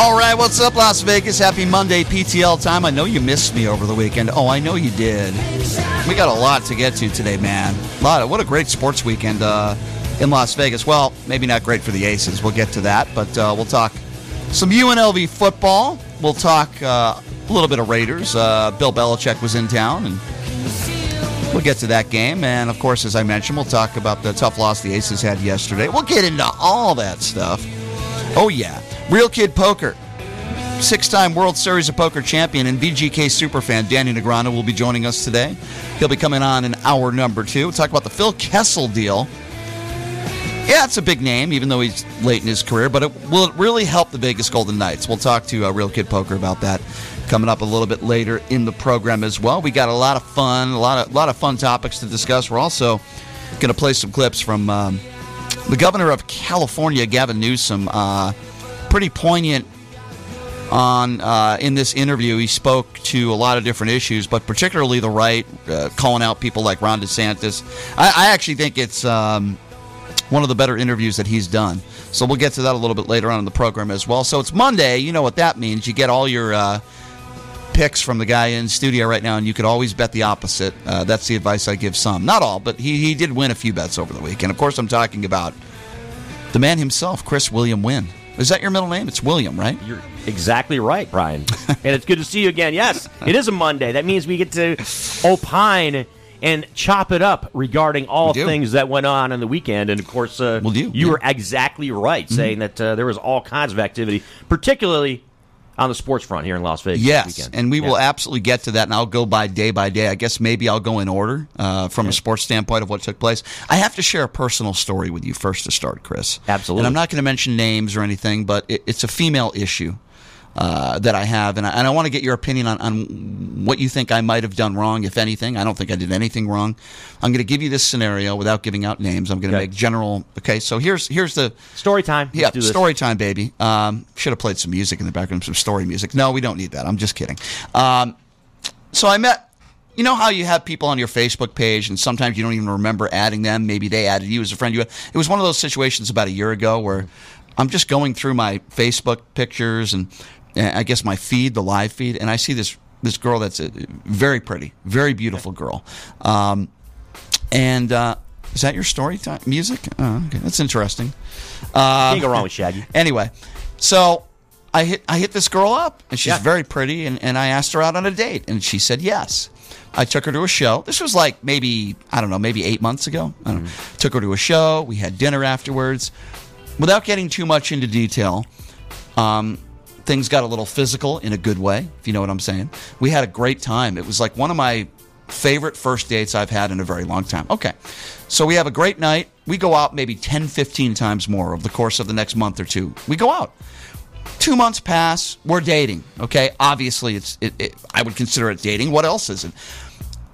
All right, what's up, Las Vegas? Happy Monday PTL time. I know you missed me over the weekend. Oh, I know you did. We got a lot to get to today, man. A lot. Of, what a great sports weekend uh, in Las Vegas. Well, maybe not great for the Aces. We'll get to that, but uh, we'll talk some UNLV football. We'll talk uh, a little bit of Raiders. Uh, Bill Belichick was in town, and we'll get to that game. And of course, as I mentioned, we'll talk about the tough loss the Aces had yesterday. We'll get into all that stuff. Oh yeah. Real Kid Poker, six time World Series of Poker champion and VGK superfan Danny Negreanu will be joining us today. He'll be coming on in hour number two. We'll talk about the Phil Kessel deal. Yeah, it's a big name, even though he's late in his career, but it will it really help the Vegas Golden Knights. We'll talk to uh, Real Kid Poker about that coming up a little bit later in the program as well. We got a lot of fun, a lot of, lot of fun topics to discuss. We're also going to play some clips from um, the governor of California, Gavin Newsom. Uh, pretty poignant on uh, in this interview. He spoke to a lot of different issues, but particularly the right, uh, calling out people like Ron DeSantis. I, I actually think it's um, one of the better interviews that he's done. So we'll get to that a little bit later on in the program as well. So it's Monday. You know what that means. You get all your uh, picks from the guy in studio right now, and you could always bet the opposite. Uh, that's the advice I give some. Not all, but he, he did win a few bets over the week. And of course, I'm talking about the man himself, Chris William Wynn. Is that your middle name? It's William, right? You're exactly right, Brian. and it's good to see you again. Yes, it is a Monday. That means we get to opine and chop it up regarding all things that went on in the weekend. And of course, uh, Will do, you yeah. were exactly right saying that uh, there was all kinds of activity, particularly on the sports front here in Las Vegas. Yes, this weekend. and we will absolutely get to that, and I'll go by day by day. I guess maybe I'll go in order uh, from a sports standpoint of what took place. I have to share a personal story with you first to start, Chris. Absolutely. And I'm not going to mention names or anything, but it, it's a female issue. Uh, that I have, and I, and I want to get your opinion on, on what you think I might have done wrong, if anything. I don't think I did anything wrong. I'm going to give you this scenario without giving out names. I'm going to Okay. make general. Okay, so here's here's the Story time. Let's yeah, do this. story time, baby. Um, should have played some music in the background, some story music. No, we don't need that. I'm just kidding. Um, so I met. You know how you have people on your Facebook page, and sometimes you don't even remember adding them. Maybe they added you as a friend. You. It was one of those situations about a year ago where I'm just going through my Facebook pictures and I guess my feed, the live feed, and I see this this girl that's a very pretty, very beautiful girl. Um, and uh, is that your story time music? Oh, okay, that's interesting. Uh, Can't go wrong with Shaggy. Anyway, so I hit I hit this girl up, and she's Yeah. very pretty, and, and I asked her out on a date, and she said yes. I took her to a show. This was like maybe I don't know, maybe eight months ago. I don't know. Took her to a show. We had dinner afterwards. Without getting too much into detail, um, things got a little physical in a good way, if you know what I'm saying. We had a great time. It was like one of my favorite first dates I've had in a very long time. Okay. So we have a great night. We go out maybe 10, 15 times more over the course of the next month or two. We go out. Two months pass. We're dating. Okay. Obviously, it's it, it, I would consider it dating. What else is it?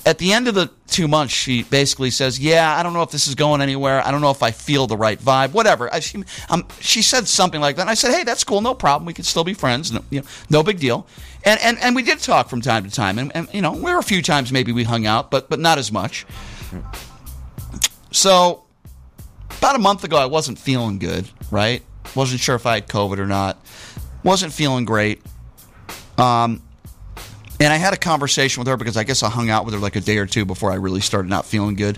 At the end of the two months, she basically says, "Yeah, I don't know if this is going anywhere. I don't know if I feel the right vibe. Whatever." I, she, um, she said something like that. And I said, "Hey, that's cool. No problem. We can still be friends. No, you know, no big deal." And, and and we did talk from time to time. And, and you know, there were a few times maybe we hung out, but but not as much. So about a month ago, I wasn't feeling good. Right? Wasn't sure if I had COVID or not. Wasn't feeling great. Um, and I had a conversation with her because I guess I hung out with her like a day or two before I really started not feeling good.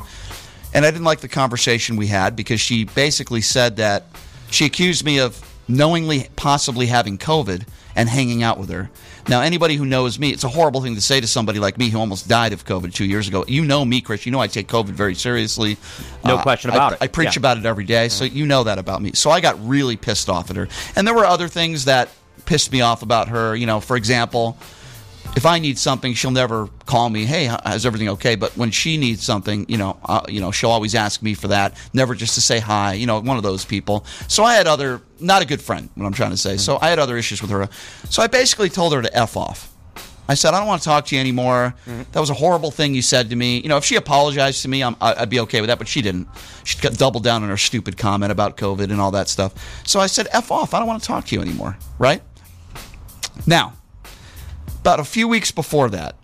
And I didn't like the conversation we had because she basically said that she accused me of knowingly possibly having COVID and hanging out with her. Now, anybody who knows me, it's a horrible thing to say to somebody like me who almost died of COVID two years ago. You know me, Chris. You know I take COVID very seriously. No uh, question about I, it. I preach Yeah. about it every day, so mm-hmm. you know that about me. So I got really pissed off at her. And there were other things that pissed me off about her. You know, for example, if I need something, she'll never call me. Hey, is everything okay? But when she needs something, you know, uh, you know, she'll always ask me for that. Never just to say hi. You know, one of those people. So I had other, not a good friend. What I'm trying to say. So I had other issues with her. So I basically told her to f off. I said, I don't want to talk to you anymore. Mm-hmm. That was a horrible thing you said to me. You know, if she apologized to me, i would be okay with that, but she didn't. She doubled down on her stupid comment about COVID and all that stuff. So I said, F off. I don't want to talk to you anymore. Right? Now, about a few weeks before that,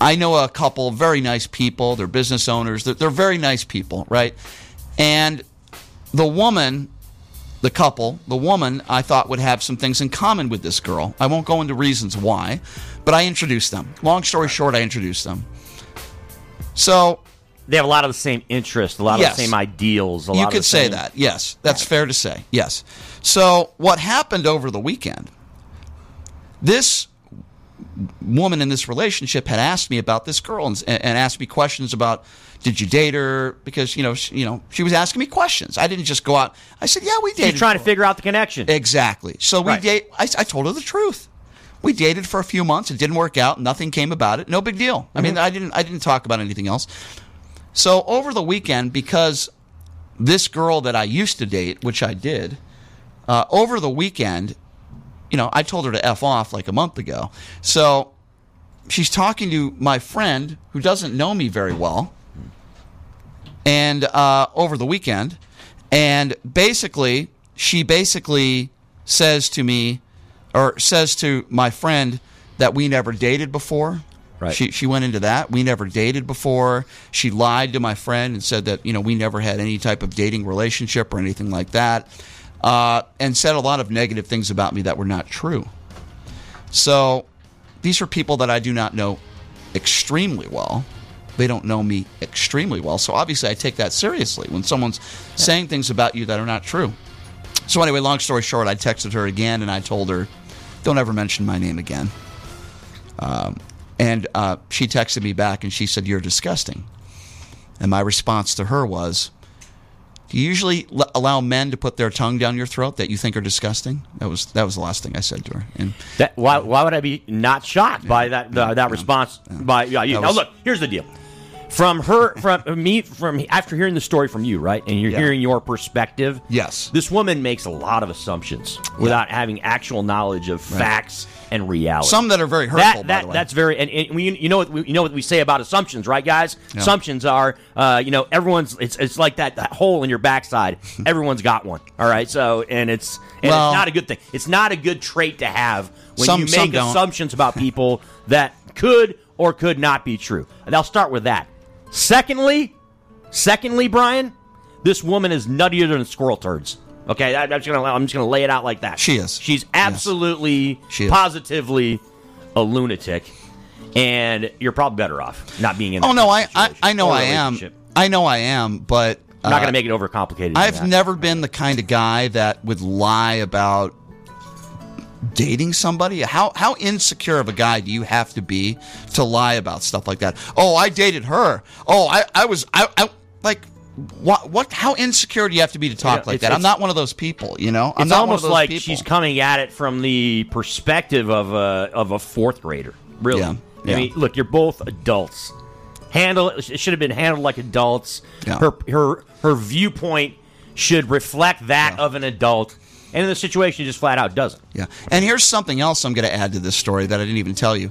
I know a couple very nice people. They're business owners. They're, they're very nice people, right? And the woman the couple, the woman, I thought would have some things in common with this girl. I won't go into reasons why, but I introduced them. Long story short, I introduced them. So they have a lot of the same interests, a lot yes. of the same ideals. you could say same... that. Yes, that's fair to say. Yes. So what happened over the weekend? This woman in this relationship had asked me about this girl and, and asked me questions about did you date her? Because you know, she, you know, she was asking me questions. I didn't just go out. I said, yeah, we dated. You're trying to figure out the connection. Exactly. So we right. date. I, I, told her the truth. We dated for a few months. It didn't work out. Nothing came about it. No big deal. Mm-hmm. I mean, mm-hmm. I didn't. I didn't talk about anything else. So over the weekend, because this girl that I used to date, which I did, uh, over the weekend, you know, I told her to f off like a month ago. So she's talking to my friend who doesn't know me very well and uh, over the weekend, and basically she basically says to me, or says to my friend that we never dated before. Right. She she went into that. We never dated before. She lied to my friend and said that you know we never had any type of dating relationship or anything like that, uh, and said a lot of negative things about me that were not true. So these are people that I do not know extremely well. They don't know me extremely well. So obviously, I take that seriously when someone's saying things about you that are not true. So, anyway, long story short, I texted her again and I told her, don't ever mention my name again. Um, and uh, she texted me back and she said, You're disgusting. And my response to her was, do you usually l- allow men to put their tongue down your throat that you think are disgusting? That was that was the last thing I said to her. And that, why, why would I be not shocked yeah, by that the, that yeah, response? By yeah, you, now look, here's the deal from her from me from after hearing the story from you right and you're yeah. hearing your perspective yes. this woman makes a lot of assumptions without having actual knowledge of right. facts and reality. Some that are very hurtful that, that that's very and, and we, you know what we, you know what we say about assumptions right guys? Yeah. assumptions are uh, you know everyone's it's, it's like that, that hole in your backside. Everyone's got one all right? So and it's and well, it's not a good thing. It's not a good trait to have when some, you make assumptions about people that could or could not be true. And i'll start with that Secondly, secondly, Brian, this woman is nuttier than squirrel turds. Okay, I, am just gonna I'm just gonna lay it out like that. She is. She's absolutely, yes. she is. positively a lunatic, and you're probably better off not being in. oh no, I, I, I know I am. I know I am, but I'm not going to uh, make it overcomplicated. I've never been the kind of guy that would lie about dating somebody? How how insecure of a guy do you have to be to lie about stuff like that? Oh, I dated her. Oh, I, I was I, I like what what how insecure do you have to be to talk yeah, like that? I'm not one of those people, you know. I'm it's almost like people. she's coming at it from the perspective of a of a fourth grader. Really, yeah. I mean, look, you're both adults. Handle it should have been handled like adults. Yeah. Her her her viewpoint should reflect that of an adult and in the situation, just flat out doesn't. Yeah. And here's something else I'm going to add to this story that I didn't even tell you.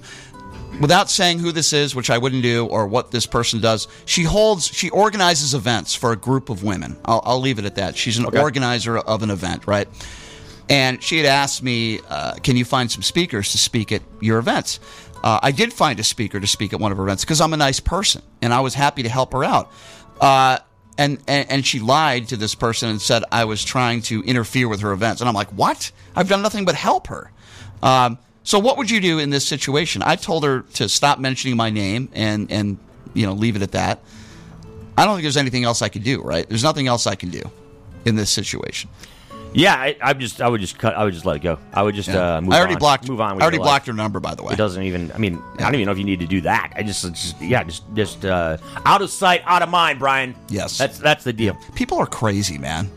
Without saying who this is, which I wouldn't do, or what this person does, she holds, she organizes events for a group of women. I'll, I'll leave it at that. She's an okay. organizer of an event, right? And she had asked me, uh, "Can you find some speakers to speak at your events?" Uh, I did find a speaker to speak at one of her events because I'm a nice person and I was happy to help her out. Uh, and, and, and she lied to this person and said I was trying to interfere with her events. And I'm like, what? I've done nothing but help her. Um, so what would you do in this situation? I told her to stop mentioning my name and and you know leave it at that. I don't think there's anything else I could do. Right? There's nothing else I can do in this situation. Yeah, I, I just I would just cut. I would just let it go. I would just yeah. uh, move. I already on, blocked. Move on. I already blocked her number, by the way. It doesn't even. I mean, yeah. I don't even know if you need to do that. I just, just yeah, just just uh, out of sight, out of mind, Brian. Yes, that's that's the deal. People are crazy, man.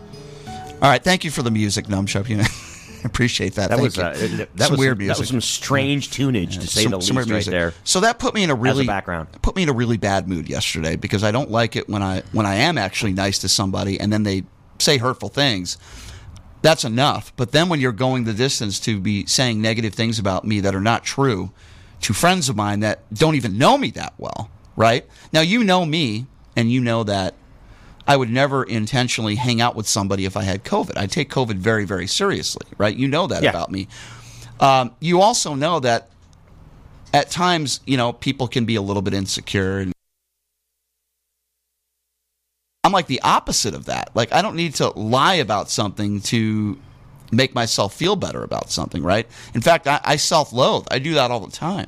All right, thank you for the music, Numb Shop. You know. appreciate that. That Thank was uh, that some was weird music. That was some strange tunage to say some, the least, right music. there. So that put me in a really background. put me in a really bad mood yesterday because I don't like it when I when I am actually nice to somebody and then they say hurtful things. That's enough. But then when you're going the distance to be saying negative things about me that are not true to friends of mine that don't even know me that well, right? Now you know me and you know that I would never intentionally hang out with somebody if I had COVID. I take COVID very, very seriously, right? You know that Yeah. about me. Um, you also know that at times, you know, people can be a little bit insecure and I'm like the opposite of that. Like I don't need to lie about something to make myself feel better about something, right? In fact, I, I self-loathe. I do that all the time.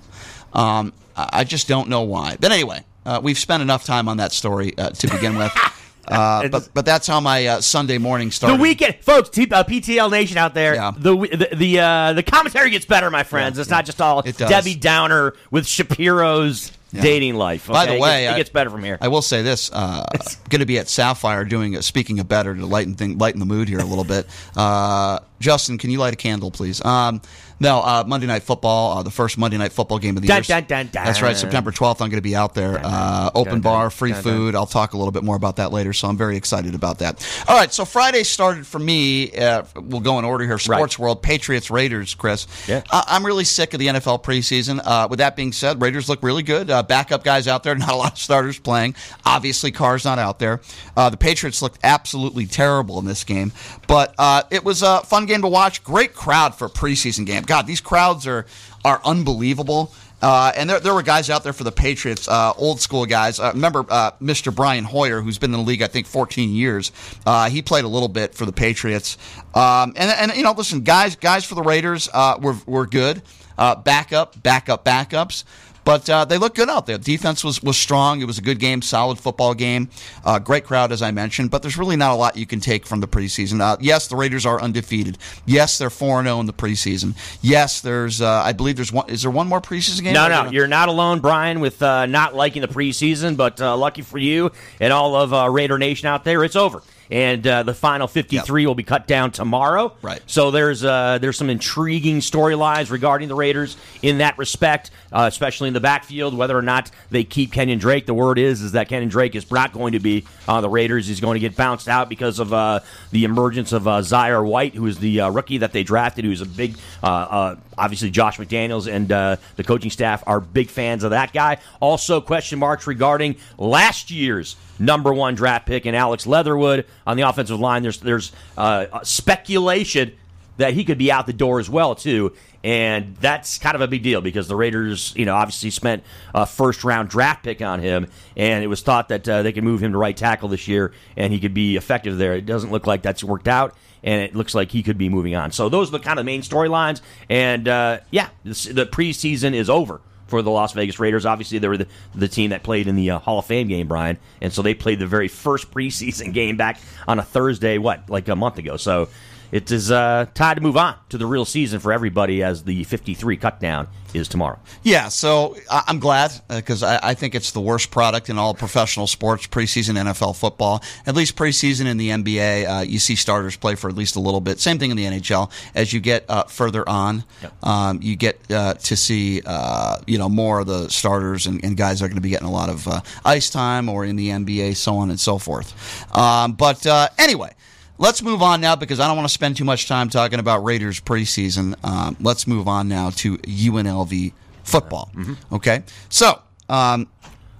Um, I just don't know why. But anyway, uh, we've spent enough time on that story uh, to begin with. Uh, but but that's how my uh, Sunday morning started. The weekend, folks, T- uh, PTL Nation out there. Yeah. The the the, uh, the commentary gets better, my friends. Yeah, it's yeah. not just all Debbie Downer with Shapiro's dating life. By okay? the It way, gets, it gets better from here. I will say this: uh, going to be at Sapphire doing. Speaking of better, to lighten thing, lighten the mood here a little bit. Uh, Justin, can you light a candle, please? Um, no, uh, Monday Night Football, uh, the first Monday Night Football game of the Dun, year. dun, dun. That's right, September 12th. I'm going to be out there. Uh, open bar, free food. I'll talk a little bit more about that later, so I'm very excited about that. All right, so Friday started for me. Uh, we'll go in order here. Sports World, Patriots, Raiders, Chris. Yeah. I- I'm really sick of the NFL preseason. Uh, with that being said, Raiders look really good. Uh, backup guys out there, not a lot of starters playing. Obviously, Carr's not out there. Uh, the Patriots looked absolutely terrible in this game, but uh, it was a fun game to watch. Great crowd for a preseason game. God, these crowds are are unbelievable. Uh, and there, there were guys out there for the Patriots, uh, old school guys. Uh, remember uh, Mr. Brian Hoyer, who's been in the league, I think, 14 years. Uh, he played a little bit for the Patriots. Um, and, and, you know, listen, guys guys for the Raiders uh, were, were good. Backup, backup, backups. But uh, they look good out there. Defense was, was strong. It was a good game, solid football game. Uh, great crowd, as I mentioned. But there's really not a lot you can take from the preseason. Uh, yes, the Raiders are undefeated. Yes, they're four zero in the preseason. Yes, there's. Uh, I believe there's one. Is there one more preseason game? No, no, you're not alone, Brian, with uh, not liking the preseason. But uh, lucky for you and all of uh, Raider Nation out there, it's over, and uh, the final 53 will be cut down tomorrow. Right. So there's uh, there's some intriguing storylines regarding the Raiders in that respect, uh, especially in the backfield. Whether or not they keep Kenyon Drake, the word is is that Kenyon Drake is not going to be on the Raiders. He's going to get bounced out because of uh, the emergence of uh, Zamir White, who is the uh, rookie that they drafted, who's a big, uh, uh, obviously Josh McDaniels and uh, the coaching staff are big fans of that guy. Also, question marks regarding last year's number one draft pick in Alex Leatherwood on the offensive line. There's there's uh, speculation that he could be out the door as well too, and that's kind of a big deal because the Raiders, you know, obviously spent a first round draft pick on him, and it was thought that uh, they could move him to right tackle this year and he could be effective there. It doesn't look like that's worked out. And it looks like he could be moving on. So those are the kind of main storylines. And uh, yeah, the preseason is over for the Las Vegas Raiders. Obviously, they were the, the team that played in the uh, Hall of Fame game, Brian, and so they played the very first preseason game back on a Thursday, what, like a month ago. So it is uh, time to move on to the real season for everybody as the 53 cut down is tomorrow. Yeah, so I'm glad because I, I think it's the worst product in all professional sports, preseason NFL football. At least preseason in the NBA, uh, you see starters play for at least a little bit. Same thing in the NHL. As you get uh, further on, um, you get uh, to see uh, you know more of the starters and, and guys are going to be getting a lot of uh, ice time or in the NBA, so on and so forth. Um, but uh, anyway. Let's move on now because I don't want to spend too much time talking about Raiders preseason. Um, let's move on now to UNLV football. Okay, so um,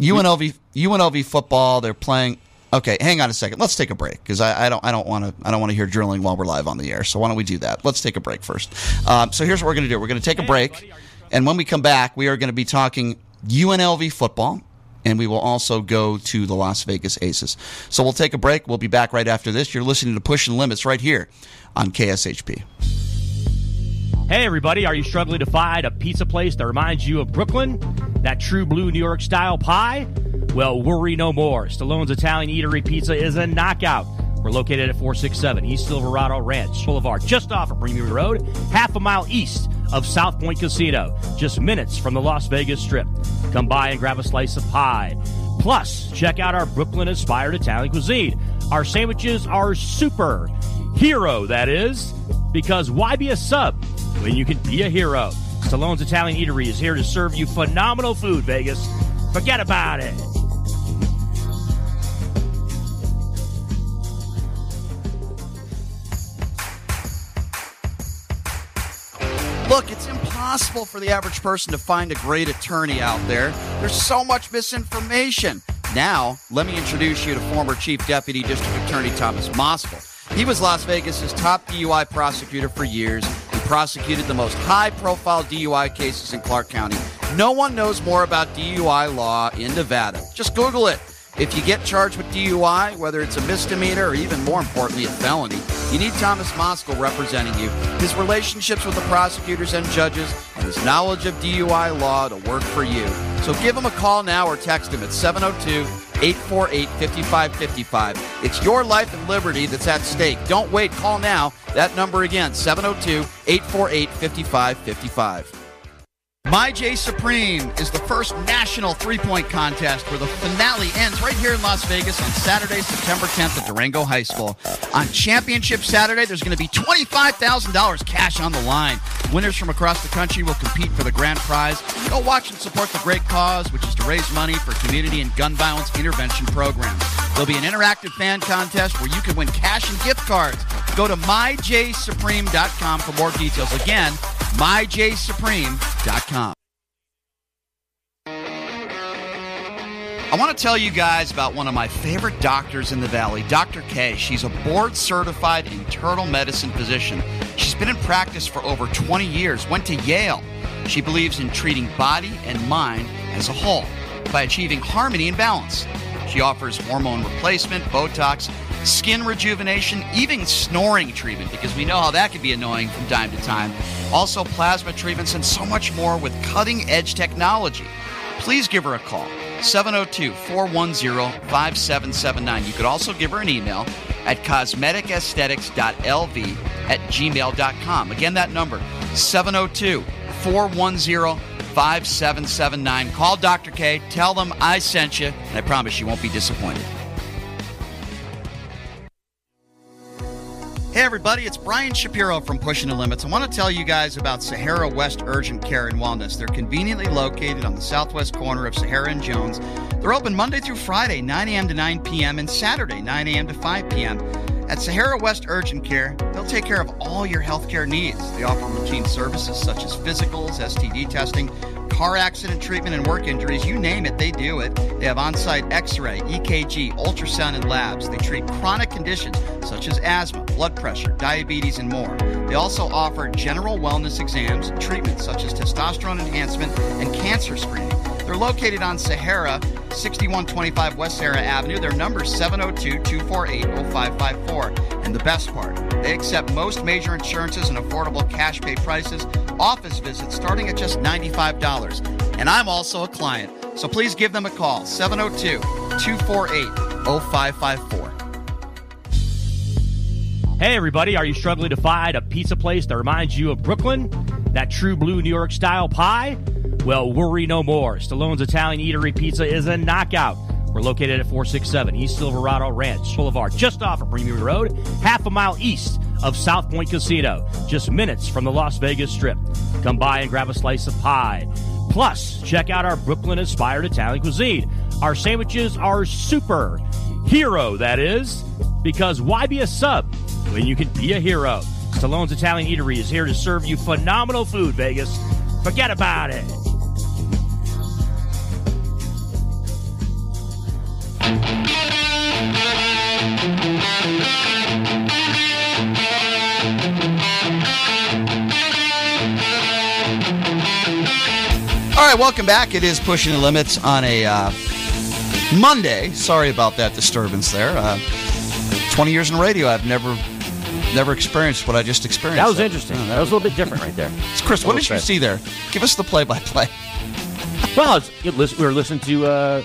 UNLV UNLV football. They're playing. Okay, hang on a second. Let's take a break because I, I don't I don't want to I don't want to hear drilling while we're live on the air. So why don't we do that? Let's take a break first. Um, so here's what we're going to do. We're going to take a break, and when we come back, we are going to be talking UNLV football and we will also go to the Las Vegas Aces. So we'll take a break. We'll be back right after this. You're listening to Pushing Limits right here on KSHP. Hey, everybody, are you struggling to find a pizza place that reminds you of Brooklyn? That true blue New York style pie? Well, worry no more. Stallone's Italian Eatery Pizza is a knockout. We're located at 467 East Silverado Ranch Boulevard, just off of Premium Road, half a mile east of South Point Casino, just minutes from the Las Vegas Strip. Come by and grab a slice of pie. Plus, check out our Brooklyn inspired Italian cuisine. Our sandwiches are super. Hero, that is. Because why be a sub when you can be a hero? Stallone's Italian Eatery is here to serve you phenomenal food, Vegas. Forget about it. Look, it's impossible for the average person to find a great attorney out there. There's so much misinformation. Now, let me introduce you to former Chief Deputy District Attorney Thomas Moskal. He was Las Vegas's top DUI prosecutor for years. He prosecuted the most high profile DUI cases in Clark County. No one knows more about DUI law in Nevada. Just Google it. If you get charged with DUI, whether it's a misdemeanor or even more importantly, a felony, you need Thomas Moskal representing you. His relationships with the prosecutors and judges and his knowledge of DUI law to work for you. So give him a call now or text him at 702 848 5555. It's your life and liberty that's at stake. Don't wait. Call now. That number again 702 848 5555. My J Supreme is the first national three point contest where the finale ends right here in Las Vegas on Saturday, September 10th at Durango High School. On Championship Saturday, there's going to be $25,000 cash on the line. Winners from across the country will compete for the grand prize. Go watch and support the great cause, which is to raise money for community and gun violence intervention programs. There'll be an interactive fan contest where you can win cash and gift cards. Go to myjsupreme.com for more details. Again, myjsupreme.com. I want to tell you guys about one of my favorite doctors in the Valley, Dr. K. She's a board certified internal medicine physician. She's been in practice for over 20 years, went to Yale. She believes in treating body and mind as a whole by achieving harmony and balance. She offers hormone replacement, Botox, skin rejuvenation, even snoring treatment, because we know how that can be annoying from time to time. Also, plasma treatments and so much more with cutting edge technology. Please give her a call. 702 410 5779. You could also give her an email at cosmeticaesthetics.lv at gmail.com. Again, that number 702 410 5779. Call Dr. K, tell them I sent you, and I promise you won't be disappointed. Everybody, it's Brian Shapiro from Pushing the Limits. I want to tell you guys about Sahara West Urgent Care and Wellness. They're conveniently located on the southwest corner of Sahara and Jones. They're open Monday through Friday, 9 a.m. to 9 p.m., and Saturday, 9 a.m. to 5 p.m. At Sahara West Urgent Care, they'll take care of all your healthcare needs. They offer routine services such as physicals, STD testing, car accident treatment, and work injuries. You name it, they do it. They have on site x ray, EKG, ultrasound, and labs. They treat chronic conditions such as asthma, blood pressure, diabetes, and more. They also offer general wellness exams, treatments such as testosterone enhancement, and cancer screening. They're located on Sahara, 6125 West Sahara Avenue. Their number is 702 248 0554. And the best part, they accept most major insurances and affordable cash pay prices, office visits starting at just $95. And I'm also a client, so please give them a call 702 248 0554. Hey, everybody, are you struggling to find a pizza place that reminds you of Brooklyn? That true blue New York style pie? Well, worry no more. Stallone's Italian Eatery Pizza is a knockout. We're located at 467 East Silverado Ranch Boulevard, just off of Premier Road, half a mile east of South Point Casino, just minutes from the Las Vegas Strip. Come by and grab a slice of pie. Plus, check out our Brooklyn inspired Italian cuisine. Our sandwiches are super. Hero, that is. Because why be a sub when you can be a hero? Stallone's Italian Eatery is here to serve you phenomenal food, Vegas. Forget about it. All right, welcome back. It is Pushing the Limits on a uh, Monday. Sorry about that disturbance there. Uh, 20 years in radio, I've never never experienced what I just experienced. That was interesting. that was a little bit different right there. It's Chris, what did you see there? Give us the play-by-play. Well, we were listening to uh,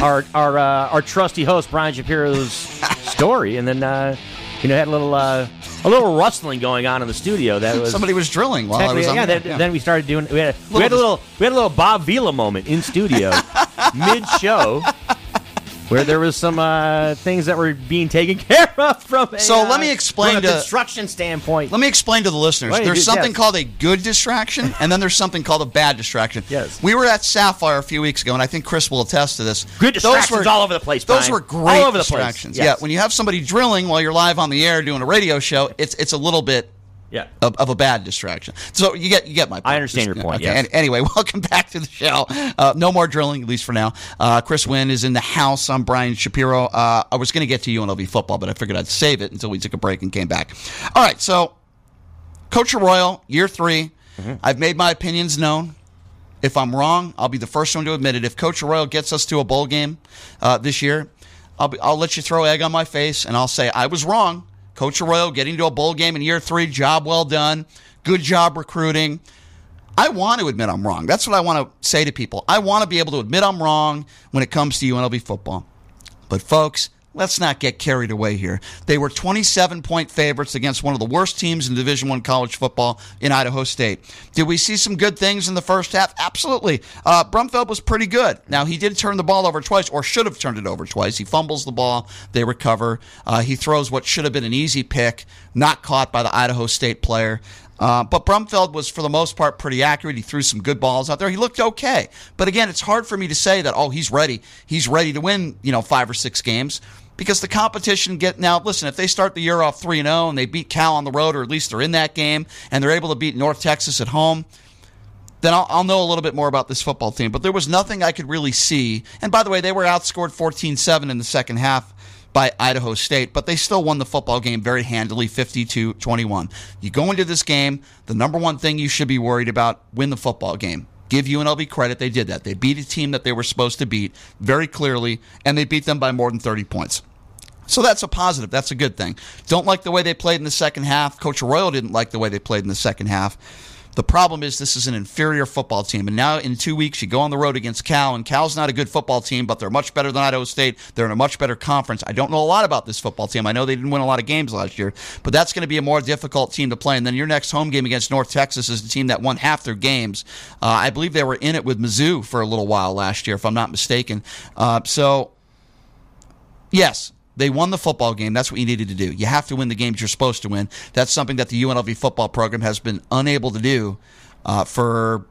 our our uh, our trusty host Brian Shapiro's story, and then uh, you know had a little uh, a little rustling going on in the studio. That was somebody was drilling while I was on. Yeah, yeah. then we started doing. We had a, we had a little we had a little Bob Vila moment in studio mid show. Where there was some uh, things that were being taken care of from. A, so let me uh, explain from a to construction standpoint. Let me explain to the listeners. Wait, there's dude, something yes. called a good distraction, and then there's something called a bad distraction. Yes. We were at Sapphire a few weeks ago, and I think Chris will attest to this. Good Those distractions all over the place, Those were great All over the place. distractions. Yes. Yeah, when you have somebody drilling while you're live on the air doing a radio show, it's it's a little bit yeah. of, of a bad distraction. So you get you get my point. I understand your point, Okay. yes. An- anyway, welcome back to the show. Uh, no more drilling, at least for now. Uh, Chris Wynn is in the house. I'm Brian Shapiro. Uh, I was going to get to UNLV football, but I figured I'd save it until we took a break and came back. All right, so Coach Arroyo, year 3 Mm-hmm. I've made my opinions known. If I'm wrong, I'll be the first one to admit it. If Coach Arroyo gets us to a bowl game uh, this year, I'll, be, I'll let you throw egg on my face and I'll say I was wrong. Coach Arroyo getting to a bowl game in year three, job well done. Good job recruiting. I want to admit I'm wrong. That's what I want to say to people. I want to be able to admit I'm wrong when it comes to UNLV football. But folks, let's not get carried away here. They were 27 point favorites against one of the worst teams in Division One college football in Idaho State. Did we see some good things in the first half? Absolutely. Uh, Brumfield was pretty good. Now he did turn the ball over twice, or should have turned it over twice. He fumbles the ball, they recover. Uh, he throws what should have been an easy pick, not caught by the Idaho State player. Uh, but Brumfield was, for the most part, pretty accurate. He threw some good balls out there. He looked okay. But again, it's hard for me to say that, oh, he's ready. He's ready to win, you know, five or six games because the competition get now. Listen, if they start the year off three and zero and they beat Cal on the road, or at least they're in that game, and they're able to beat North Texas at home, then I'll, I'll know a little bit more about this football team. But there was nothing I could really see. And by the way, they were outscored 14-7 in the second half by Idaho State, but they still won the football game very handily, 52-21. You go into this game, the number one thing you should be worried about, win the football game. Give UNLV credit, they did that. They beat a team that they were supposed to beat very clearly, and they beat them by more than 30 points. So that's a positive. That's a good thing. Don't like the way they played in the second half. Coach Arroyo didn't like the way they played in the second half. The problem is this is an inferior football team, and now in two weeks you go on the road against Cal, and Cal's not a good football team, but they're much better than Idaho State. They're in a much better conference. I don't know a lot about this football team. I know they didn't win a lot of games last year, but that's going to be a more difficult team to play. And then your next home game against North Texas is a team that won half their games. Uh, I believe they were in it with Mizzou for a little while last year, if I'm not mistaken. Uh, so yes, they won the football game. That's what you needed to do. You have to win the games you're supposed to win. That's something that the UNLV football program has been unable to do uh, for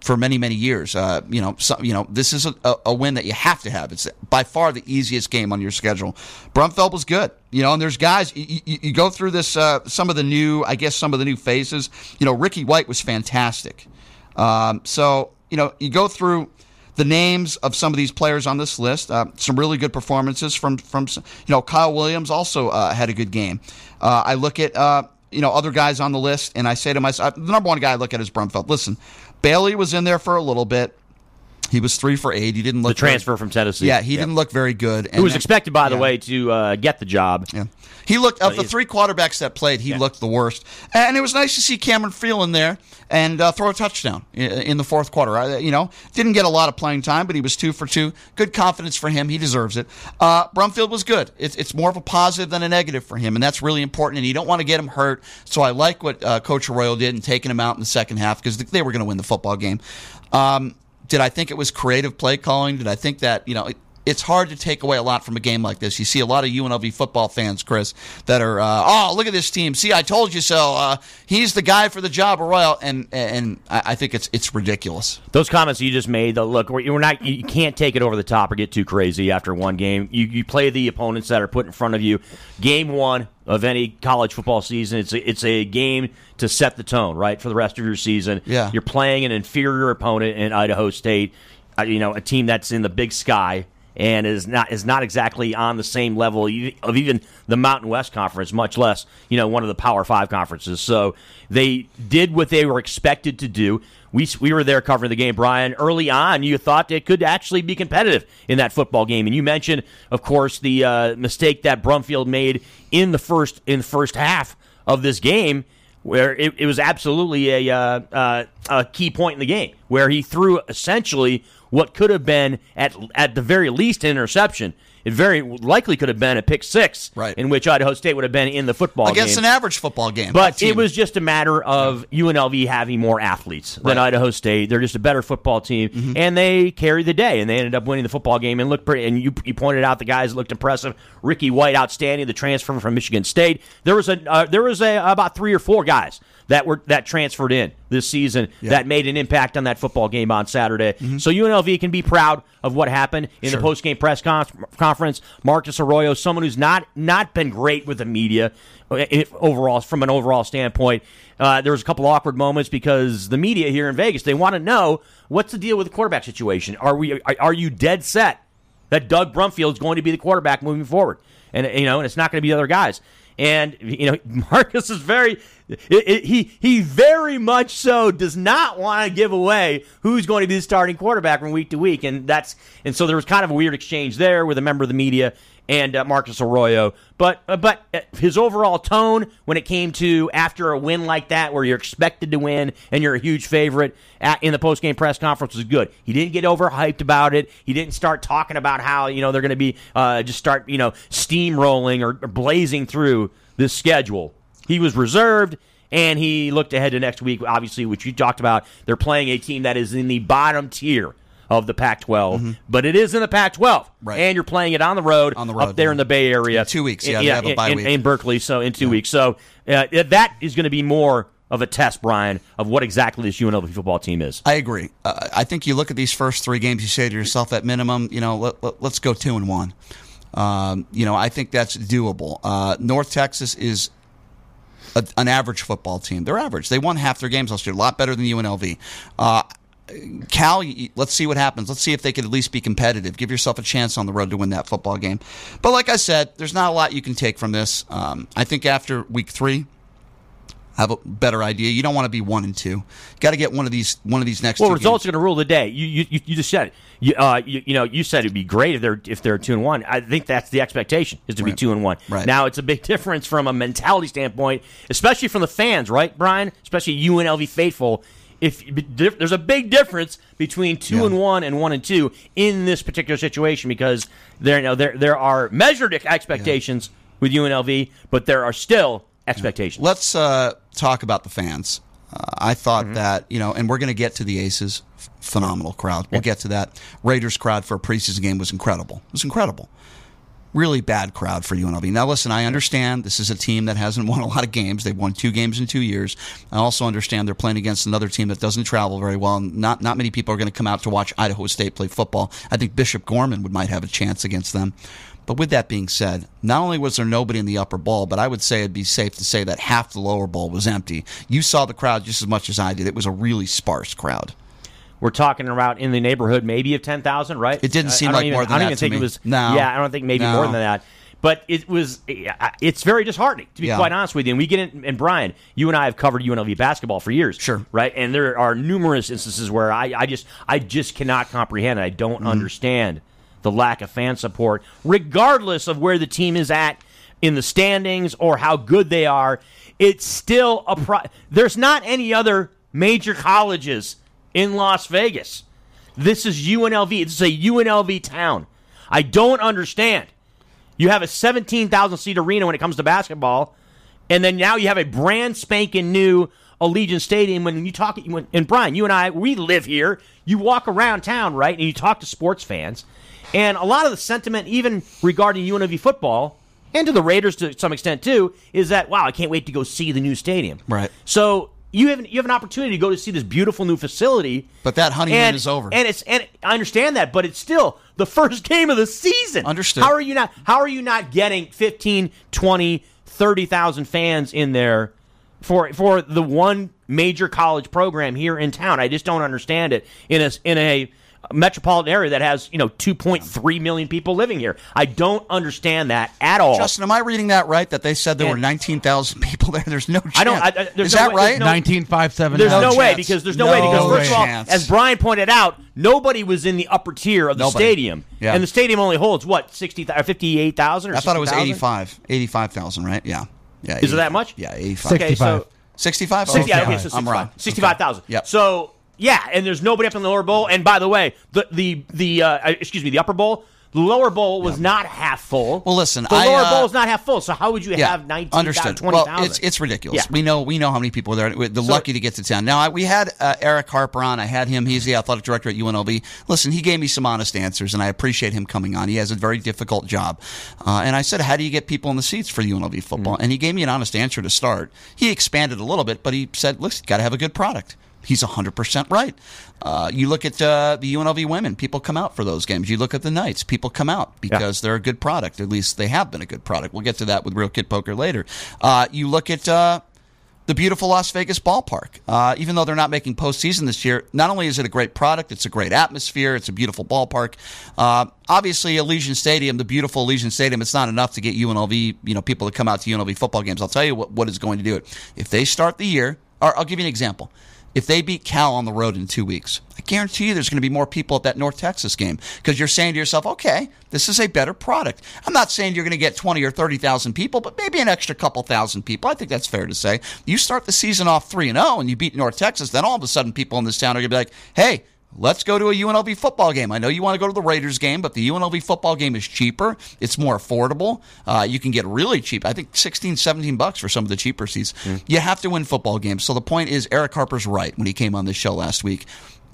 for many many years. Uh, you know, so, you know, this is a, a, win that you have to have. It's by far the easiest game on your schedule. Brumfield was good. You know, and there's guys. You, you, you go through this. Uh, some of the new, I guess, some of the new faces. You know, Ricky White was fantastic. Um, so you know, you go through the names of some of these players on this list. Uh, some really good performances from from you know Kyle Williams also uh, had a good game. Uh, I look at uh, you know other guys on the list and I say to myself, the number one guy I look at is Brumfield. Listen, Bailey was in there for a little bit. He was three for eight. He didn't look the transfer very, from Tennessee. Yeah, he didn't look very good. Who was then- expected, by the yeah. way, to uh, get the job. Yeah. He looked of the three quarterbacks that played. He looked the worst, and it was nice to see Cameron Friel in there and uh, throw a touchdown in the fourth quarter. I, you know, didn't get a lot of playing time, but he was two for two. Good confidence for him. He deserves it. Uh, Brumfield was good. It's, it's more of a positive than a negative for him, and that's really important. And you don't want to get him hurt. So I like what uh, Coach Arroyo did in taking him out in the second half because they were going to win the football game. Um, did I think it was creative play calling? Did I think that you know? It, it's hard to take away a lot from a game like this. You see a lot of UNLV football fans, Chris, that are, uh, oh, look at this team. See, I told you so. Uh, he's the guy for the job, Arroyo, and and I think it's it's ridiculous. Those comments you just made, though, look, we're we're not. You can't take it over the top or get too crazy after one game. You you play the opponents that are put in front of you. Game one of any college football season, it's a, it's a game to set the tone, right, for the rest of your season. Yeah. you're playing an inferior opponent in Idaho State. Uh, you know, a team that's in the Big Sky and is not is not exactly on the same level of even the Mountain West Conference, much less you know one of the Power Five conferences. So they did what they were expected to do. We we were there covering the game, Brian. Early on, you thought it could actually be competitive in that football game, and you mentioned, of course, the uh, mistake that Brumfield made in the first in the first half of this game where it, it was absolutely a, uh, uh, a key point in the game where he threw essentially what could have been at at the very least an interception it very likely could have been a pick six, right. in which Idaho State would have been in the football game. against game. an average football game. But it was just a matter of UNLV having more athletes than right. Idaho State. They're just a better football team, mm-hmm. and they carried the day, and they ended up winning the football game and looked pretty. And you, you pointed out the guys looked impressive. Ricky White, outstanding, the transfer from Michigan State. There was a uh, there was a, about three or four guys that were that transferred in this season yeah. that made an impact on that football game on Saturday. Mm-hmm. So UNLV can be proud of what happened in sure. the post game press con- conference. Marcus Arroyo, someone who's not not been great with the media uh, overall from an overall standpoint. Uh, there was a couple awkward moments because the media here in Vegas they want to know what's the deal with the quarterback situation. Are we are, are you dead set that Doug Brumfield is going to be the quarterback moving forward? And you know, and it's not going to be the other guys. And you know, Marcus is very it, it, he he very much so does not want to give away who's going to be the starting quarterback from week to week, and that's and so there was kind of a weird exchange there with a member of the media and uh, Marcus Arroyo. But uh, but uh, his overall tone when it came to after a win like that, where you're expected to win and you're a huge favorite at, in the post game press conference, was good. He didn't get overhyped about it. He didn't start talking about how you know they're going to be uh, just start you know steamrolling or, or blazing through this schedule. He was reserved and he looked ahead to next week, obviously, which you talked about. They're playing a team that is in the bottom tier of the Pac-12, mm-hmm. but it is in the Pac-12, right. and you're playing it on the road, on the road up there yeah. in the Bay Area. In two weeks, yeah, in, in, in, in, Berkeley, so in two yeah. weeks. So uh, that is going to be more of a test, Brian, of what exactly this UNLV football team is. I agree. Uh, I think you look at these first three games, you say to yourself, at minimum, you know, let, let, go two and one. Um, you know, I think that's doable. Uh, North Texas is a, an average football team. They're average. They won half their games last year, a lot better than UNLV. Uh, Cal, let's see what happens. Let's see if they could at least be competitive. Give yourself a chance on the road to win that football game. But like I said, there's not a lot you can take from this. Um, I think after week three, have a better idea. You don't want to be one and two. Got to get one of these one of these next. Well, results games. are going to rule the day. You, you you just said it. You, uh, you, you know you said it'd be great if they're if they're two and one. I think that's the expectation is to right. be two and one. Right. Now it's a big difference from a mentality standpoint, especially from the fans, right, Brian? Especially UNLV faithful. If there's a big difference between two Yeah. and one and one and two in this particular situation because there you know there there are measured expectations with UNLV, but there are still expectations. Let's uh, talk about the fans. Uh, I thought Mm-hmm. that you know, and we're going to get to the Aces. Phenomenal crowd. We'll get to that. Raiders crowd for a preseason game was incredible. It was incredible. Really bad crowd for UNLV. Now, listen, I understand this is a team that hasn't won a lot of games. They've won two games in two years. I also understand they're playing against another team that doesn't travel very well. Not not many people are going to come out to watch Idaho State play football. I think Bishop Gorman would might have a chance against them. But with that being said, not only was there nobody in the upper bowl, but I would say it'd be safe to say that half the lower bowl was empty. You saw the crowd just as much as I did. It was a really sparse crowd. We're talking about in the neighborhood maybe of ten thousand, right? It didn't seem like even, more than I don't that even to think me. it was. No. Yeah, I don't think maybe No. more than that. But it was. It's very disheartening to be Yeah. quite honest with you. And we get in. And Brian, you and I have covered UNLV basketball for years. Sure. Right. And there are numerous instances where I, I just I just cannot comprehend. I don't Mm-hmm. understand the lack of fan support, regardless of where the team is at in the standings or how good they are. It's still a pro. There's not any other major colleges in Las Vegas. This is UNLV. This is a UNLV town. I don't understand. You have a 17,000 seat arena when it comes to basketball, and then now you have a brand spanking new Allegiant Stadium. When you talk, and Brian, you and I, we live here. You walk around town, right, and you talk to sports fans, and a lot of the sentiment, even regarding UNLV football, and to the Raiders to some extent too, is that wow, I can't wait to go see the new stadium. Right. So you have you have an opportunity to go to see this beautiful new facility. But that honeymoon and, is over. And it's and I understand that, but it's still the first game of the season. Understood. How are you not how are you not getting 15, 20, 30,000 fans in there for for the one major college program here in town? I just don't understand it in a in a metropolitan area that has, you know, 2.3 million people living here. I don't understand that at all. Justin, am I reading that right? That they said there Yeah. were 19,000 people there? There's no chance. I don't- I- I- there's Is no that way- right? there's no- 19579. There's no, No way because there's no, No way because first of all, chance. as Brian pointed out, nobody was in the upper tier of the Nobody. stadium, Yeah. and the stadium only holds what sixty or fifty eight thousand I thought it was 60,000? 85. 85,000, right? Yeah. Yeah. Is it that much? Yeah, 85. Okay, so 65? Sixty- yeah, Okay. okay, so I'm 65. wrong. Sixty-five thousand. Yep. So yeah, and there's nobody up in the lower bowl. And by the way, the the the uh, excuse me, the upper bowl. The lower bowl was not half full. Well, listen, the I, lower uh, bowl is not half full. So how would you Yeah, have 19, understood. 20,000? Well, it's it's ridiculous. Yeah. We know we know how many people are there. They're lucky to get to town. Now I, we had uh, Erick Harper on. I had him. He's the athletic director at UNLV. Listen, he gave me some honest answers, and I appreciate him coming on. He has a very difficult job. Uh, and I said, "How do you get people in the seats for UNLV football?" Mm-hmm. And he gave me an honest answer to start. He expanded a little bit, but he said, "Listen, got to have a good product." He's 100% right. Uh, you look at uh, the UNLV women, people come out for those games. You look at the Knights, people come out because they're a good product. At least they have been a good product. We'll get to that with Real Kid Poker later. Uh, you look at uh, the beautiful Las Vegas ballpark. Uh, even though they're not making postseason this year, not only is it a great product, it's a great atmosphere, it's a beautiful ballpark. Uh, obviously, Allegiant Stadium, the beautiful Allegiant Stadium, it's not enough to get UNLV, you know, people to come out to UNLV football games. I'll tell you what, what is going to do it. If they start the year, or I'll give you an example. If they beat Cal on the road in two weeks, I guarantee you there's going to be more people at that North Texas game because you're saying to yourself, okay, this is a better product. I'm not saying you're going to get 20 or 30,000 people, but maybe an extra couple thousand people. I think that's fair to say. You start the season off 3 and 0 and you beat North Texas, then all of a sudden people in this town are going to be like, hey, Let's go to a UNLV football game. I know you want to go to the Raiders game, but the UNLV football game is cheaper. It's more affordable. Uh, you can get really cheap. I think 16, 17 bucks for some of the cheaper seats. You have to win football games. So the point is, Erick Harper's right when he came on this show last week.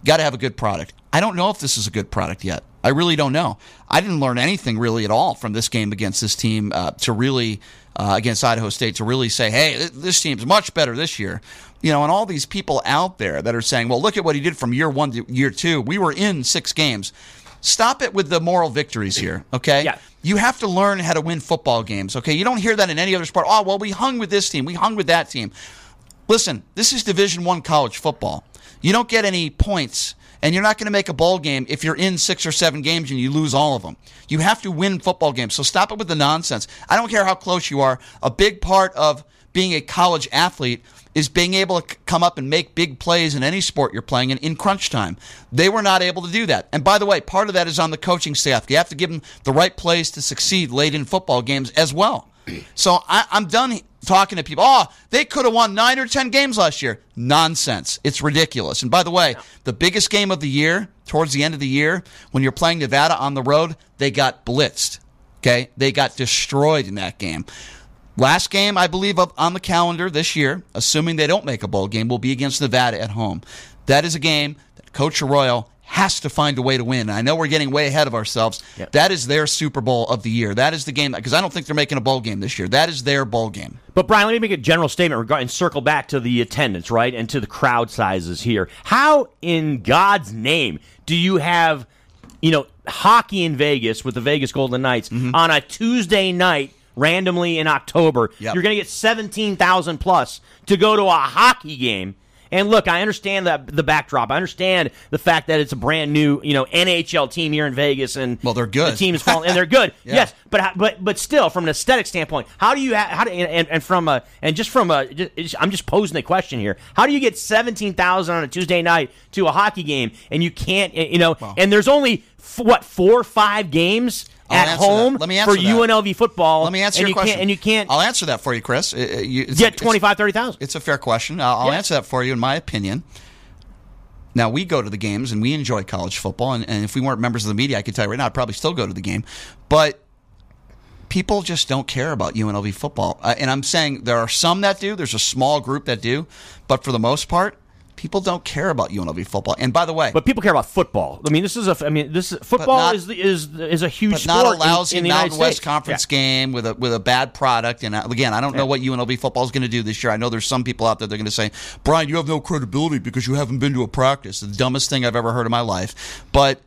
Got to have a good product. I don't know if this is a good product yet. I really don't know. I didn't learn anything really at all from this game against this team uh, to really uh, against Idaho State to really say, hey, this team's much better this year. You know, and all these people out there that are saying, well, look at what he did from year one to year two. We were in six games. Stop it with the moral victories here, okay? Yeah. You have to learn how to win football games, okay? You don't hear that in any other sport. Oh, well, we hung with this team, we hung with that team. Listen, this is Division One college football. You don't get any points, and you're not going to make a bowl game if you're in six or seven games and you lose all of them. You have to win football games. So stop it with the nonsense. I don't care how close you are. A big part of being a college athlete is being able to come up and make big plays in any sport you're playing in in crunch time. They were not able to do that. And by the way, part of that is on the coaching staff. You have to give them the right plays to succeed late in football games as well. So I, I'm done talking to people. Oh, they could have won nine or ten games last year. Nonsense. It's ridiculous. And by the way, the biggest game of the year, towards the end of the year, when you're playing Nevada on the road, they got blitzed. Okay, they got destroyed in that game. Last game, I believe, up on the calendar this year, assuming they don't make a bowl game, will be against Nevada at home. That is a game that Coach Arroyo has to find a way to win. I know we're getting way ahead of ourselves. Yep. That is their Super Bowl of the year. That is the game because I don't think they're making a bowl game this year. That is their bowl game. But Brian, let me make a general statement regarding circle back to the attendance, right, and to the crowd sizes here. How in God's name do you have, you know, hockey in Vegas with the Vegas Golden Knights mm-hmm. on a Tuesday night randomly in October? Yep. You're going to get seventeen thousand plus to go to a hockey game. And look, I understand that the backdrop. I understand the fact that it's a brand new, you know, NHL team here in Vegas, and Well, they're good. The team is falling, and they're good. Yeah. Yes, but but but still, from an aesthetic standpoint, how do you how do and, and from a and just from a just, I'm just posing the question here. How do you get seventeen thousand on a Tuesday night to a hockey game, and you can't eh, you know, and there's only f- what four or five games at home. Let me for that. UNLV football. Let me answer and your you question. And you can't I'll answer that for you, Chris. You- it's- get 25, 30,000. It's a fair question. I'll, I'll Yeah. answer that for you in my opinion. Now, we go to the games and we enjoy college football. And, and if we weren't members of the media, I could tell you right now, I'd probably still go to the game. But people just don't care about UNLV football. Uh, and I'm saying there are some that do, there's a small group that do. But for the most part, people don't care about UNLV football. And by the way, But people care about football. I mean, this is a. I mean, this is, football not- is is is a huge but sport not a in- lousy in, Mountain West Conference Yeah. game with a with a bad product. And uh, again, I don't know what UNLV football is going to do this year. I know there's some people out there that are going to say, Brian, you have no credibility because you haven't been to a practice. The dumbest thing I've ever heard in my life. But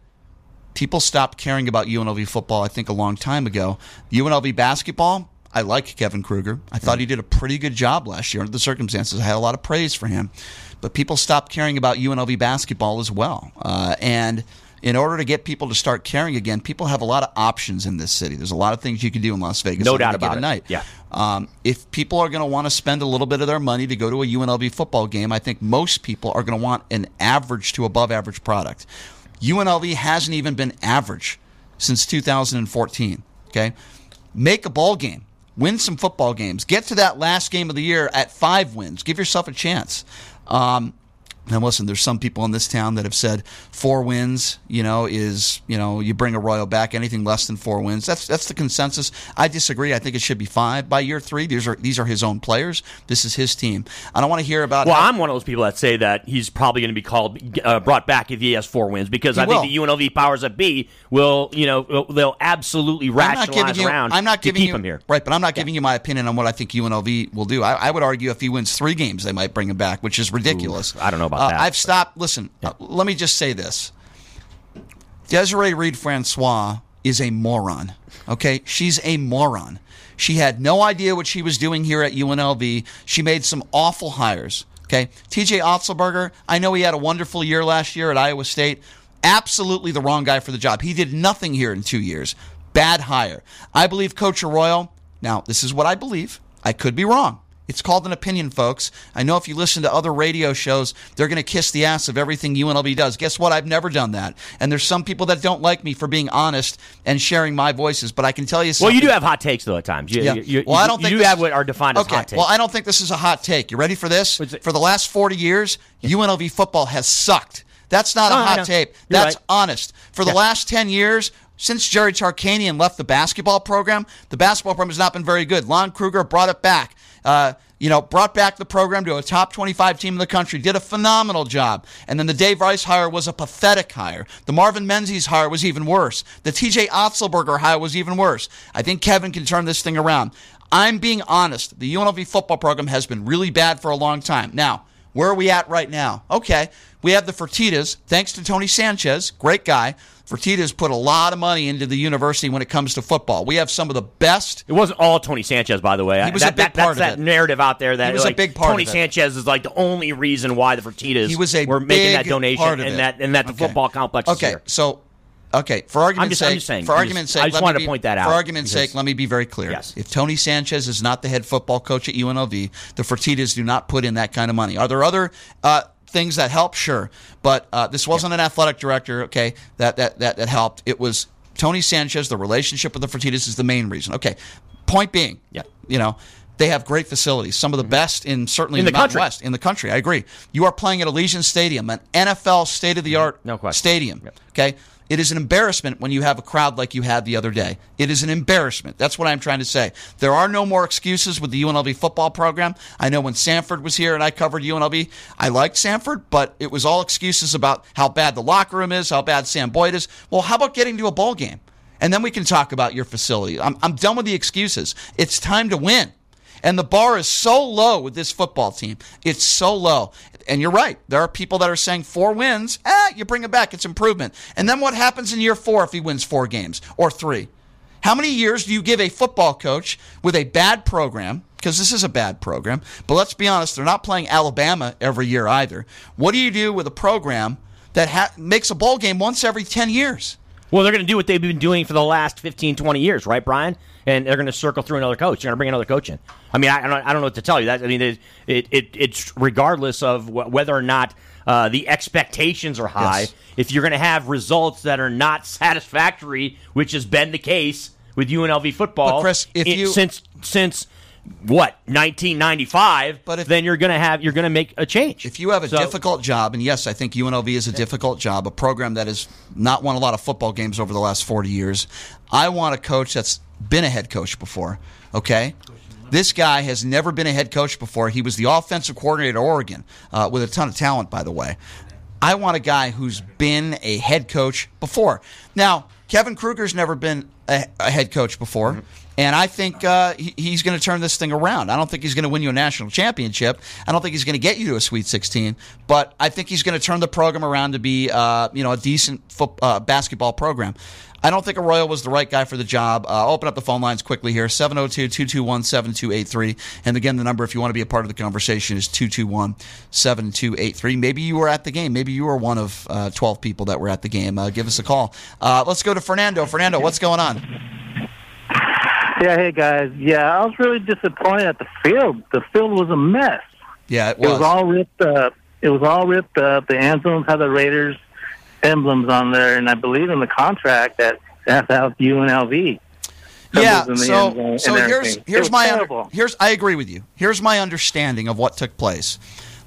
people stopped caring about UNLV football. I think a long time ago. UNLV basketball. I like Kevin Kruger. I thought he did a pretty good job last year under the circumstances. I had a lot of praise for him. But people stopped caring about UNLV basketball as well. Uh, and in order to get people to start caring again, people have a lot of options in this city. There's a lot of things you can do in Las Vegas. No doubt about it. Night. Yeah. Um, if people are going to want to spend a little bit of their money to go to a UNLV football game, I think most people are going to want an average to above average product. UNLV hasn't even been average since 2014. Okay, make a ball game, win some football games, get to that last game of the year at five wins, give yourself a chance. Um, And listen, there's some people in this town that have said four wins, you know, is you know you bring Arroyo back. Anything less than four wins, that's that's the consensus. I disagree. I think it should be five by year three. These are these are his own players. This is his team. I don't want to hear about. Well, how, I'm one of those people that say that he's probably going to be called uh, brought back if he has four wins because I will. think the UNLV powers that be will you know they'll absolutely rationalize you, around I'm not to giving keep you, him here. Right, but I'm not giving you my opinion on what I think UNLV will do. I, I would argue if he wins three games, they might bring him back, which is ridiculous. Ooh, I don't know about uh, that. I've stopped. Listen, yeah. uh, let me just say this: Desiree Reed Francois is a moron. Okay, she's a moron. She had no idea what she was doing here at UNLV. She made some awful hires. Okay, TJ Otzelberger. I know he had a wonderful year last year at Iowa State. Absolutely the wrong guy for the job. He did nothing here in two years. Bad hire. I believe Coach Arroyo. Now, this is what I believe. I could be wrong. It's called an opinion, folks. I know if you listen to other radio shows, they're going to kiss the ass of everything UNLV does. Guess what? I've never done that. And there's some people that don't like me for being honest and sharing my voices, but I can tell you something. Well, you do have hot takes, though, at times. You, yeah. You, well, I don't think you this, have what are defined okay, as hot takes. Well, I don't think this is a hot take. You ready for this? For the last 40 years, UNLV football has sucked. That's not no, a hot tape. You're That's right. honest. For the Yeah. last 10 years, since Jerry Tarkanian left the basketball program, the basketball program has not been very good. Lon Kruger brought it back. Uh, you know, brought back the program to a top 25 team in the country, did a phenomenal job. And then the Dave Rice hire was a pathetic hire. The Marvin Menzies hire was even worse. The TJ Otzelberger hire was even worse. I think Kevin can turn this thing around. I'm being honest. The UNLV football program has been really bad for a long time. Now, where are we at right now? Okay, we have the Fertitas, thanks to Tony Sanchez, great guy. Fertitas put a lot of money into the university when it comes to football. We have some of the best. It wasn't all Tony Sanchez, by the way. He was that, a big that, part that's of that it. narrative out there that He was a big part Tony. Sanchez is like the only reason why the Fertitas He was a were making that donation and that and that the Okay. football complex is Okay, so okay, for argument's just- sake, saying, for argument's just- sake, I just let wanted me to point that out For argument's because- sake, let me be very clear. Yes. If Tony Sanchez is not the head football coach at UNLV, the Fertitas do not put in that kind of money. Are there other uh, things that help? Sure, but uh, this wasn't an athletic director. Okay, that that that that helped. It was Tony Sanchez. The relationship with the Fertitas is the main reason. Okay, point being, Yeah. you know. They have great facilities, some of the best in certainly In the, the Mountain country. West. In the country, I agree. You are playing at Allegiant Stadium, an NFL state of the art No question. stadium. Yep. Okay. It is an embarrassment when you have a crowd like you had the other day. It is an embarrassment. That's what I'm trying to say. There are no more excuses with the UNLV football program. I know when Sanford was here and I covered UNLV, I liked Sanford, but it was all excuses about how bad the locker room is, how bad Sam Boyd is. Well, how about getting to a ball game? And then we can talk about your facility. I'm, I'm done with the excuses. It's time to win. And the bar is so low with this football team. It's so low. And you're right. There are people that are saying four wins, eh, you bring it back. It's improvement. And then what happens in year four if he wins four games or three? How many years do you give a football coach with a bad program? Because this is a bad program. But let's be honest, they're not playing Alabama every year either. What do you do with a program that ha- makes a bowl game once every 10 years? Well, they're going to do what they've been doing for the last 15, 20 years, right, Brian? And they're going to circle through another coach. They're going to bring another coach in. I mean, I, I, don't, I don't know what to tell you. That I mean, it, it, it it's regardless of wh- whether or not uh, the expectations are high. Yes. If you're going to have results that are not satisfactory, which has been the case with UNLV football, Chris, if in- you- since since what 1995, But if- then you're going to have you're going to make a change. If you have a So- difficult job, and yes, I think UNLV is a difficult job, a program that has not won a lot of football games over the last 40 years, I want a coach that's been a head coach before, okay? This guy has never been a head coach before. He was the offensive coordinator at Oregon uh, with a ton of talent, by the way. I want a guy who's been a head coach before. Now, Kevin Kruger's never been a, a head coach before. And I think uh, he, he's going to turn this thing around. I don't think he's going to win you a national championship. I don't think he's going to get you to a Sweet 16. But I think he's going to turn the program around to be, uh, you know, a decent uh, basketball program. I don't think Arroyo was the right guy for the job. Uh, open up the phone lines quickly here 702 221 7283. And again, the number, if you want to be a part of the conversation, is 221 7283. Maybe you were at the game. Maybe you were one of uh, 12 people that were at the game. Uh, give us a call. Uh, let's go to Fernando. Fernando, what's going on? Yeah, hey guys. Yeah, I was really disappointed at the field. The field was a mess. Yeah, it was. It was all ripped up. It was all ripped up. The zones had the Raiders emblems on there, and I believe in the contract that that's out UNLV. Yeah, symbols in the so so here's here's my under, here's I agree with you. Here's my understanding of what took place.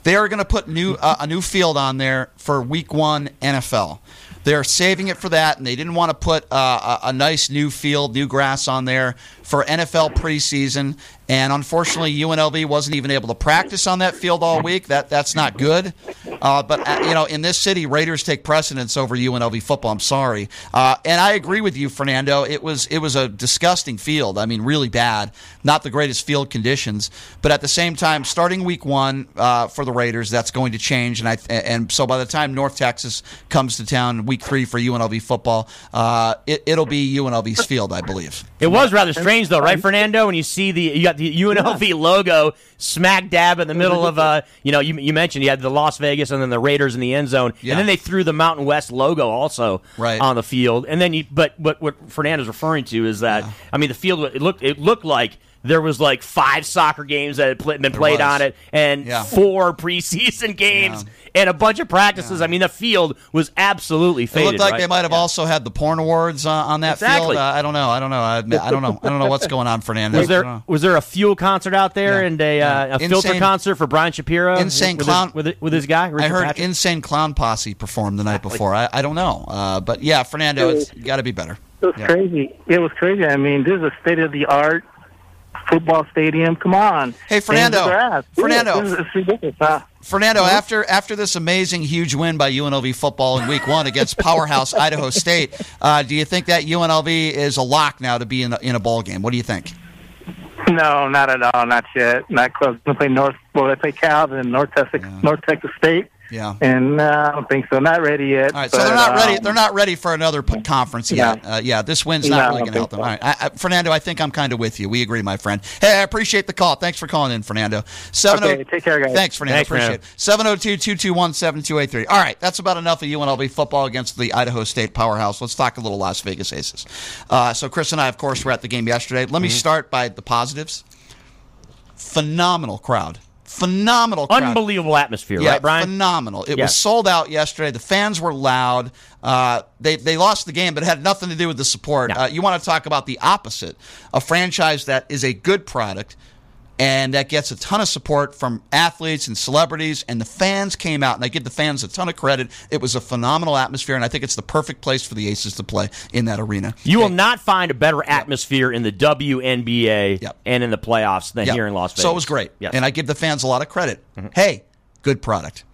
They are going to put new uh, a new field on there for Week One NFL. They're saving it for that, and they didn't want to put uh, a, a, nice new field, new grass on there for NFL preseason. And unfortunately, UNLV wasn't even able to practice on that field all week. That that's not good. Uh, but uh, you know, in this city, Raiders take precedence over UNLV football. I'm sorry, uh, and I agree with you, Fernando. It was it was a disgusting field. I mean, really bad. Not the greatest field conditions. But at the same time, starting week one uh, for the Raiders, that's going to change. And I and so by the time North Texas comes to town, week three for UNLV football, uh, it, it'll be UNLV's field, I believe. It was rather strange though, right, Fernando? When you see the you got the UNLV yeah. logo smack dab in the middle of uh, you know, you, you mentioned you had the Las Vegas and then the Raiders in the end zone, yeah. and then they threw the Mountain West logo also right. on the field, and then you. But what what Fernando's referring to is that yeah. I mean the field it looked it looked like there was like five soccer games that had been played on it and yeah. four preseason games yeah. and a bunch of practices. Yeah. I mean, the field was absolutely faded. It looked like right? they might have also had the porn awards uh, on that exactly. field. Uh, I don't know. I don't know. I, I, don't know. I don't know what's going on, Fernando. Was there was there a fuel concert out there and a, uh, a filter concert for Brian Shapiro? Insane with clown his, with, with his guy. Richard I heard Patrick? insane clown posse performed the night before. I, I don't know, uh, but yeah, Fernando, it's got to be better. It was crazy. It was crazy. I mean, this is a state of the art football stadium. Come on. Hey, Fernando. Fernando. This is, ridiculous. Huh? Fernando, after after this amazing huge win by UNLV football in Week One against powerhouse Idaho State, uh, do you think that UNLV is a lock now to be in a, in a bowl game? What do you think? No, not at all. Not yet. Not close. They play North. Well, they play Cal and North Texas. Yeah. North Texas State. Yeah. And uh, I don't think so. Not ready yet. All right, but, so they're not ready. Um, they're not ready for another p- conference yet. Uh, yeah, this win's not no, really going to help them. So. All right, I, I, Fernando, I think I'm kind of with you. We agree, my friend. Hey, I appreciate the call. Thanks for calling in, Fernando. Seven okay, take care, guys. Thanks, Fernando. Thanks, appreciate Fernando. it. 702-221-7283. All right, that's about enough of UNLV football against the Idaho State powerhouse. Let's talk a little Las Vegas Aces. Uh, so Chris and I, of course, were at the game yesterday. Let mm-hmm. me start by the positives. Phenomenal crowd phenomenal crowd. unbelievable atmosphere yeah, right brian? phenomenal. It was sold out yesterday. The fans were loud. Uh, they, they lost the game but it had nothing to do with the support. No. uh, you want to talk about the opposite a franchise that is a good product and that gets a ton of support from athletes and celebrities and the fans came out and I give the fans a ton of credit. It was a phenomenal atmosphere and I think it's the perfect place for the Aces to play in that arena. You will not find a better atmosphere yep. in the WNBA yep. and in the playoffs than yep. here in Las Vegas. So it was great. Yes. And I give the fans a lot of credit. Mm-hmm. Hey, good product.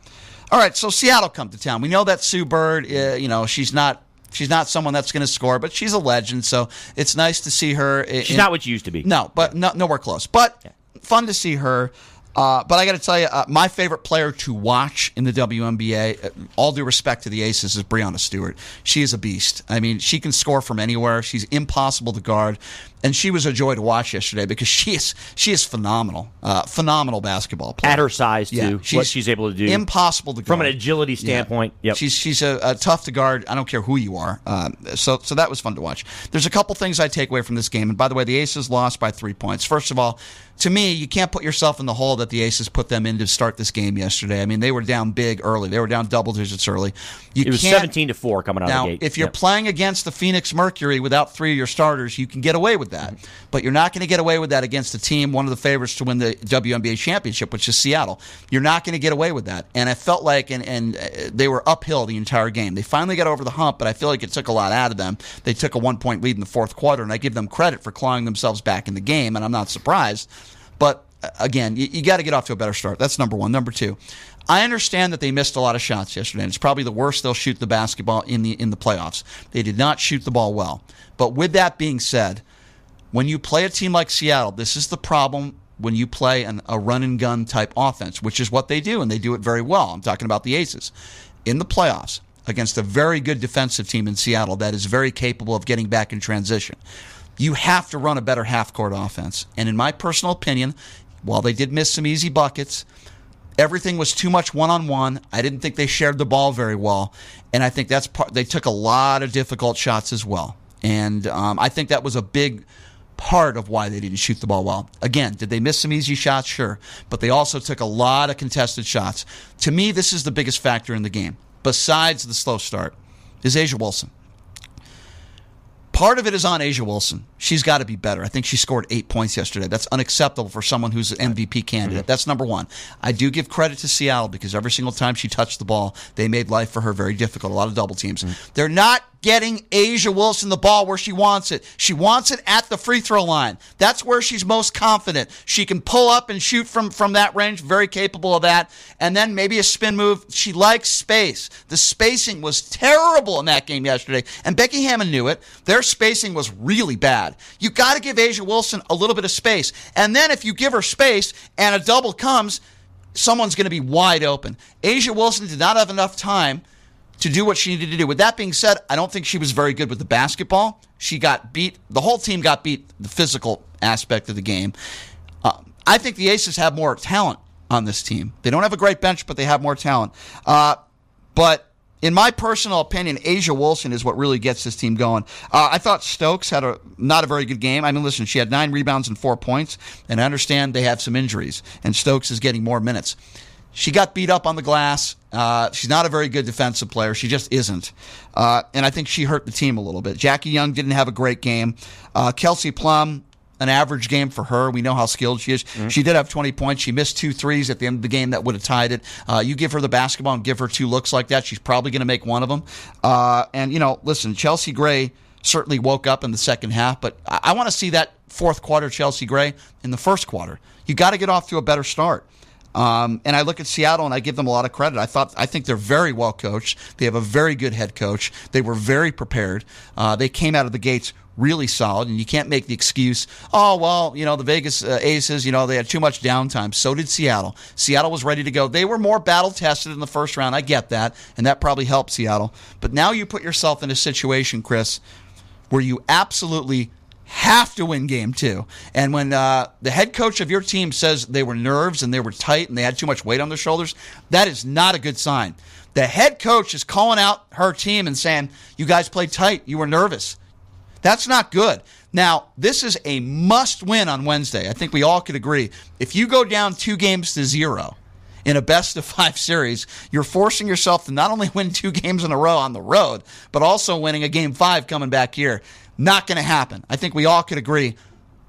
All right, so Seattle come to town. We know that Sue Bird, uh, you know, she's not She's not someone that's going to score, but she's a legend. So it's nice to see her. In, she's not what she used to be. No, but no, nowhere close. But yeah fun to see her. Uh, but I got to tell you, uh, my favorite player to watch in the WNBA, uh, all due respect to the Aces, is Breanna Stewart. She is a beast. I mean, she can score from anywhere. She's impossible to guard and she was a joy to watch yesterday because she is she is phenomenal, uh, phenomenal basketball player at her size too. Yeah, she's, what she's able to do, impossible to guard. from an agility standpoint. Yeah. Yep. she's she's a, a, tough to guard. I don't care who you are. Uh, so so that was fun to watch. There's a couple things I take away from this game, and by the way, the Aces lost by three points. First of all, to me, you can't put yourself in the hole that the Aces put them in to start this game yesterday. I mean, they were down big early. They were down double digits early. You it was seventeen to four coming out now, of the gate. If you're yep. playing against the Phoenix Mercury without three of your starters, you can get away with that. Mm-hmm. But you're not going to get away with that against a team, one of the favorites to win the WNBA championship, which is Seattle. You're not going to get away with that. And I felt like, and, and uh, they were uphill the entire game. They finally got over the hump, but I feel like it took a lot out of them. They took a one point lead in the fourth quarter, and I give them credit for clawing themselves back in the game, and I'm not surprised. But uh, again, you, you got to get off to a better start. That's number one. Number two, I understand that they missed a lot of shots yesterday, and it's probably the worst they'll shoot the basketball in the in the playoffs. They did not shoot the ball well. But with that being said, when you play a team like Seattle, this is the problem when you play an, a run and gun type offense, which is what they do, and they do it very well. I'm talking about the Aces. In the playoffs, against a very good defensive team in Seattle that is very capable of getting back in transition, you have to run a better half court offense. And in my personal opinion, while they did miss some easy buckets, everything was too much one on one. I didn't think they shared the ball very well, and I think that's part. They took a lot of difficult shots as well, and um, I think that was a big part of why they didn't shoot the ball well. Again, did they miss some easy shots? Sure. But they also took a lot of contested shots. To me, this is the biggest factor in the game, besides the slow start, is A'ja Wilson. Part of it is on A'ja Wilson. She's got to be better. I think she scored eight points yesterday. That's unacceptable for someone who's an MVP candidate. Mm-hmm. That's number one. I do give credit to Seattle because every single time she touched the ball, they made life for her very difficult. A lot of double teams. Mm-hmm. They're not getting A'ja Wilson the ball where she wants it. She wants it at the free throw line. That's where she's most confident. She can pull up and shoot from, from that range, very capable of that. And then maybe a spin move. She likes space. The spacing was terrible in that game yesterday. And Becky Hammon knew it. Their spacing was really bad. You got to give A'ja Wilson a little bit of space. And then if you give her space and a double comes, someone's going to be wide open. A'ja Wilson did not have enough time to do what she needed to do. With that being said, I don't think she was very good with the basketball. She got beat. The whole team got beat. The physical aspect of the game. Uh, I think the Aces have more talent on this team. They don't have a great bench, but they have more talent. Uh, but in my personal opinion, A'ja Wilson is what really gets this team going. Uh, I thought Stokes had a not a very good game. I mean, listen, she had nine rebounds and four points, and I understand they have some injuries, and Stokes is getting more minutes. She got beat up on the glass. Uh, she's not a very good defensive player. She just isn't. Uh, and I think she hurt the team a little bit. Jackie Young didn't have a great game. Uh, Kelsey Plum, an average game for her. We know how skilled she is. Mm-hmm. She did have 20 points. She missed two threes at the end of the game that would have tied it. Uh, you give her the basketball and give her two looks like that, she's probably going to make one of them. Uh, and, you know, listen, Chelsea Gray certainly woke up in the second half, but I, I want to see that fourth quarter Chelsea Gray in the first quarter. You got to get off to a better start. Um, and I look at Seattle and I give them a lot of credit. I thought I think they're very well coached. They have a very good head coach. They were very prepared. Uh, they came out of the gates really solid, and you can't make the excuse, oh, well, you know, the Vegas uh, Aces, you know, they had too much downtime. So did Seattle. Seattle was ready to go. They were more battle tested in the first round. I get that, and that probably helped Seattle. But now you put yourself in a situation, Chris, where you absolutely have to win game two. And when uh, the head coach of your team says they were nerves and they were tight and they had too much weight on their shoulders, that is not a good sign. The head coach is calling out her team and saying, You guys played tight. You were nervous. That's not good. Now, this is a must win on Wednesday. I think we all could agree. If you go down two games to zero, in a best of five series, you're forcing yourself to not only win two games in a row on the road, but also winning a game five coming back here. Not going to happen. I think we all could agree.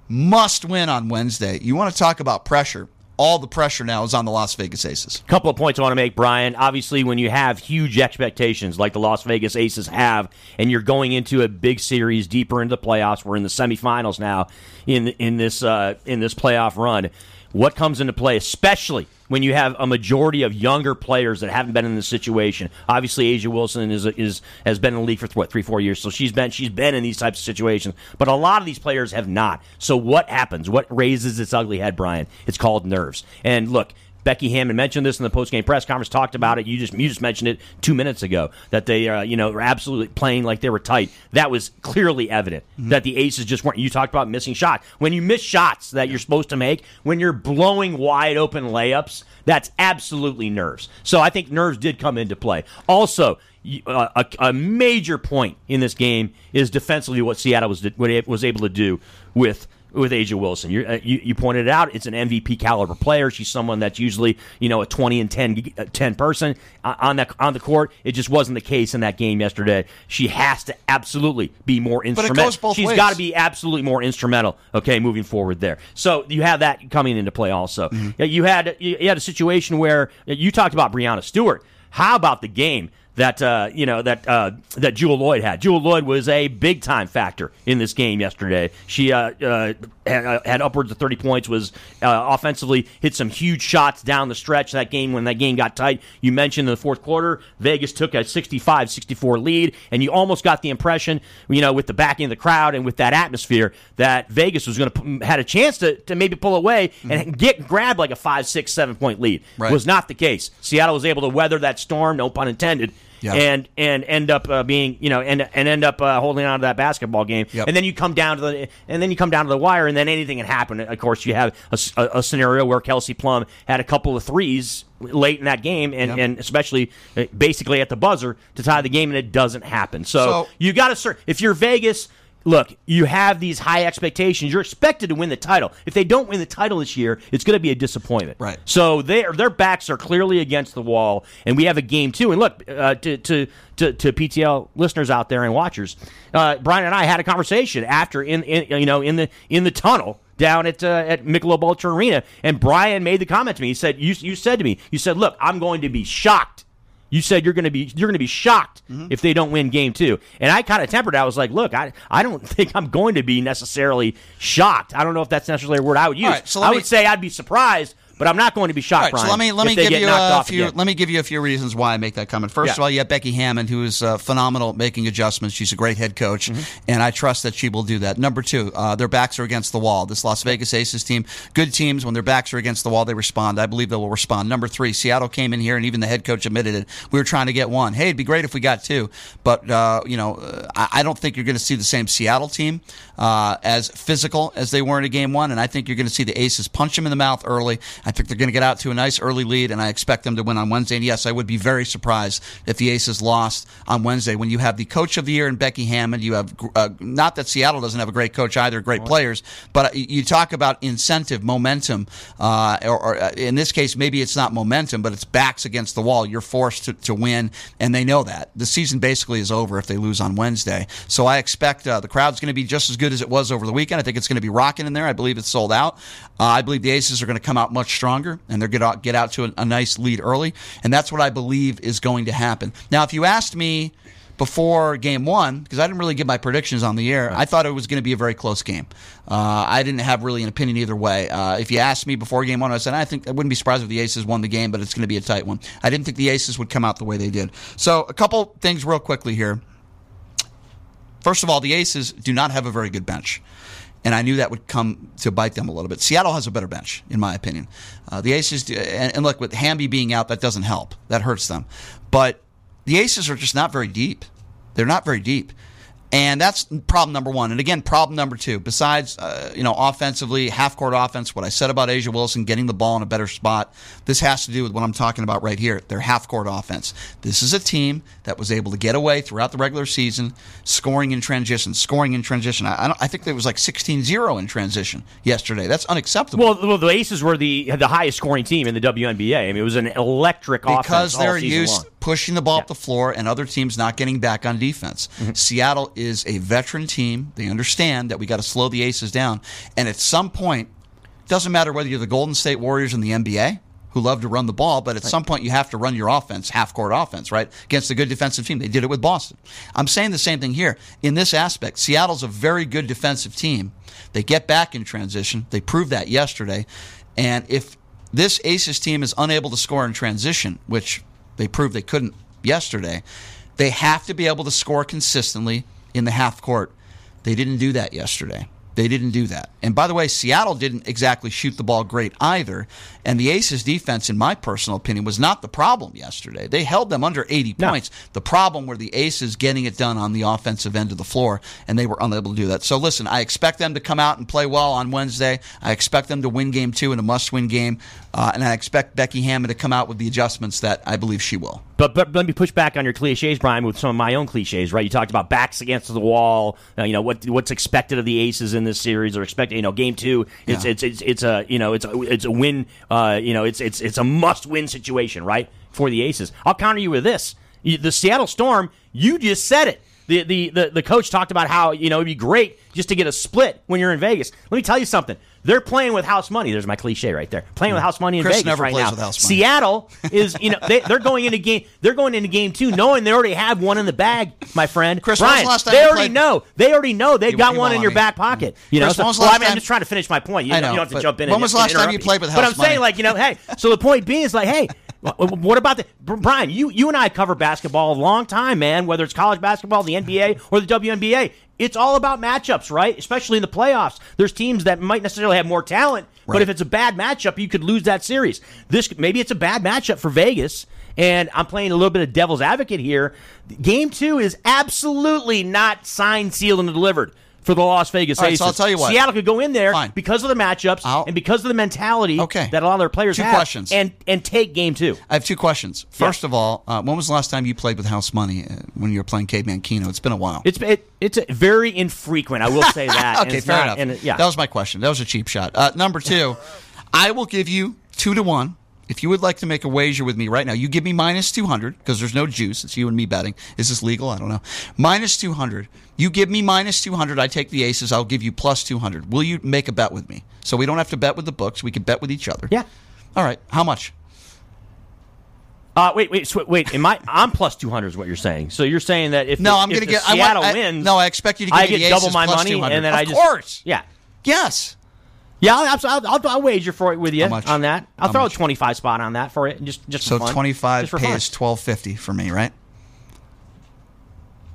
Must win on Wednesday. You want to talk about pressure all the pressure now is on the Las Vegas Aces. A couple of points I want to make, Brian. Obviously, when you have huge expectations like the Las Vegas Aces have, and you're going into a big series deeper into the playoffs, we're in the semifinals now in in this uh, in this playoff run. What comes into play, especially when you have a majority of younger players that haven't been in this situation. Obviously, A'ja Wilson is is has been in the league for what three four years, so she's been she's been in these types of situations. But a lot of these players have not. So what happens? What raises its ugly head, Brian? It's called nerves. And look, Becky Hammon mentioned this in the post game press conference. Talked about it. You just you just mentioned it two minutes ago that they uh, you know were absolutely playing like they were tight. That was clearly evident mm-hmm. that the Aces just weren't. You talked about missing shots. When you miss shots that you're supposed to make, when you're blowing wide open layups, that's absolutely nerves. So I think nerves did come into play. Also, uh, a, a, major point in this game is defensively what Seattle was was able to do with with A'ja Wilson. Uh, you, you pointed it out; it's an MVP caliber player. She's someone that's usually you know a twenty and 10, uh, 10 person uh, on that on the court. It just wasn't the case in that game yesterday. She has to absolutely be more instrumental. She's got to be absolutely more instrumental. Okay, moving forward there. So you have that coming into play also. Mm-hmm. You had you had a situation where you talked about Breanna Stewart. How about the game? That uh, you know that uh, that Jewell Loyd had. Jewell Loyd was a big time factor in this game yesterday. She uh, uh had, uh, had, upwards of 30 points. Was uh, offensively hit some huge shots down the stretch. That game when that game got tight. You mentioned in the fourth quarter, Vegas took a 65-64 lead, and you almost got the impression, you know, with the backing of the crowd and with that atmosphere, that Vegas was going to had a chance to, to maybe pull away and mm-hmm. get grab like a five, six, seven point lead. Right. Was not the case. Seattle was able to weather that storm, no pun intended Yep. and and end up uh, being you know and and end up uh, holding on to that basketball game yep. and then you come down to the and then you come down to the wire and then anything can happen of course you have a, a, a scenario where Kelsey Plum had a couple of threes late in that game and, yep. and especially uh, basically at the buzzer to tie the game and it doesn't happen so, so you got to if you're Vegas look, you have these high expectations. You're expected to win the title. If they don't win the title this year, it's going to be a disappointment. Right. So their their backs are clearly against the wall, and we have a game too. And look, uh, to, to to to PTL listeners out there and watchers, uh, Brian and I had a conversation after in, in you know in the in the tunnel down at uh, at Michelob Ultra Arena, and Brian made the comment to me. He said, "You you said to me, you said, look, I'm going to be shocked." You said you're going to be you're going to be shocked mm-hmm. if they don't win game two, and I kind of tempered. I was like, "Look, I I don't think I'm going to be necessarily shocked. I don't know if that's necessarily a word I would use. Right, so I me, would say I'd be surprised, but I'm not going to be shocked. Right, so let me let me give you a few. Again. Let me give you a few reasons why I make that comment. First yeah. of all, you have Becky Hammon, who is uh, phenomenal at making adjustments. She's a great head coach, mm-hmm. and I trust that she will do that. Number two, uh, their backs are against the wall. This Las Vegas Aces team, good teams, when their backs are against the wall, they respond. I believe they will respond. Number three, Seattle came in here, and even the head coach admitted it. We were trying to get one. Hey, it'd be great if we got two, but uh, you know, I, I, don't think you're going to see the same Seattle team uh, as physical as they were in a game one, and I think you're going to see the Aces punch them in the mouth early. I think they're going to get out to a nice early lead, and I expect them to win on Wednesday. And yes, I would be very surprised if the Aces lost on Wednesday. When you have the coach of the year in Becky Hammon. you have uh, not that Seattle doesn't have a great coach either, great players, but you talk about incentive, momentum, uh, or, or, uh, in this case, maybe it's not momentum, but it's backs against the wall. You're forced to, to win, and they know that. The season basically is over if they lose on Wednesday. So I expect uh, the crowd's going to be just as good as it was over the weekend. I think it's going to be rocking in there. I believe it's sold out. Uh, I believe the Aces are going to come out much stronger, and they're going to get out to a, a nice lead early, and that's what I believe is going to happen. Now, if you asked me before game one because I didn't really give my predictions on the air. I thought it was going to be a very close game. Uh, I didn't have really an opinion either way. Uh, if you asked me before game one, I said I think I wouldn't be surprised if the Aces won the game, but it's going to be a tight one. I didn't think the Aces would come out the way they did. So a couple things real quickly here. First of all, the Aces do not have a very good bench and I knew that would come to bite them a little bit. Seattle has a better bench, in my opinion. Uh, the Aces, do, and, and, look, with Hamby being out, that doesn't help. That hurts them. But the Aces are just not very deep. They're not very deep. And that's problem number one. And again, problem number two, besides, uh, you know, offensively, half court offense, what I said about A'ja Wilson getting the ball in a better spot, this has to do with what I'm talking about right here, their half court offense. This is a team that was able to get away throughout the regular season, scoring in transition, scoring in transition. I, I think there was like 16 0 in transition yesterday. That's unacceptable. Well, well, the Aces were the the highest scoring team in the WNBA. I mean, it was an electric because offense. Because they're used long. pushing the ball yeah. up the floor and other teams not getting back on defense. Mm-hmm. Seattle is a veteran team. They understand that we got to slow the Aces down. And at some point, doesn't matter whether you're the Golden State Warriors in the NBA who love to run the ball, but at right. some point you have to run your offense, half court offense, right? Against a good defensive team. They did it with Boston. I'm saying the same thing here. In this aspect, Seattle's a very good defensive team. They get back in transition. They proved that yesterday. And if this Aces team is unable to score in transition, which they proved they couldn't yesterday, they have to be able to score consistently in the half court. They didn't do that yesterday. They didn't do that. And by the way, Seattle didn't exactly shoot the ball great either. And the Aces defense, in my personal opinion, was not the problem yesterday. They held them under 80 no. points. The problem were the Aces getting it done on the offensive end of the floor, and they were unable to do that. So listen, I expect them to come out and play well on Wednesday. I expect them to win game two in a must win game. Uh, and I expect Becky Hammon to come out with the adjustments that I believe she will. But, but let me push back on your cliches, Brian, with some of my own cliches, right? You talked about backs against the wall, uh, you know, what what's expected of the Aces in this series or expected, you know, game two, it's, yeah. it's, it's, it's, a, you know, it's a, it's a win, uh, you know, it's, it's, it's a must win situation, right? For the Aces. I'll counter you with this. The Seattle Storm, you just said it. The, the, the, the coach talked about how, you know, it'd be great just to get a split when you're in Vegas. Let me tell you something. They're playing with house money. There's my cliche right there. Playing with mm. house money in Chris Vegas right now. Money. Seattle is, you know, they, are going into game. They're going into game two, knowing they already have one in the bag, my friend. Chris, Brian, last time they already played? know. They already know they've You- got you one in your me. back pocket. Mm. You know, Chris, so, when was the well, I mean, I'm just trying to finish my point. You, I you don't have to jump in. when was the last time you played with house money? But I'm saying, like, you know, hey. So the point being is like, hey. What about the Brian? You you and I cover basketball a long time, man. Whether it's college basketball, the NBA, or the WNBA, it's all about matchups, right? Especially in the playoffs. There's teams that might necessarily have more talent, Right. but if it's a bad matchup, you could lose that series. This maybe it's a bad matchup for Vegas, and I'm playing a little bit of devil's advocate here. Game two is absolutely not signed, sealed, and delivered for the Las Vegas right, Aces. so I'll tell you what. Seattle could go in there Fine. because of the matchups I'll- and because of the mentality Okay. that a lot of their players Two have, questions. and and take game two. I have two questions. First of all, uh, when was the last time you played with house money uh, when you were playing Caveman Keno? It's been a while. It's it, it's a very infrequent. I will say that. and okay, it's fair not- enough. And, yeah, That was my question. That was a cheap shot. Uh, number two, I will give you two to one. If you would like to make a wager with me right now, you give me minus 200 because there's no juice. It's you and me betting. Is this legal? I don't know. Minus 200. You give me minus 200. I take the aces. I'll give you plus 200. Will you make a bet with me? So we don't have to bet with the books. We can bet with each other. yeah. All right. How much? Uh, wait, wait, sw- wait. Am I? I'm plus two hundred is what you're saying. So you're saying that if No, the, I'm going to the get. Seattle I want, I- wins. no, I expect you to give I me get the double my plus money, 200. and then of I just course. yeah. Yes. Yeah, I'll, I'll, I'll, I'll wager for it with you on that. I'll How throw much? a 25 spot on that for it, just just So for fun. 25 Just pays 1250 for me, right?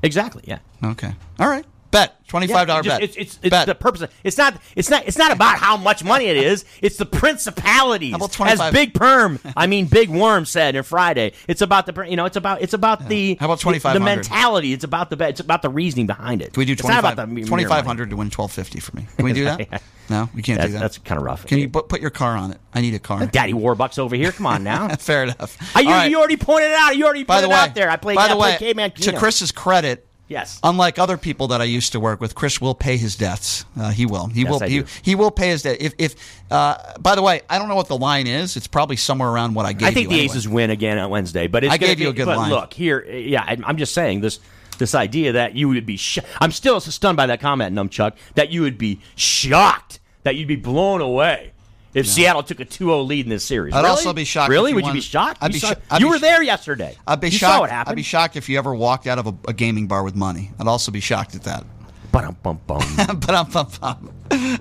Exactly. Yeah. Okay. All right. Bet. $25 Yeah, it bet. It's, it's, it's bet. the purpose. Of, it's not. It's not. It's not about how much money it is. It's the principalities. How about As Big Perm, I mean Big Worm said on Friday. It's about the. You know. It's about. It's about the. How about twenty five? The mentality. It's about the. bet- It's about the reasoning behind it. Can we do It's not 25, about the mere 2500 to win 1250 for me? Can we do that? Yeah. No, we can't That's, do that. that's kind of rough. Can you put, your car on it? I need a car. Daddy Warbucks over here. Come on now. Fair enough. I, you, right. you already pointed it out. You already by put the it way, out there. I played. by I the way, played Caveman to Chris's credit, Yes. Unlike other people that I used to work with, Chris will pay his debts. Uh, he will. He Yes, will. He, he will pay his debt. If, if uh, by the way, I don't know what the line is. It's probably somewhere around what I gave I think the anyway. Aces win again on Wednesday, but it's I gave you a good but line. Look here, yeah, I- I'm just saying this this idea that you would be. Sh- I'm still stunned by that comment, Numchuck, that you would be shocked, that you'd be blown away if Seattle took a 2-0 lead in this series. I'd Really? also be shocked Really, you would you be shocked? I'd you be saw- sho- I'd you be were sh- there yesterday. I'd be you shocked. Saw what happened. I'd be shocked if you ever walked out of a, a gaming bar with money. I'd also be shocked at that.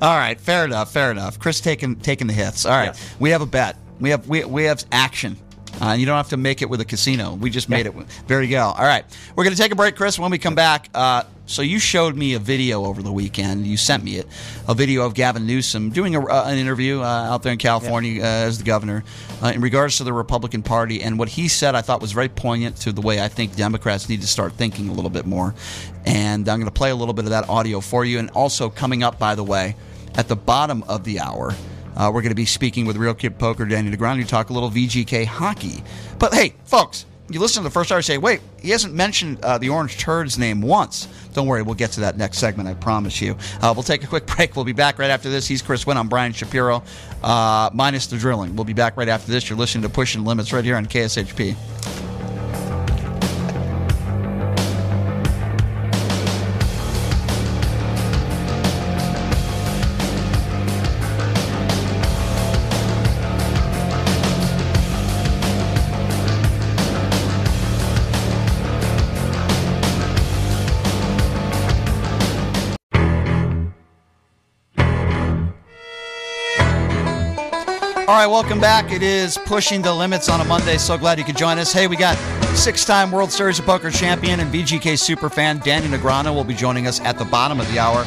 All right. Fair enough. Fair enough. Chris taking taking the hits. All right. Yes. We have a bet. We have we, we have action. Uh, and you don't have to make it with a casino. We just made it. There you go. All right. We're going to take a break, Chris. When we come back, uh, so you showed me a video over the weekend. You sent me it, a video of Gavin Newsom doing a, uh, an interview uh, out there in California uh, as the governor uh, in regards to the Republican Party. And what he said, I thought was very poignant to the way I think Democrats need to start thinking a little bit more. And I'm going to play a little bit of that audio for you. And also coming up, by the way, at the bottom of the hour. Uh, we're going to be speaking with Real Kid Poker, Danny Negreanu, to talk a little VGK hockey. But hey, folks, you listen to the first hour say, wait, he hasn't mentioned uh, the Orange Turd's name once. Don't worry, we'll get to that next segment, I promise you. Uh, we'll take a quick break. We'll be back right after this. He's Chris Wynn. I'm Brian Shapiro, uh, minus the drilling. We'll be back right after this. You're listening to Pushing Limits right here on KSHP. All right, welcome back. It is Pushing the Limits on a Monday. So glad you could join us. Hey, we got six time World Series of Poker champion and VGK superfan Danny Negreanu will be joining us at the bottom of the hour.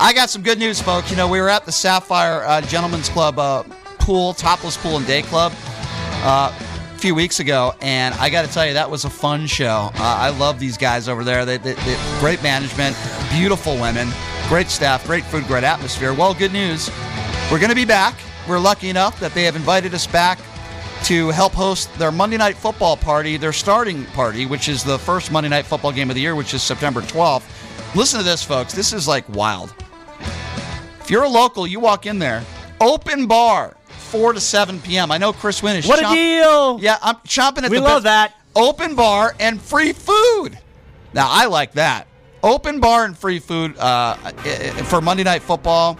I got some good news, folks. You know, we were at the Sapphire uh, Gentlemen's Club uh, pool, topless pool and day club uh, a few weeks ago, and I got to tell you, that was a fun show. Uh, I love these guys over there. They, they, they, great management, beautiful women, great staff, great food, great atmosphere. Well, good news. We're going to be back. We're lucky enough that they have invited us back to help host their Monday Night Football party, their starting party, which is the first Monday Night Football game of the year, which is September 12th. Listen to this, folks. This is like wild. If you're a local, you walk in there, open bar, 4 to 7 p.m. I know Chris Wynn is what a deal! Yeah, I'm chomping at We the love bit. that. Open bar and free food. Now, I like that. Open bar and free food uh, for Monday Night Football.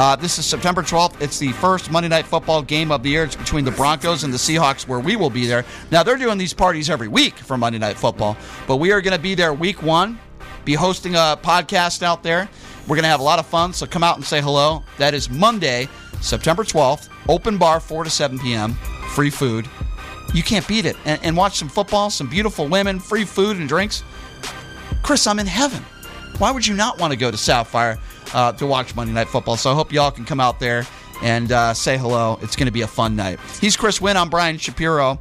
Uh, this is September 12th. It's the first Monday Night Football game of the year. It's between the Broncos and the Seahawks, where we will be there. Now, they're doing these parties every week for Monday Night Football, but we are going to be there week one, be hosting a podcast out there. We're going to have a lot of fun, so come out and say hello. That is Monday, September 12th. Open bar, 4 to 7 p.m., free food. You can't beat it. And, and watch some football, some beautiful women, free food and drinks. Chris, I'm in heaven. Why would you not want to go to Sapphire uh, to watch Monday Night Football? So I hope y'all can come out there and uh, say hello. It's going to be a fun night. He's Chris Wynn. I'm Brian Shapiro.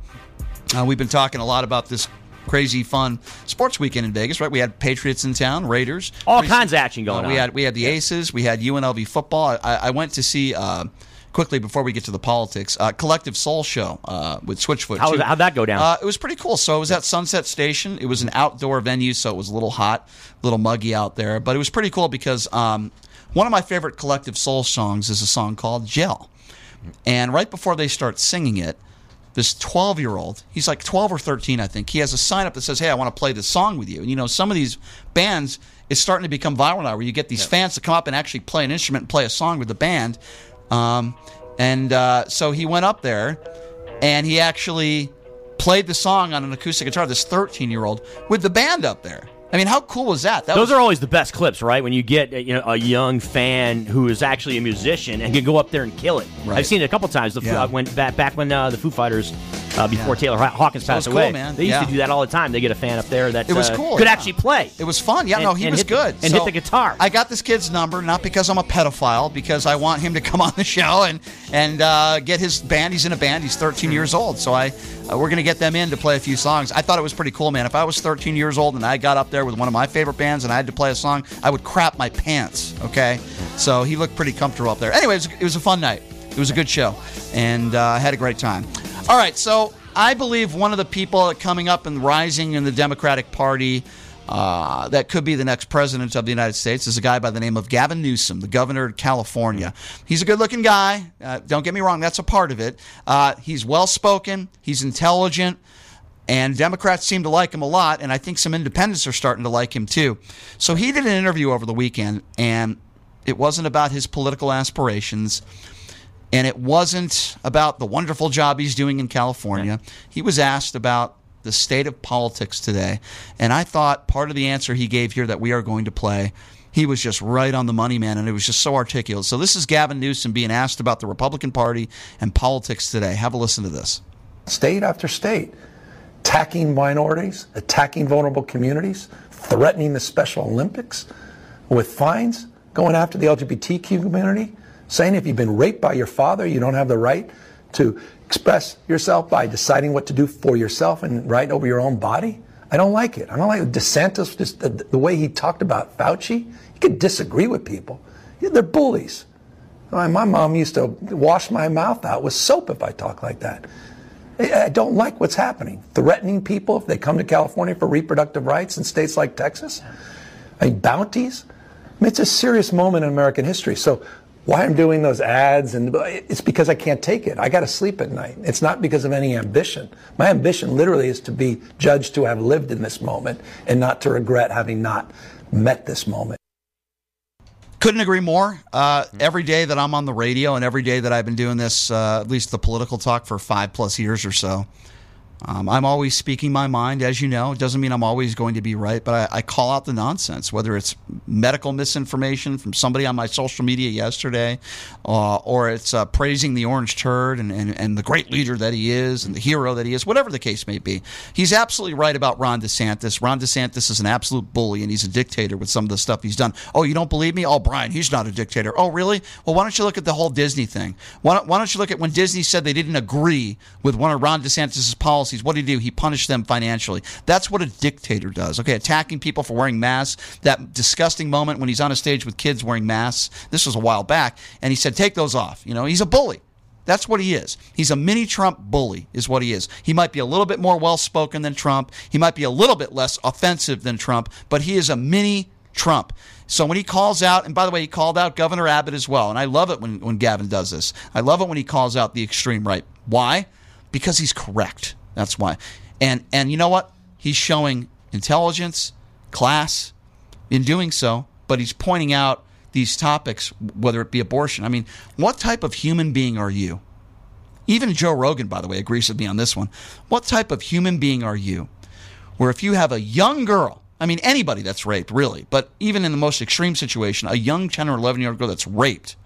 Uh, we've been talking a lot about this crazy, fun sports weekend in Vegas. Right, we had Patriots in town, Raiders, all kinds of action going uh, on. We had we had the. Aces, we had UNLV football. I, I went to see. Uh, quickly before we get to the politics, uh, Collective Soul Show uh, with Switchfoot. How was, how'd that go down? Uh, it was pretty cool. So it was at Sunset Station. It was an outdoor venue, so it was a little hot, a little muggy out there, but it was pretty cool because um, one of my favorite Collective Soul songs is a song called Gel. And right before they start singing it, this 12 year old, he's like 12 or 13, I think, he has a sign up that says, Hey, I want to play this song with you. And, you know, some of these bands, it's starting to become viral now where you get these yeah. fans to come up and actually play an instrument and play a song with the band. Um, and uh, so he went up there and he actually played the song on an acoustic guitar, this 13 year old, with the band up there. I mean, how cool was that? that Those was, are always the best clips, right? When you get you know a young fan who is actually a musician and can go up there and kill it. Right. I've seen it a couple times. The, yeah. uh, when back, back when uh, the Foo Fighters uh, before yeah. Taylor Hawkins passed away, cool, man. they used yeah. to do that all the time. They get a fan up there that it was uh, cool. could actually play. It was fun. Yeah, and, no, he was good the, and so hit the guitar. I got this kid's number not because I'm a pedophile, because I want him to come on the show and and uh, get his band. He's in a band. He's 13 years old, so I uh, we're gonna get them in to play a few songs. I thought it was pretty cool, man. If I was 13 years old and I got up there with one of my favorite bands and I had to play a song, I would crap my pants. Okay, so he looked pretty comfortable up there. Anyway, it was, it was a fun night. It was a good show, and uh, I had a great time. All right, so I believe one of the people coming up and rising in the Democratic Party. Uh, that could be the next president of the United States is a guy by the name of Gavin Newsom, the governor of California. He's a good looking guy. Uh, don't get me wrong, that's a part of it. Uh, he's well spoken, he's intelligent, and Democrats seem to like him a lot, and I think some independents are starting to like him too. So he did an interview over the weekend, and it wasn't about his political aspirations. And it wasn't about the wonderful job he's doing in California. He was asked about the state of politics today. And I thought part of the answer he gave here that we are going to play, he was just right on the money, man. And it was just so articulate. So this is Gavin Newsom being asked about the Republican Party and politics today. Have a listen to this. State after state attacking minorities, attacking vulnerable communities, threatening the Special Olympics with fines, going after the LGBTQ community, saying if you've been raped by your father, you don't have the right to express yourself by deciding what to do for yourself and right over your own body. I don't like it. I don't like DeSantis, just the, the way he talked about Fauci. You could disagree with people. They're bullies. My mom used to wash my mouth out with soap if I talk like that. I don't like what's happening. Threatening people if they come to California for reproductive rights in states like Texas. I mean, bounties. I mean, it's a serious moment in American history. So why I'm doing those ads and it's because I can't take it. I got to sleep at night. It's not because of any ambition. My ambition literally is to be judged to have lived in this moment and not to regret having not met this moment. Couldn't agree more. Uh, every day that I'm on the radio and every day that I've been doing this, uh, at least the political talk for five plus years or so, um, I'm always speaking my mind, as you know. It doesn't mean I'm always going to be right, but I, I, call out the nonsense, whether it's medical misinformation from somebody on my social media yesterday, uh, or it's uh, praising the orange turd and, and, and the great leader that he is and the hero that he is, whatever the case may be. He's absolutely right about Ron DeSantis. Ron DeSantis is an absolute bully and he's a dictator with some of the stuff he's done. Oh, you don't believe me? Oh, Brian, he's not a dictator. Oh, really? Well, why don't you look at the whole Disney thing? Why don't, why don't you look at when Disney said they didn't agree with one of Ron DeSantis' policies? Policies. What did he do? He punished them financially. That's what a dictator does. Okay, attacking people for wearing masks. That disgusting moment when he's on a stage with kids wearing masks. This was a while back, and he said, "Take those off." You know, he's a bully. That's what he is. He's a mini Trump bully, is what he is. He might be a little bit more well spoken than Trump. He might be a little bit less offensive than Trump, but he is a mini Trump. So when he calls out, and by the way, he called out Governor Abbott as well, and I love it when, when Gavin does this. I love it when he calls out the extreme right. Why? Because he's correct. That's why. And and you know what? He's showing intelligence, class in doing so, but he's pointing out these topics, whether it be abortion. I mean, what type of human being are you? Even Joe Rogan, by the way, agrees with me on this one. What type of human being are you? Where if you have a young girl, I mean, anybody that's raped, really, but even in the most extreme situation, a young 10 or 11 year old girl that's raped,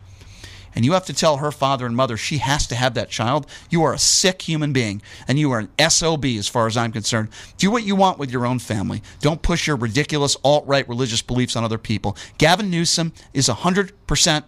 and you have to tell her father and mother she has to have that child, you are a sick human being and you are an SOB as far as I'm concerned. Do what you want with your own family. Don't push your ridiculous alt right religious beliefs on other people. Gavin Newsom is 100%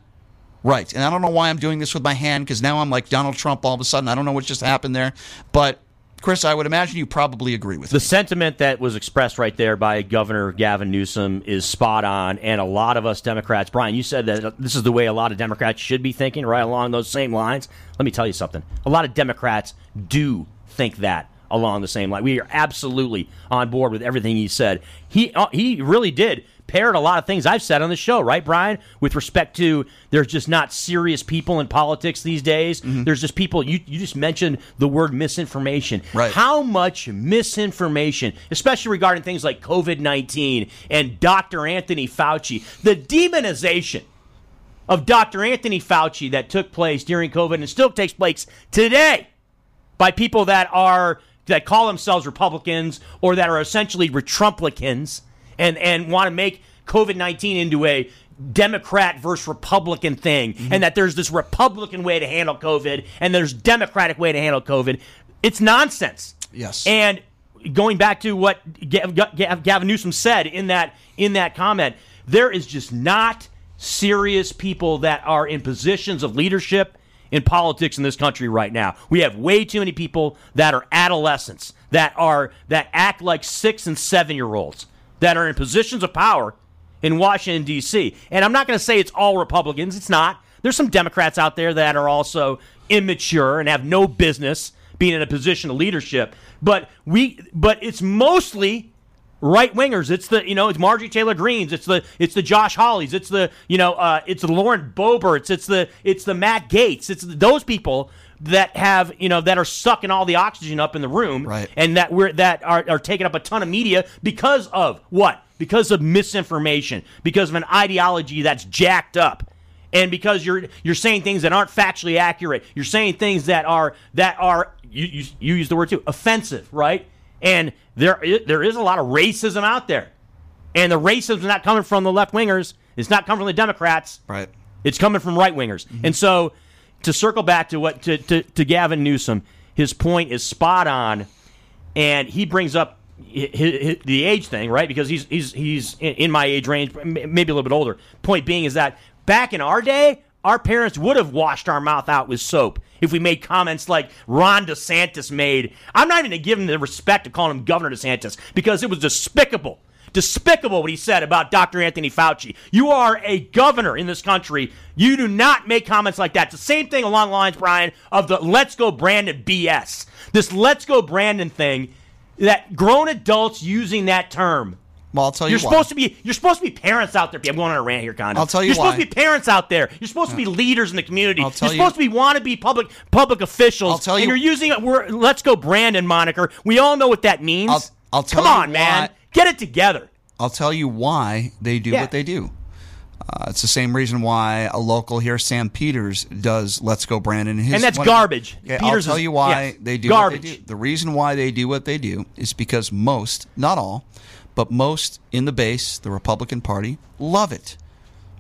right. And I don't know why I'm doing this with my hand because now I'm like Donald Trump all of a sudden. I don't know what just happened there. But Chris, I would imagine you probably agree with the me. sentiment that was expressed right there by Governor Gavin Newsom is spot on, and a lot of us Democrats, Brian, you said that this is the way a lot of Democrats should be thinking, right along those same lines. Let me tell you something: a lot of Democrats do think that along the same line. We are absolutely on board with everything he said. He uh, he really did parrot a lot of things I've said on the show, right, Brian? With respect to there's just not serious people in politics these days. Mm-hmm. There's just people. You you just mentioned the word misinformation. Right. How much misinformation, especially regarding things like COVID nineteen and Dr. Anthony Fauci, the demonization of Dr. Anthony Fauci that took place during COVID and still takes place today by people that are that call themselves Republicans or that are essentially Retrumplicans and and want to make COVID nineteen into a Democrat versus Republican thing, mm-hmm. and that there's this Republican way to handle COVID and there's Democratic way to handle COVID. It's nonsense. Yes. And going back to what Gavin Newsom said in that in that comment, there is just not serious people that are in positions of leadership in politics in this country right now. We have way too many people that are adolescents that are that act like 6 and 7 year olds that are in positions of power in Washington, D.C. And I'm not going to say it's all Republicans. It's not. There's some Democrats out there that are also immature and have no business being in a position of leadership. But we, but it's mostly right wingers. It's the you know it's Marjorie Taylor Greens. It's the it's the Josh Hawleys. It's the you know uh, it's the Lauren Boeberts. It's the it's the Matt Gaetz. It's those people that have you know that are sucking all the oxygen up in the room, right. and that we're that are, are taking up a ton of media because of what? Because of misinformation, because of an ideology that's jacked up, and because you're you're saying things that aren't factually accurate. You're saying things that are that are you you, you use the word too offensive, right? And there there is a lot of racism out there, and the racism is not coming from the left wingers. It's not coming from the Democrats. Right. It's coming from right wingers, mm-hmm. and so to circle back to what to, to, to Gavin Newsom, his point is spot on, and he brings up his, his, the age thing, right? Because he's he's he's in my age range, maybe a little bit older. Point being is that back in our day, our parents would have washed our mouth out with soap if we made comments like Ron DeSantis made. I'm not even going to give him the respect of calling him Governor DeSantis because it was despicable despicable what he said about Dr. Anthony Fauci. You are a governor in this country. You do not make comments like that. It's the same thing along the lines, Brian, of the let's go Brandon BS. This let's go Brandon thing that grown adults using that term. Well, I'll tell you. You're why. supposed to be. You're supposed to be parents out there. I'm going on a rant here, Condon. I'll tell you. You're why. supposed to be parents out there. You're supposed to be leaders in the community. I'll tell you're supposed you. to be want to be public public officials. I'll tell you. And you're using a we're, "Let's go Brandon" moniker. We all know what that means. I'll, I'll tell Come you on, man. Get it together. I'll tell you why they do Yeah. what they do. Uh, it's the same reason why a local here, Sam Peters, does "Let's Go Brandon." His, And that's one garbage. Okay, Peters I'll tell you why yes, they do garbage. what they do. The reason why they do what they do is because most, not all, but most in the base, the Republican Party, love it.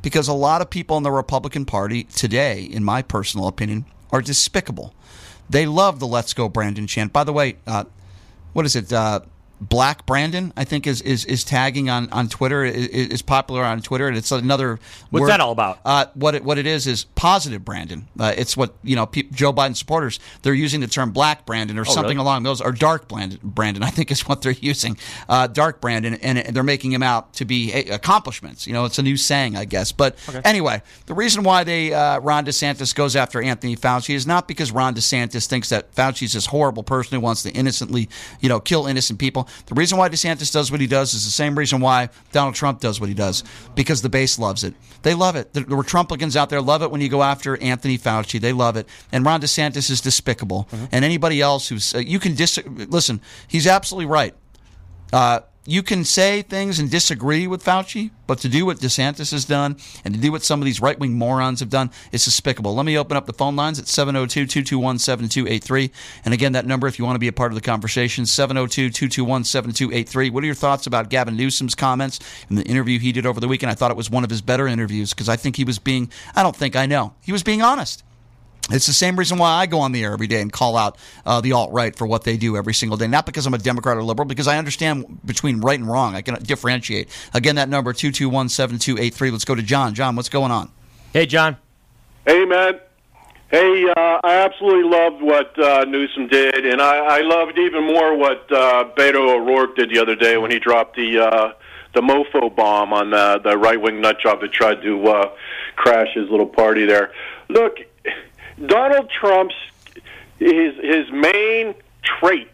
Because a lot of people in the Republican Party today, in my personal opinion, are despicable. They love the "Let's Go Brandon" chant. By the way, uh, what is it? Uh, Black Brandon, I think, is is, is tagging on, on Twitter. Is, is popular on Twitter, and it's another. What's word- that all about? Uh, what it, what it is is positive Brandon. Uh, it's what you know. Pe- Joe Biden supporters they're using the term Black Brandon or something Oh, really? along those or Dark Brandon. Brandon, I think, is what they're using. Uh, dark Brandon, and they're making him out to be accomplishments. You know, it's a new saying, I guess. But anyway, the reason why they uh, Ron DeSantis goes after Anthony Fauci is not because Ron DeSantis thinks that Fauci's this horrible person who wants to innocently, you know, kill innocent people. The reason why DeSantis does what he does is the same reason why Donald Trump does what he does because the base loves it. They love it. The, the Trumplicans out there love it when you go after Anthony Fauci. They love it. And Ron DeSantis is despicable. And anybody else who's uh, you can dis- listen. He's absolutely right. Uh, you can say things and disagree with Fauci, but to do what DeSantis has done and to do what some of these right wing morons have done is despicable. Let me open up the phone lines at 702 221 7283. And again, that number, if you want to be a part of the conversation, 702 221 7283. What are your thoughts about Gavin Newsom's comments in the interview he did over the weekend? I thought it was one of his better interviews because I think he was being, I don't think I know, he was being honest. It's the same reason why I go on the air every day and call out uh, the alt right for what they do every single day. Not because I'm a Democrat or liberal, because I understand between right and wrong. I can differentiate. Again, that number two two one seven two eight three. Let's go to John. John, what's going on? Hey, John. Hey, man. Hey, uh, I absolutely loved what uh, Newsom did, and I, I loved even more what uh, Beto O'Rourke did the other day when he dropped the uh, the mofo bomb on the, the right wing nut job that tried to uh, crash his little party there. Look, Donald Trump's his his main trait,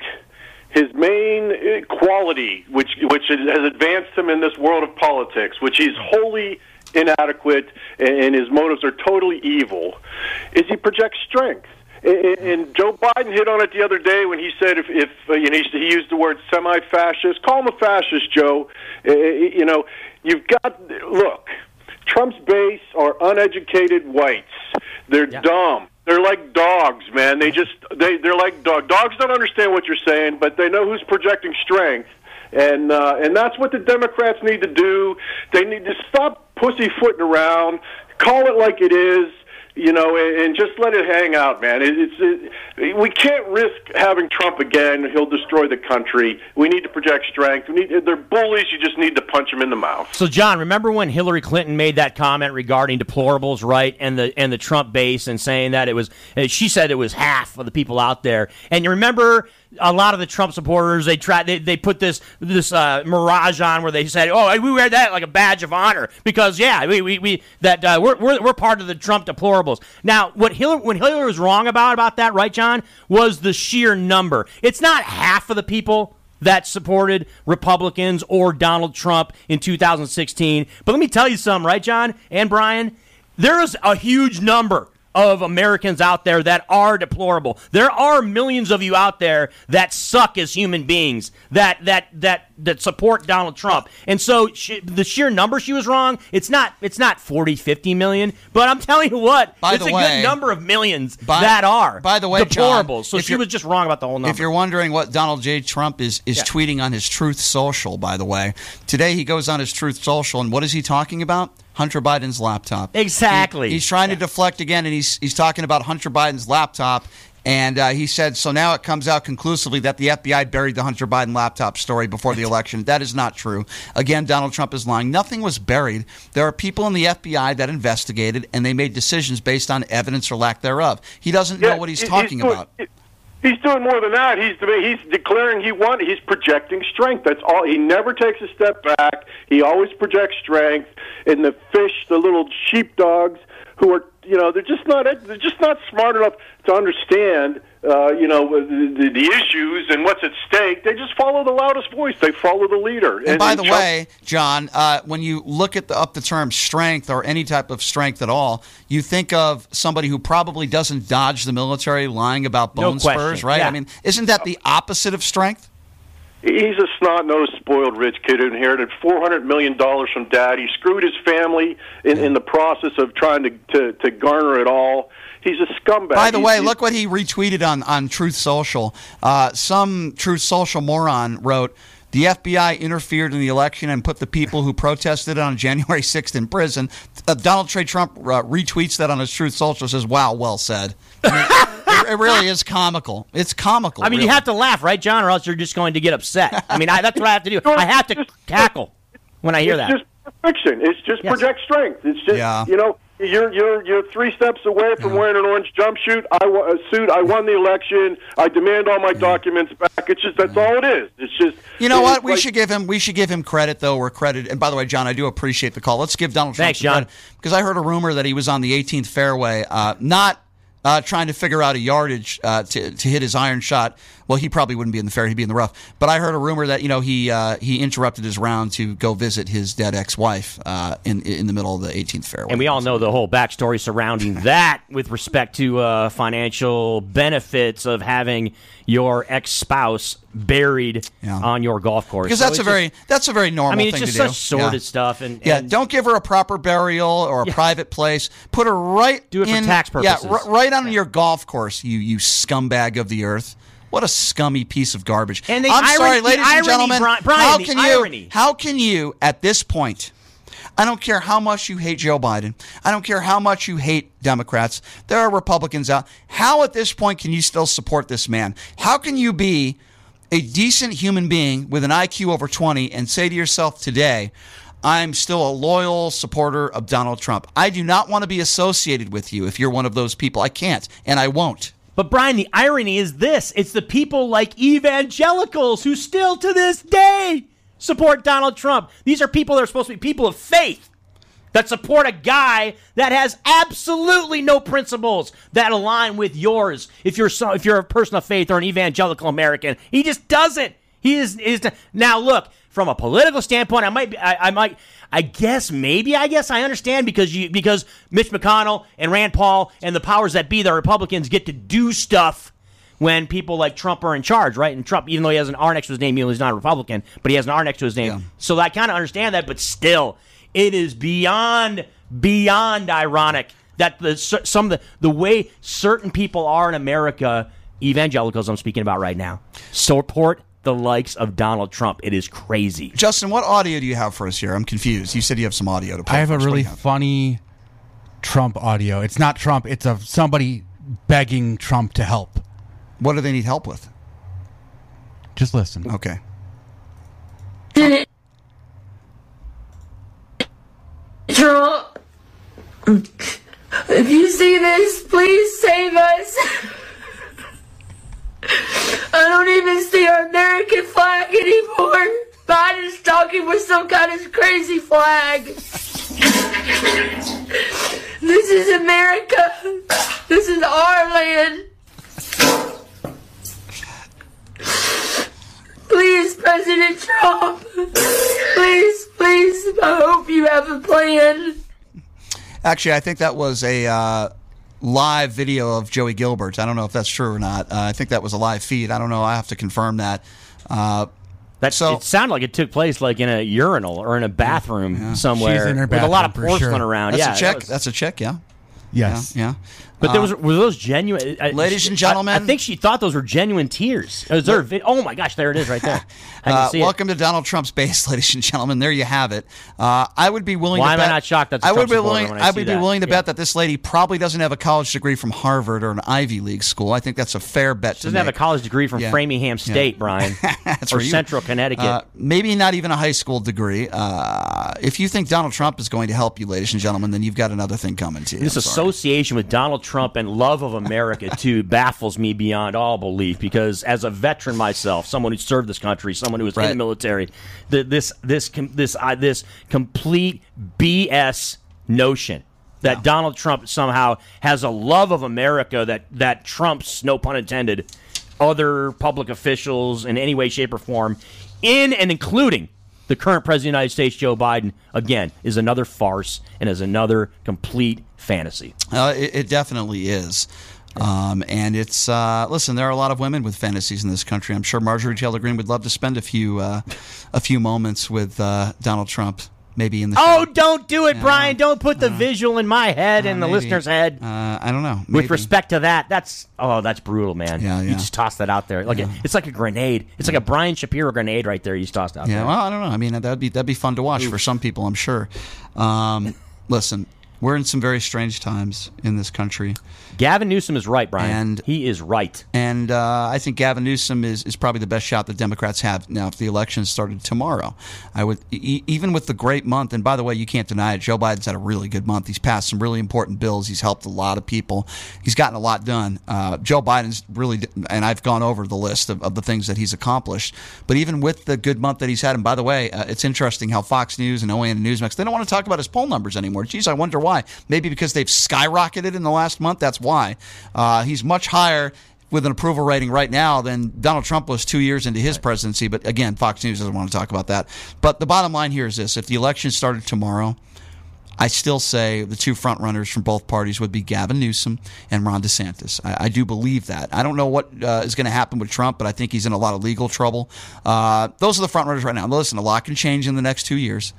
his main uh, quality, which which has advanced him in this world of politics, which he's wholly inadequate and his motives are totally evil, is he projects strength. And Joe Biden hit on it the other day when he said if, if uh, you know, he used the word semi-fascist. Call him a fascist, Joe. You know, you've got look. Trump's base are uneducated whites. They're yeah. dumb. They're like dogs, man. They just they they're like dog. Dogs don't understand what you're saying, but they know who's projecting strength and uh, and that's what the Democrats need to do. They need to stop pussyfooting around, call it like it is you know, and just let it hang out, man. It's it, we can't risk having Trump again. He'll destroy the country. We need to project strength. We need they're bullies. You just need to punch them in the mouth. So, John, remember when Hillary Clinton made that comment regarding deplorables, right, and the and the Trump base, and saying that it was she said it was half of the people out there, and you remember a lot of the Trump supporters they try they, they put this this uh, mirage on where they said, "Oh, we wear that like a badge of honor because yeah, we we, we that uh, we're, we're we're part of the Trump deplorables." Now, what Hillary when Hillary was wrong about about that, right, John, was the sheer number. It's not half of the people that supported Republicans or Donald Trump in 2016. But let me tell you something, right, John and Brian? There is a huge number of Americans out there that are deplorable. There are millions of you out there that suck as human beings, that that that that support Donald Trump. And so she, the sheer number she was wrong. It's not it's not 40, 50 million, but I'm telling you what, by it's a way, good number of millions by, that are by the way, deplorables. John, so she was just wrong about the whole number. If you're wondering what Donald J. Trump is is yeah. tweeting on his Truth Social, by the way, today he goes on his Truth Social, and what is he talking about? Hunter Biden's laptop. Exactly. He, he's trying yeah. to deflect again, and he's he's talking about Hunter Biden's laptop. And uh, he said, so now it comes out conclusively that the FBI buried the Hunter Biden laptop story before the election. That is not true. Again, Donald Trump is lying. Nothing was buried. There are people in the FBI that investigated, and they made decisions based on evidence or lack thereof. He doesn't yeah, know what he's talking he's about. He's doing more than that. He's he's declaring he won. He's projecting strength. That's all. He never takes a step back. He always projects strength. And the fish, the little sheepdogs, who are you know they're just not they're just not smart enough to understand uh, you know the, the, issues and what's at stake. They just follow the loudest voice. They follow the leader. And, and by the Trump- way, John, uh, when you look at the, up the term strength or any type of strength at all, you think of somebody who probably doesn't dodge the military, lying about bone no spurs, right? Yeah. I mean, isn't that the opposite of strength? He's a snot-nosed, spoiled rich kid who inherited four hundred million dollars from dad. He screwed his family in, in the process of trying to, to to garner it all. He's a scumbag. By the he's, way, look what he retweeted on on Truth Social. Uh, some Truth Social moron wrote. The FBI interfered in the election and put the people who protested on January 6th in prison. Uh, Donald Trey Trump uh, retweets that on his Truth Social. Says, "Wow, well said." I mean, it, really is comical. It's comical. I mean, really. you have to laugh, right, John, or else you're just going to get upset. I mean, I, that's what I have to do. I have to cackle when I hear it's that. It's just fiction. It's just yes. project strength. It's just yeah. you know you're you're you're three steps away from yeah. wearing an orange jumpsuit. I a suit. I won the election. I demand all my yeah. documents back. It's just that's yeah. all it is. It's just you know what we like, should give him. We should give him credit though. We're credit. And by the way, John, I do appreciate the call. Let's give Donald Trump Thanks, John. because I heard a rumor that he was on the 18th fairway, uh, not uh, trying to figure out a yardage uh, to, to hit his iron shot. Well, he probably wouldn't be in the fair; he'd be in the rough. But I heard a rumor that you know he uh, he interrupted his round to go visit his dead ex-wife uh, in in the middle of the 18th fairway. And we all know the whole backstory surrounding that with respect to uh, financial benefits of having your ex-spouse buried yeah. on your golf course. Because so that's a very just, that's a very normal. I mean, it's just such sordid yeah. stuff. And, yeah, don't give her a proper burial or a yeah. private place. Put her right. Do it in, for tax purposes. Yeah, r- right on your golf course. You you scumbag of the earth. What a scummy piece of garbage. And I'm irony, sorry, ladies irony, and gentlemen. Brian, how can you? irony. How can you at this point? I don't care how much you hate Joe Biden. I don't care how much you hate Democrats. There are Republicans out. How at this point can you still support this man? How can you be a decent human being with an IQ over 20 and say to yourself today, I'm still a loyal supporter of Donald Trump. I do not want to be associated with you if you're one of those people. I can't, and I won't. But Brian, the irony is this it's the people like evangelicals who still to this day support Donald Trump. These are people that are supposed to be people of faith that support a guy that has absolutely no principles that align with yours. If you're so, if you're a person of faith or an evangelical American, he just doesn't. He is is now look from a political standpoint. I might be, I, I might I guess maybe I guess I understand because you because Mitch McConnell and Rand Paul and the powers that be, the Republicans, get to do stuff when people like Trump are in charge, right? And Trump, even though he has an R next to his name, he's not a Republican, but he has an R next to his name. Yeah. So I kind of understand that, but still, it is beyond beyond ironic that the some of the the way certain people are in America, evangelicals I'm speaking about right now, support the likes of Donald Trump. It is crazy. Justin, what audio do you have for us here? I'm confused. You said you have some audio to play. I have a really have? funny Trump audio. It's not Trump. It's of somebody begging Trump to help. What do they need help with? Just listen. Okay. Trump, if you see this, please save us. I don't even see our American flag anymore. Biden's talking with some kind of crazy flag. this is America. This is our land. Please, President Trump. Please, please. I hope you have a plan. Actually, I think that was a uh, live video of Joey Gilbert. I don't know if that's true or not. Uh, I think that was a live feed. I don't know. I have to confirm that. Uh, that so, it sounded like it took place like in a urinal or in a bathroom yeah. somewhere with a lot of porcelain sure. around. That's yeah, a check. That was, that's a check. Yeah. Yes. Yeah. yeah. But there was were those genuine, uh, ladies and gentlemen. I, I, think she thought those were genuine tears. There vid- oh my gosh, there it is right there. Uh, welcome it. to Donald Trump's base, ladies and gentlemen. There you have it. Uh, I would be willing. Why to bet, am I not shocked? That's I would be willing. I, I, would be that. willing to yeah. bet that this lady probably doesn't have a college degree from Harvard or an Ivy League school. I think that's a fair bet. She doesn't have a college degree from yeah. Framingham State. Brian, or Central Connecticut. Uh, maybe not even a high school degree. Uh, if you think Donald Trump is going to help you, ladies and gentlemen, then you've got another thing coming to you. This association with Donald Trump and love of America too baffles me beyond all belief because as a veteran myself, someone who served this country, someone who was right. in the military, the, this this this uh, this complete BS notion that yeah. Donald Trump somehow has a love of America that that trumps, no pun intended, other public officials in any way, shape, or form, in and including the current president of the United States, Joe Biden, again, is another farce and is another complete fantasy. Uh, it, it, definitely is. Um, and it's uh, listen. There are a lot of women with fantasies in this country. I'm sure Marjorie Taylor Greene would love to spend a few uh, a few moments with uh, Donald Trump. Maybe in the oh, don't do it, Brian! Don't put the uh, visual in my head and the maybe. listener's head. Uh, I don't know. Maybe. With respect to that, that's oh, that's brutal, man. Yeah, yeah. You just toss that out there like yeah. a, it's like a grenade. It's like a Brian Shapiro grenade right there. You just tossed out. Yeah, there. well, I don't know. I mean, that'd be that'd be fun to watch Oof. for some people, I'm sure. Um, listen, we're in some very strange times in this country. Gavin Newsom is right, Brian. And he is right. And uh, I think Gavin Newsom is, is probably the best shot the Democrats have now. If the election started tomorrow, I would e- even with the great month. And by the way, you can't deny it. Joe Biden's had a really good month. He's passed some really important bills. He's helped a lot of people. He's gotten a lot done. Uh, Joe Biden's really, and I've gone over the list of, of, the things that he's accomplished. But even with the good month that he's had, and by the way, uh, it's interesting how Fox News and OAN and Newsmax they don't want to talk about his poll numbers anymore. Geez, I wonder why why. Maybe because they've skyrocketed in the last month. That's why. Uh, he's much higher with an approval rating right now than Donald Trump was two years into his presidency. But again, Fox News doesn't want to talk about that. But the bottom line here is this if the election started tomorrow, I still say the two frontrunners from both parties would be Gavin Newsom and Ron DeSantis. I, I do believe that. I don't know what uh, is going to happen with Trump, but I think he's in a lot of legal trouble. Uh, those are the frontrunners right now. Listen, a lot can change in the next two years,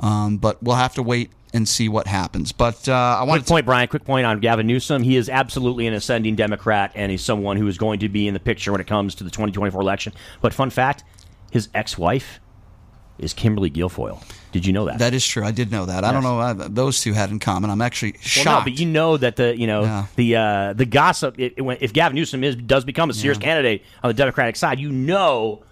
um, but we'll have to wait and see what happens. But uh, I want quick point, Brian. Quick point on Gavin Newsom. He is absolutely an ascending Democrat, and he's someone who is going to be in the picture when it comes to the 2024 election. But fun fact: his ex-wife is Kimberly Guilfoyle. Did you know that? That is true. I did know that. Yes. I don't know those two had in common. I'm actually shocked. Well, no, but you know that the you know yeah. the uh, the gossip. It, it, if Gavin Newsom is does become a serious yeah. candidate on the Democratic side, you know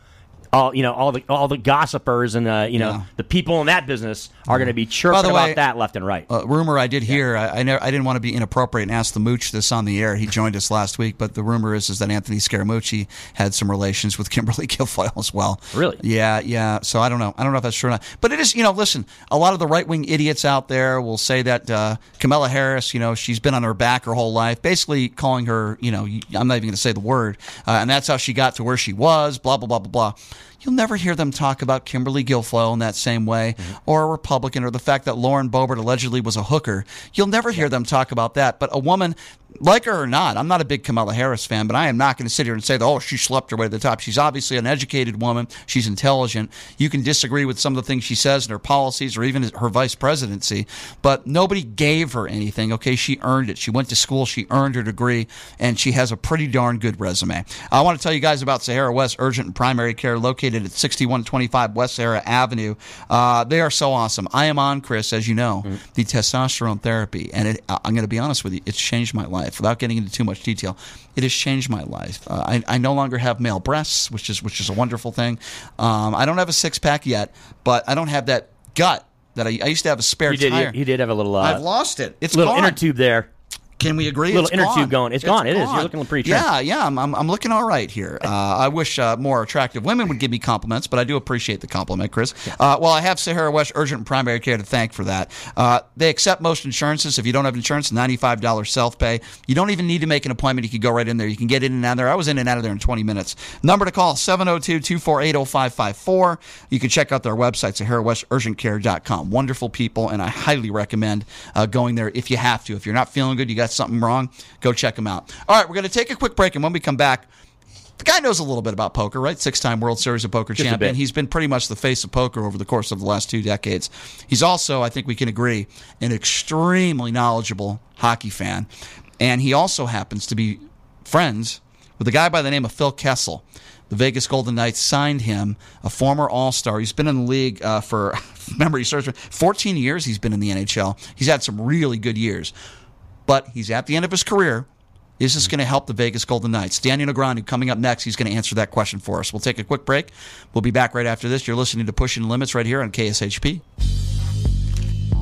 all you know all the all the gossipers and uh, you know Yeah. the people in that business are going to be chirping the about that left and right. Uh, rumor I did hear. I I, never, I didn't want to be inappropriate and ask the mooch this on the air. He joined us last week, but the rumor is is that Anthony Scaramucci had some relations with Kimberly Guilfoyle as well. Really? Yeah, yeah. So I don't know. I don't know if that's true or not. But it is. You know, listen. A lot of the right wing idiots out there will say that uh, Kamala Harris. You know, she's been on her back her whole life, basically calling her. You know, I'm not even going to say the word, uh, and that's how she got to where she was. Blah blah blah blah blah. You'll never hear them talk about Kimberly Guilfoyle in that same way, mm-hmm. or a Republican, or the fact that Lauren Boebert allegedly was a hooker. You'll never hear them talk about that. But a woman, like her or not, I'm not a big Kamala Harris fan, but I am not going to sit here and say that, oh, she slept her way to the top. She's obviously an educated woman. She's intelligent. You can disagree with some of the things she says and her policies, or even her vice presidency, but nobody gave her anything. Okay, she earned it. She went to school, she earned her degree, and she has a pretty darn good resume. I want to tell you guys about Sahara West Urgent and Primary Care, located at 6125 West Sahara Avenue. Uh, they are so awesome. I am on, Chris, as you know, the testosterone therapy, and it, I'm going to be honest with you, it's changed my life. Without getting into too much detail, it has changed my life. Uh, I, I no longer have male breasts, which is which is a wonderful thing. Um, I don't have a six pack yet, but I don't have that gut that I, I used to have a spare You did. tire. You, you did have a little. Uh, I've lost it. It's little gone. inner tube there. Can we agree? Little It's gone. tube going. It's gone. It is. You're looking pretty trim. Yeah, yeah. I'm, I'm, I'm looking all right here. Uh, I wish uh, more attractive women would give me compliments, but I do appreciate the compliment, Chris. Uh, well, I have Sahara West Urgent Primary Care to thank for that. Uh, they accept most insurances. If you don't have insurance, $95 self pay. You don't even need to make an appointment. You can go right in there. You can get in and out of there. I was in and out of there in 20 minutes. Number to call 702 248 0554. You can check out their website, SaharaWestUrgentCare.com. Wonderful people, and I highly recommend uh, going there if you have to. If you're not feeling good, you got something wrong, go check him out. All right, we're going to take a quick break, and when we come back, the guy knows a little bit about poker, right? Six time World Series of Poker Just champion. He's been pretty much the face of poker over the course of the last two decades. He's also, I think we can agree, an extremely knowledgeable hockey fan. And he also happens to be friends with a guy by the name of Phil Kessel. The Vegas Golden Knights signed him, a former All Star. He's been in the league uh, for, remember, he started 14 years. He's been in the NHL. He's had some really good years but he's at the end of his career. Is this mm-hmm. going to help the Vegas Golden Knights? Daniel Negreanu coming up next. He's going to answer that question for us. We'll take a quick break. We'll be back right after this. You're listening to Pushing Limits right here on KSHP.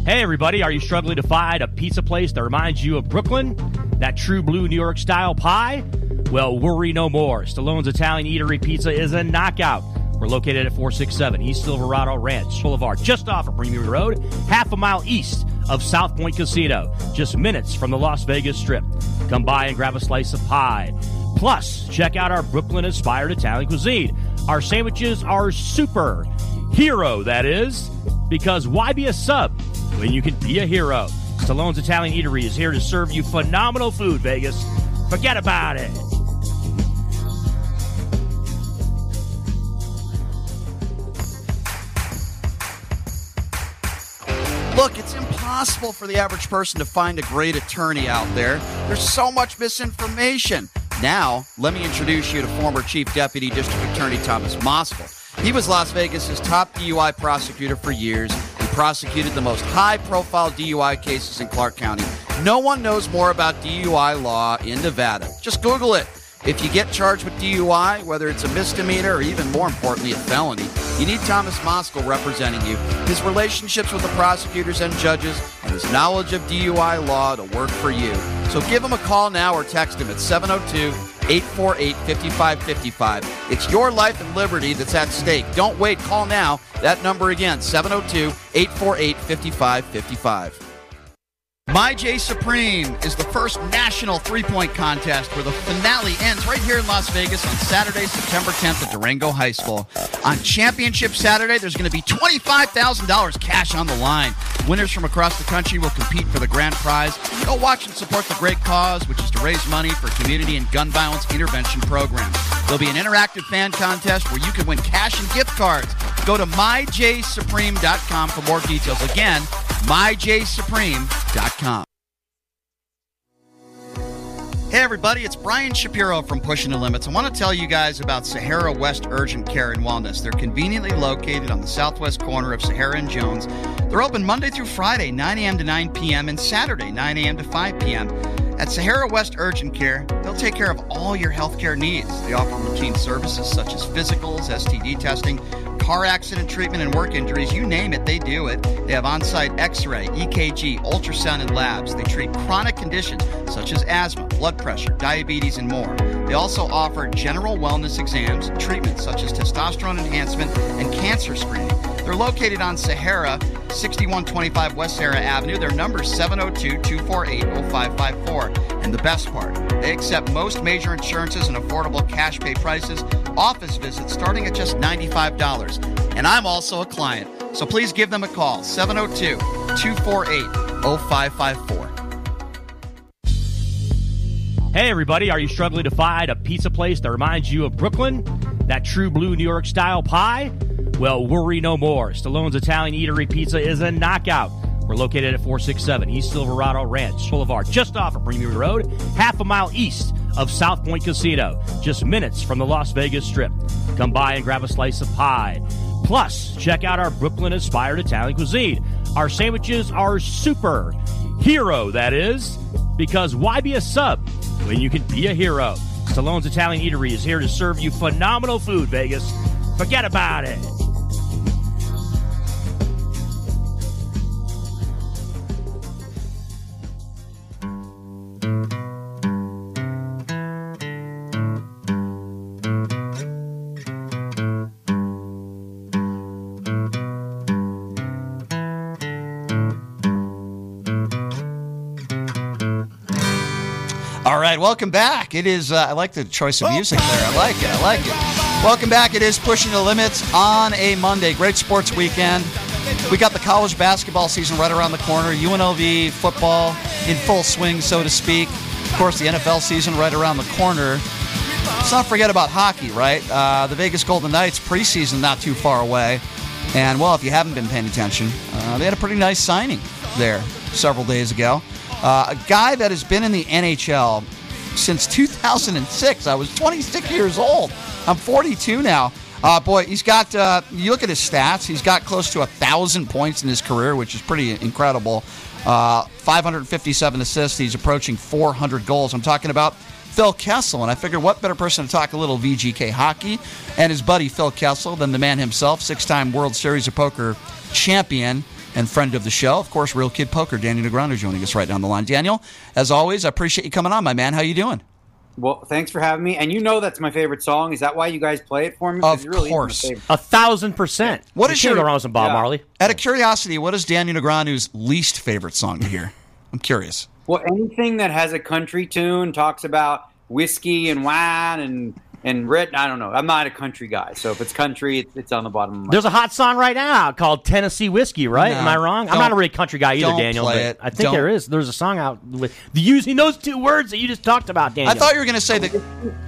Hey, everybody, are you struggling to find a pizza place that reminds you of Brooklyn? That true blue New York style pie? Well, worry no more. Stallone's Italian Eatery Pizza is a knockout. We're located at 467 East Silverado Ranch Boulevard, just off of Premier Road, half a mile east of South Point Casino, just minutes from the Las Vegas Strip. Come by and grab a slice of pie. Plus, check out our Brooklyn inspired Italian cuisine. Our sandwiches are super. Hero, that is. Because why be a sub when you can be a hero? Stallone's Italian Eatery is here to serve you phenomenal food, Vegas. Forget about it. Look, it's impossible for the average person to find a great attorney out there. There's so much misinformation. Now, let me introduce you to former Chief Deputy District Attorney Thomas Moskal. He was Las Vegas's top DUI prosecutor for years. He prosecuted the most high profile DUI cases in Clark County. No one knows more about DUI law in Nevada. Just Google it. If you get charged with DUI, whether it's a misdemeanor or even more importantly, a felony, you need Thomas Moskal representing you. His relationships with the prosecutors and judges and his knowledge of DUI law to work for you. So give him a call now or text him at 702 848 5555. It's your life and liberty that's at stake. Don't wait. Call now. That number again 702 848 5555. My J Supreme is the first national three point contest where the finale ends right here in Las Vegas on Saturday, September 10th at Durango High School. On Championship Saturday, there's going to be $25,000 cash on the line. Winners from across the country will compete for the grand prize. Go watch and support the great cause, which is to raise money for community and gun violence intervention programs. There'll be an interactive fan contest where you can win cash and gift cards. Go to myjsupreme.com for more details. Again, myjsupreme.com. Hey everybody, it's Brian Shapiro from Pushing the Limits. I want to tell you guys about Sahara West Urgent Care and Wellness. They're conveniently located on the southwest corner of Sahara and Jones. They're open Monday through Friday, 9 a.m. to 9 p.m., and Saturday, 9 a.m. to 5 p.m. At Sahara West Urgent Care, they'll take care of all your healthcare needs. They offer routine services such as physicals, STD testing, car accident treatment, and work injuries. You name it, they do it. They have on site x ray, EKG, ultrasound, and labs. They treat chronic conditions such as asthma, blood pressure, diabetes, and more. They also offer general wellness exams, treatments such as testosterone enhancement, and cancer screening. They're located on Sahara, 6125 West Sahara Avenue. Their number is 702 248 0554. And the best part, they accept most major insurances and affordable cash pay prices, office visits starting at just $95. And I'm also a client, so please give them a call 702 248 0554. Hey, everybody, are you struggling to find a pizza place that reminds you of Brooklyn? That true blue New York style pie? Well, worry no more. Stallone's Italian Eatery Pizza is a knockout. We're located at 467 East Silverado Ranch Boulevard, just off of Premier Road, half a mile east of South Point Casino, just minutes from the Las Vegas Strip. Come by and grab a slice of pie. Plus, check out our Brooklyn inspired Italian cuisine. Our sandwiches are super. Hero, that is. Because why be a sub when you can be a hero? Stallone's Italian Eatery is here to serve you phenomenal food, Vegas. Forget about it. All right, welcome back. It is, uh, I like the choice of music there. I like it. I like it. Welcome back. It is Pushing the Limits on a Monday. Great sports weekend. We got the college basketball season right around the corner. UNLV football in full swing, so to speak. Of course, the NFL season right around the corner. Let's not forget about hockey, right? Uh, the Vegas Golden Knights preseason not too far away. And, well, if you haven't been paying attention, uh, they had a pretty nice signing there several days ago. Uh, a guy that has been in the NHL since 2006. I was 26 years old. I'm 42 now. Uh, boy, he's got. Uh, you look at his stats. He's got close to a thousand points in his career, which is pretty incredible. Uh, 557 assists. He's approaching 400 goals. I'm talking about Phil Kessel, and I figured what better person to talk a little VGK hockey and his buddy Phil Kessel than the man himself, six-time World Series of Poker champion and friend of the show, of course, Real Kid Poker, Daniel Negreanu joining us right down the line. Daniel, as always, I appreciate you coming on, my man. How you doing? Well, thanks for having me. And you know that's my favorite song. Is that why you guys play it for me? Of really course, a thousand percent. What is your wrong with Bob Yeah. Marley? Out of curiosity, what is Daniel Negreanu's least favorite song to hear? I'm curious. Well, anything that has a country tune talks about whiskey and wine and and red. I don't know. I'm not a country guy, so if it's country, it's, it's on the bottom of my. There's a hot song right now called Tennessee Whiskey, right? No, Am I wrong? I'm don't- a really country guy either, don't Daniel. play but it. I think Don't- there is. There's a song out with using those two words that you just talked about, Daniel. I thought you were going to say that.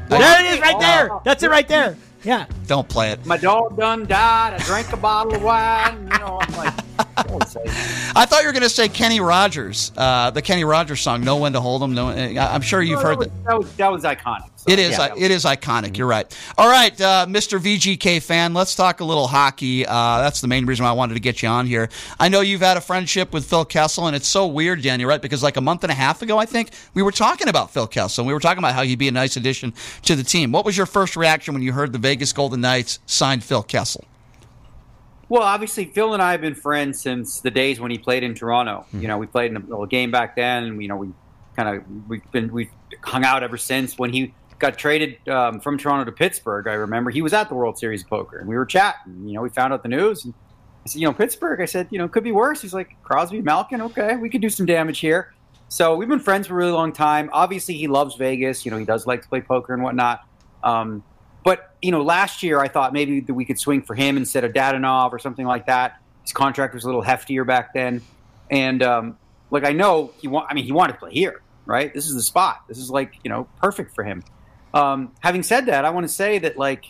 there it is, right there. That's it, right there. Yeah. Don't play it. My dog done died. I drank a bottle of wine. You know, I'm like, don't say that. I thought you were going to say Kenny Rogers, uh, the Kenny Rogers song, "Know When to Hold 'Em." No, I- I'm sure you've No, heard that. that. Was, that was that was iconic. So, It is. yeah, uh, it is iconic. You're right. All right, uh, Mr. VGK fan. Let's talk a little hockey. Uh, that's the main reason why I wanted to get you on here. I know you've had a friendship with Phil Kessel, and it's so weird, Daniel, right? Because like a month and a half ago, I think we were talking about Phil Kessel. and We were talking about how he'd be a nice addition to the team. What was your first reaction when you heard the Vegas Golden Knights signed Phil Kessel? Well, obviously, Phil and I have been friends since the days when he played in Toronto. Hmm. You know, we played in a little game back then. And, you know, we kind of we've been we've hung out ever since. When he got traded um, from Toronto to Pittsburgh, I remember he was at the World Series of Poker, and we were chatting. You know, we found out the news, and I said, you know, Pittsburgh. I said, you know, could be worse. He's like Crosby, Malkin. Okay, we could do some damage here. So we've been friends for a really long time. Obviously, he loves Vegas. You know, he does like to play poker and whatnot. Um, but you know, last year I thought maybe that we could swing for him instead of Dadonov or something like that. His contract was a little heftier back then, and um, like I know he want. I mean, he wanted to play here, right? This is the spot. This is like you know perfect for him. Um, having said that, I want to say that like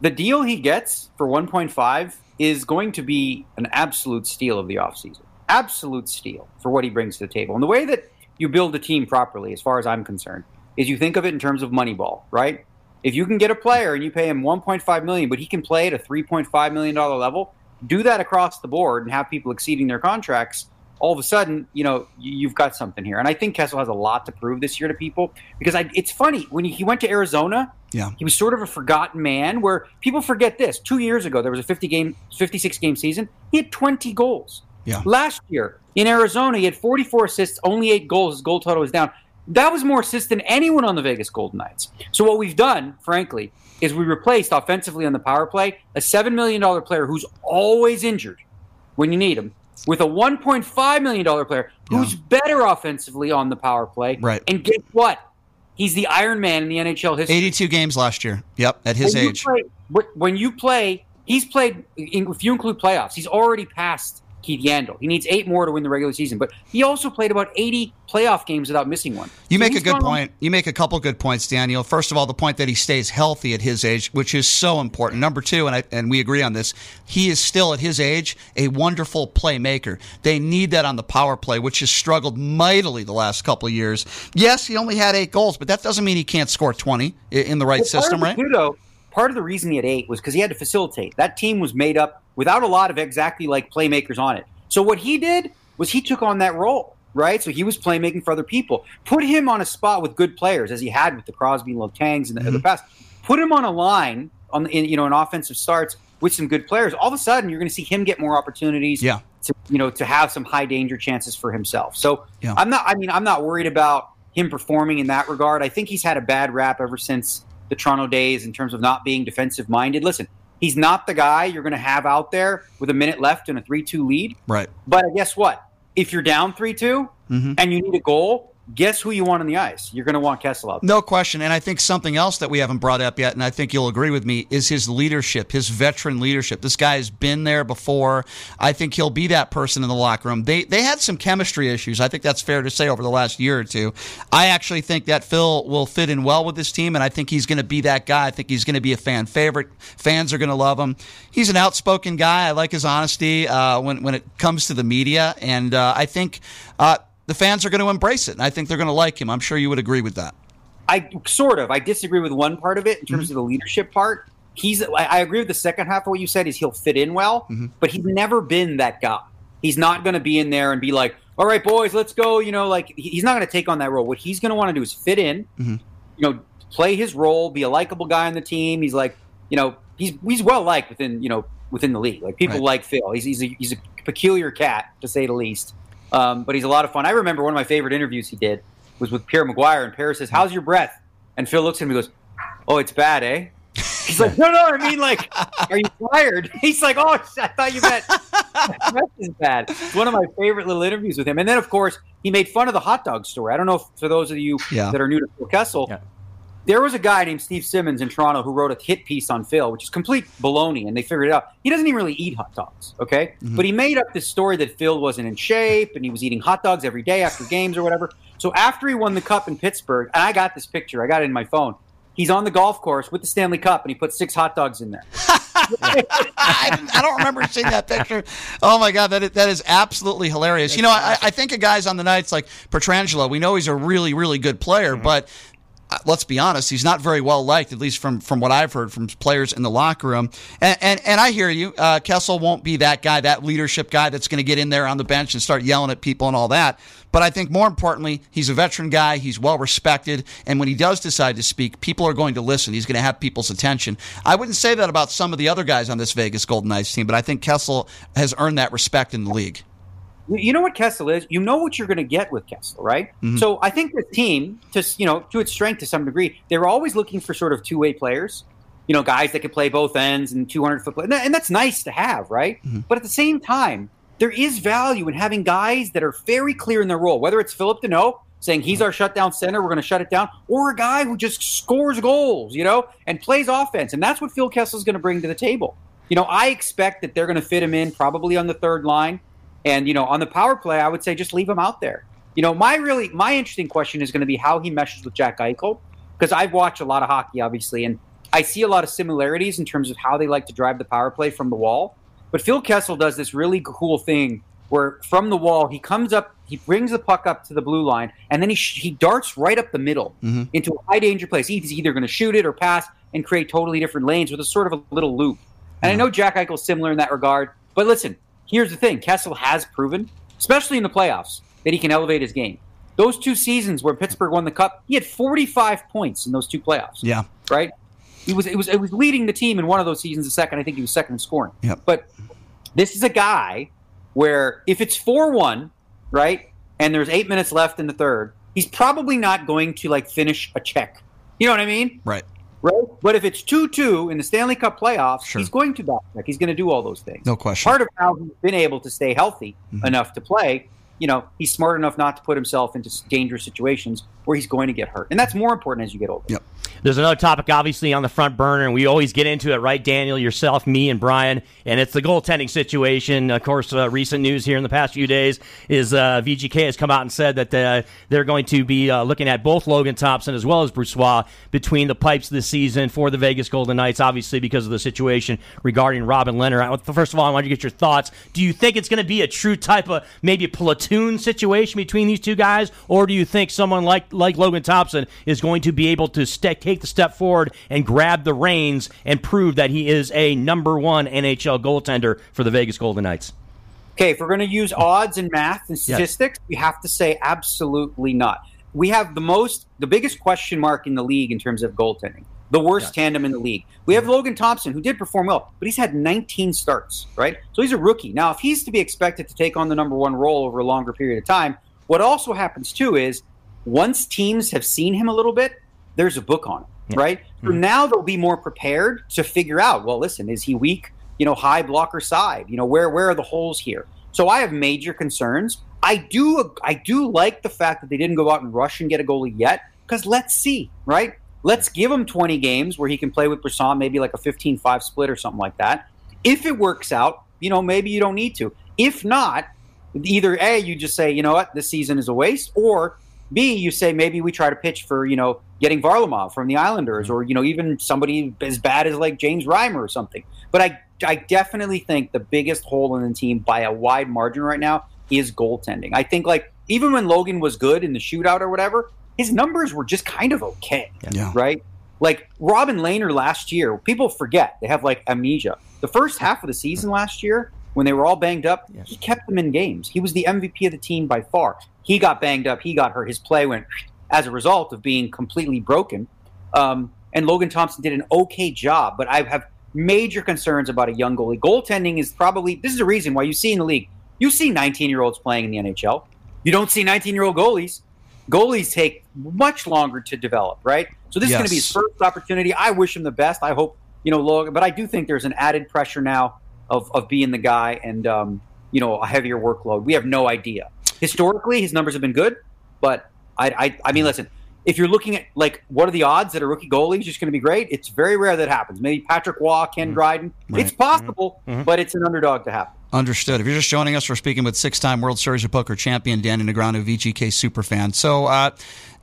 the deal he gets for 1.5 is going to be an absolute steal of the offseason. Absolute steal for what he brings to the table. And the way that you build a team properly, as far as I'm concerned, is you think of it in terms of money ball, right? If you can get a player and you pay him 1.5 million, but he can play at a 3.5 million dollar level, do that across the board and have people exceeding their contracts. all of a sudden, you know, you've got something here. And I think Kessel has a lot to prove this year to people because I, it's funny when he went to Arizona. Yeah. He was sort of a forgotten man where people forget this. Two years ago, there was a 50 game, 56 game season. He had 20 goals. Yeah. Last year in Arizona, he had 44 assists, only eight goals. His goal total was down. That was more assists than anyone on the Vegas Golden Knights. So what we've done, frankly, is we replaced offensively on the power play a $7 million player who's always injured when you need him with a $1.5 million player who's yeah. better offensively on the power play. Right. And guess what? He's the Iron Man in the NHL history. 82 games last year. Yep, at his when age. You play, when you play, he's played, if you include playoffs, he's already passed Keith Yandle. He needs eight more to win the regular season, but he also played about 80 playoff games without missing one. You so make a good point. On. You make a couple good points, Daniel. First of all, the point that he stays healthy at his age, which is so important. Number two, and I, and we agree on this, he is still at his age a wonderful playmaker. They need that on the power play, which has struggled mightily the last couple of years. Yes, he only had eight goals, but that doesn't mean he can't score 20 in the right well, system, right? Too, part of the reason he had eight was because he had to facilitate. That team was made up without a lot of exactly like playmakers on it. So what he did was he took on that role, right? So he was playmaking for other people. Put him on a spot with good players, as he had with the Crosby and Letangs in the, mm-hmm. the past. Put him on a line on in, you know an offensive starts with some good players. All of a sudden, you're going to see him get more opportunities. Yeah. To you know to have some high danger chances for himself. So yeah. I'm not. I mean, I'm not worried about him performing in that regard. I think he's had a bad rap ever since the Toronto days in terms of not being defensive minded. Listen, he's not the guy you're going to have out there with a minute left and a 3 2 lead. Right. But guess what? If you're down 3 2 mm-hmm. and you need a goal, guess who you want on the ice? You're going to want Kessel out. There. No question. And I think something else that we haven't brought up yet, and I think you'll agree with me, is his leadership, his veteran leadership. This guy has been there before. I think he'll be that person in the locker room. They they had some chemistry issues. I think that's fair to say over the last year or two. I actually think that Phil will fit in well with this team, and I think he's going to be that guy. I think he's going to be a fan favorite. Fans are going to love him. He's an outspoken guy. I like his honesty uh, when when it comes to the media, and uh, I think. Uh, the fans are going to embrace it. And I think they're going to like him. I'm sure you would agree with that. I sort of. I disagree with one part of it in terms mm-hmm. of the leadership part. He's. I agree with the second half of what you said. Is he'll fit in well, mm-hmm. but he's never been that guy. He's not going to be in there and be like, "All right, boys, let's go." You know, like he's not going to take on that role. What he's going to want to do is fit in. Mm-hmm. You know, play his role, be a likable guy on the team. He's like, you know, he's he's well liked within you know within the league. Like people right. like Phil. He's he's a, he's a peculiar cat to say the least. Um, but he's a lot of fun. I remember one of my favorite interviews he did was with Pierre McGuire, and Pierre says, "How's your breath?" And Phil looks at him and goes, "Oh, it's bad, eh?" He's like, "No, no, I mean like, are you tired?" He's like, "Oh, I thought you meant breath is bad." It's one of my favorite little interviews with him. And then, of course, he made fun of the hot dog story. I don't know if, for those of you yeah. that are new to Phil Kessel. Yeah there was a guy named Steve Simmons in Toronto who wrote a hit piece on Phil, which is complete baloney, and they figured it out. He doesn't even really eat hot dogs, okay? Mm-hmm. But he made up this story that Phil wasn't in shape and he was eating hot dogs every day after games or whatever. So after he won the cup in Pittsburgh, and I got this picture, I got it in my phone. He's on the golf course with the Stanley Cup, and he put six hot dogs in there. I, I, don't remember seeing that picture. Oh my god, that is, that is absolutely hilarious. You know, I, I think of guys on the nights like Pietrangelo. We know he's a really, really good player, mm-hmm. but let's be honest, he's not very well liked, at least from, from what I've heard from players in the locker room. And and, and I hear you. Uh, Kessel won't be that guy, that leadership guy that's going to get in there on the bench and start yelling at people and all that. But I think more importantly, he's a veteran guy. He's well respected. And when he does decide to speak, people are going to listen. He's going to have people's attention. I wouldn't say that about some of the other guys on this Vegas Golden Knights team, but I think Kessel has earned that respect in the league you know what Kessel is. You know what you're going to get with Kessel, right? Mm-hmm. So I think the team, to you know, to its strength to some degree, they're always looking for sort of two way players. You know, guys that can play both ends and 200 foot play, and that's nice to have, right? Mm-hmm. But at the same time, there is value in having guys that are very clear in their role. Whether it's Philip Danault saying he's our shutdown center, we're going to shut it down, or a guy who just scores goals, you know, and plays offense, and that's what Phil Kessel is going to bring to the table. You know, I expect that they're going to fit him in probably on the third line. And you know, on the power play, I would say just leave him out there. You know, my really my interesting question is going to be how he meshes with Jack Eichel because I've watched a lot of hockey, obviously, and I see a lot of similarities in terms of how they like to drive the power play from the wall. But Phil Kessel does this really cool thing where from the wall he comes up, he brings the puck up to the blue line, and then he sh- he darts right up the middle mm-hmm. into a high danger place. He's either going to shoot it or pass and create totally different lanes with a sort of a little loop. And I know Jack Eichel's similar in that regard, but listen, here's the thing Kessel has proven especially in the playoffs, that he can elevate his game. Those two seasons where Pittsburgh won the cup, he had 45 points in those two playoffs. Yeah. Right? He was it was it was leading the team in one of those seasons a second. I think he was second in scoring. Yeah. But this is a guy where if it's 4-1, right? And there's 8 minutes left in the third, he's probably not going to like finish a check. You know what I mean? Right. Right. But if it's 2 2 in the Stanley Cup playoffs, Sure. he's going to back check. He's going to do all those things. No question. Part of how he's been able to stay healthy Mm-hmm. enough to play, you know, he's smart enough not to put himself into dangerous situations where he's going to get hurt. And that's more important as you get older. Yep. There's another topic, obviously, on the front burner, and we always get into it, right, Daniel, yourself, me, and Brian, and it's the goaltending situation. Of course, uh, recent news here in the past few days is uh, VGK has come out and said that uh, they're going to be uh, looking at both Logan Thompson as well as Brossoit between the pipes this season for the Vegas Golden Knights, obviously because of the situation regarding Robin Lehner. I- First of all, I want to get your thoughts. Do you think it's going to be a true type of maybe platoon situation between these two guys, or do you think someone like like Logan Thompson is going to be able to take the step forward and grab the reins and prove that he is a number one NHL goaltender for the Vegas Golden Knights? Okay, if we're going to use odds and math and statistics, we have to say absolutely not. We have the most, the biggest question mark in the league in terms of goaltending. The worst tandem in the league. We have Logan Thompson, who did perform well, but he's had 19 starts, right? So he's a rookie. Now, if he's to be expected to take on the number one role over a longer period of time, what also happens too is once teams have seen him a little bit, there's a book on him, right? So mm-hmm. now they'll be more prepared to figure out, well, listen, is he weak? You know, high blocker side. You know, where where are the holes here? So I have major concerns. I do I do like the fact that they didn't go out and rush and get a goalie yet, because let's see, right? Let's give him 20 games where he can play with Brisson, maybe like a 15-5 split or something like that. If it works out, you know, maybe you don't need to. If not, either A, you just say, you know what, this season is a waste, or B, you say maybe we try to pitch for, you know, getting Varlamov from the Islanders, mm-hmm. or, you know, even somebody as bad as like James Reimer or something. But I, I definitely think the biggest hole in the team by a wide margin right now is goaltending. I think like even when Logan was good in the shootout or whatever, his numbers were just kind of okay. Yeah. Right? Like Robin Lehner last year, people forget they have like amnesia. The first half of the season last year, when they were all banged up, he kept them in games. He was the MVP of the team by far. He got banged up, he got hurt. His play went as a result of being completely broken. Um, and Logan Thompson did an okay job, but I have major concerns about a young goalie. Goaltending is probably this is the reason why you see in the league, you see 19 year olds playing in the NHL. You don't see 19 year old goalies. Goalies take much longer to develop, right? So this is going to be his first opportunity. I wish him the best. I hope you know Logan, but I do think there's an added pressure now of of being the guy and um, you know a heavier workload. We have no idea. Historically, his numbers have been good, but I I, I mean, listen. If you're looking at like what are the odds that a rookie goalie is just going to be great, it's very rare that happens. Maybe Patrick Roy, Ken Dryden. It's possible, but it's an underdog to happen. Understood. If you're just joining us, we're speaking with six-time World Series of Poker champion Daniel Negreanu, VGK superfan. So, uh,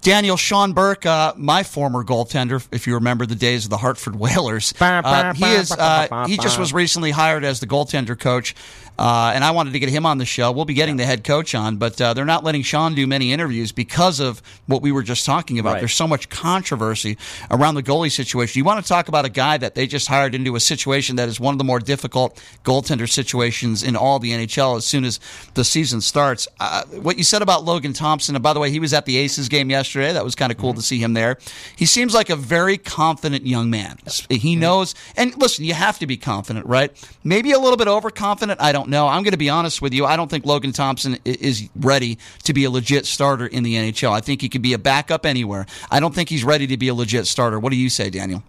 Daniel, Sean Burke, uh, my former goaltender, if you remember the days of the Hartford Whalers, uh, he is uh, he just was recently hired as the goaltender coach, uh, and I wanted to get him on the show. We'll be getting the head coach on, but uh, they're not letting Sean do many interviews because of what we were just talking about. Right. There's so much controversy around the goalie situation. You want to talk about a guy that they just hired into a situation that is one of the more difficult goaltender situations in all the NHL as soon as the season starts. Uh, what you said about Logan Thompson, and by the way, he was at the Aces game yesterday. That was kind of cool to see him there. He seems like a very confident young man. He knows, and listen, you have to be confident, right? Maybe a little bit overconfident. I don't know. I'm going to be honest with you. I don't think Logan Thompson is ready to be a legit starter in the NHL. I think he could be a backup anywhere. I don't think he's ready to be a legit starter. What do you say, Daniel?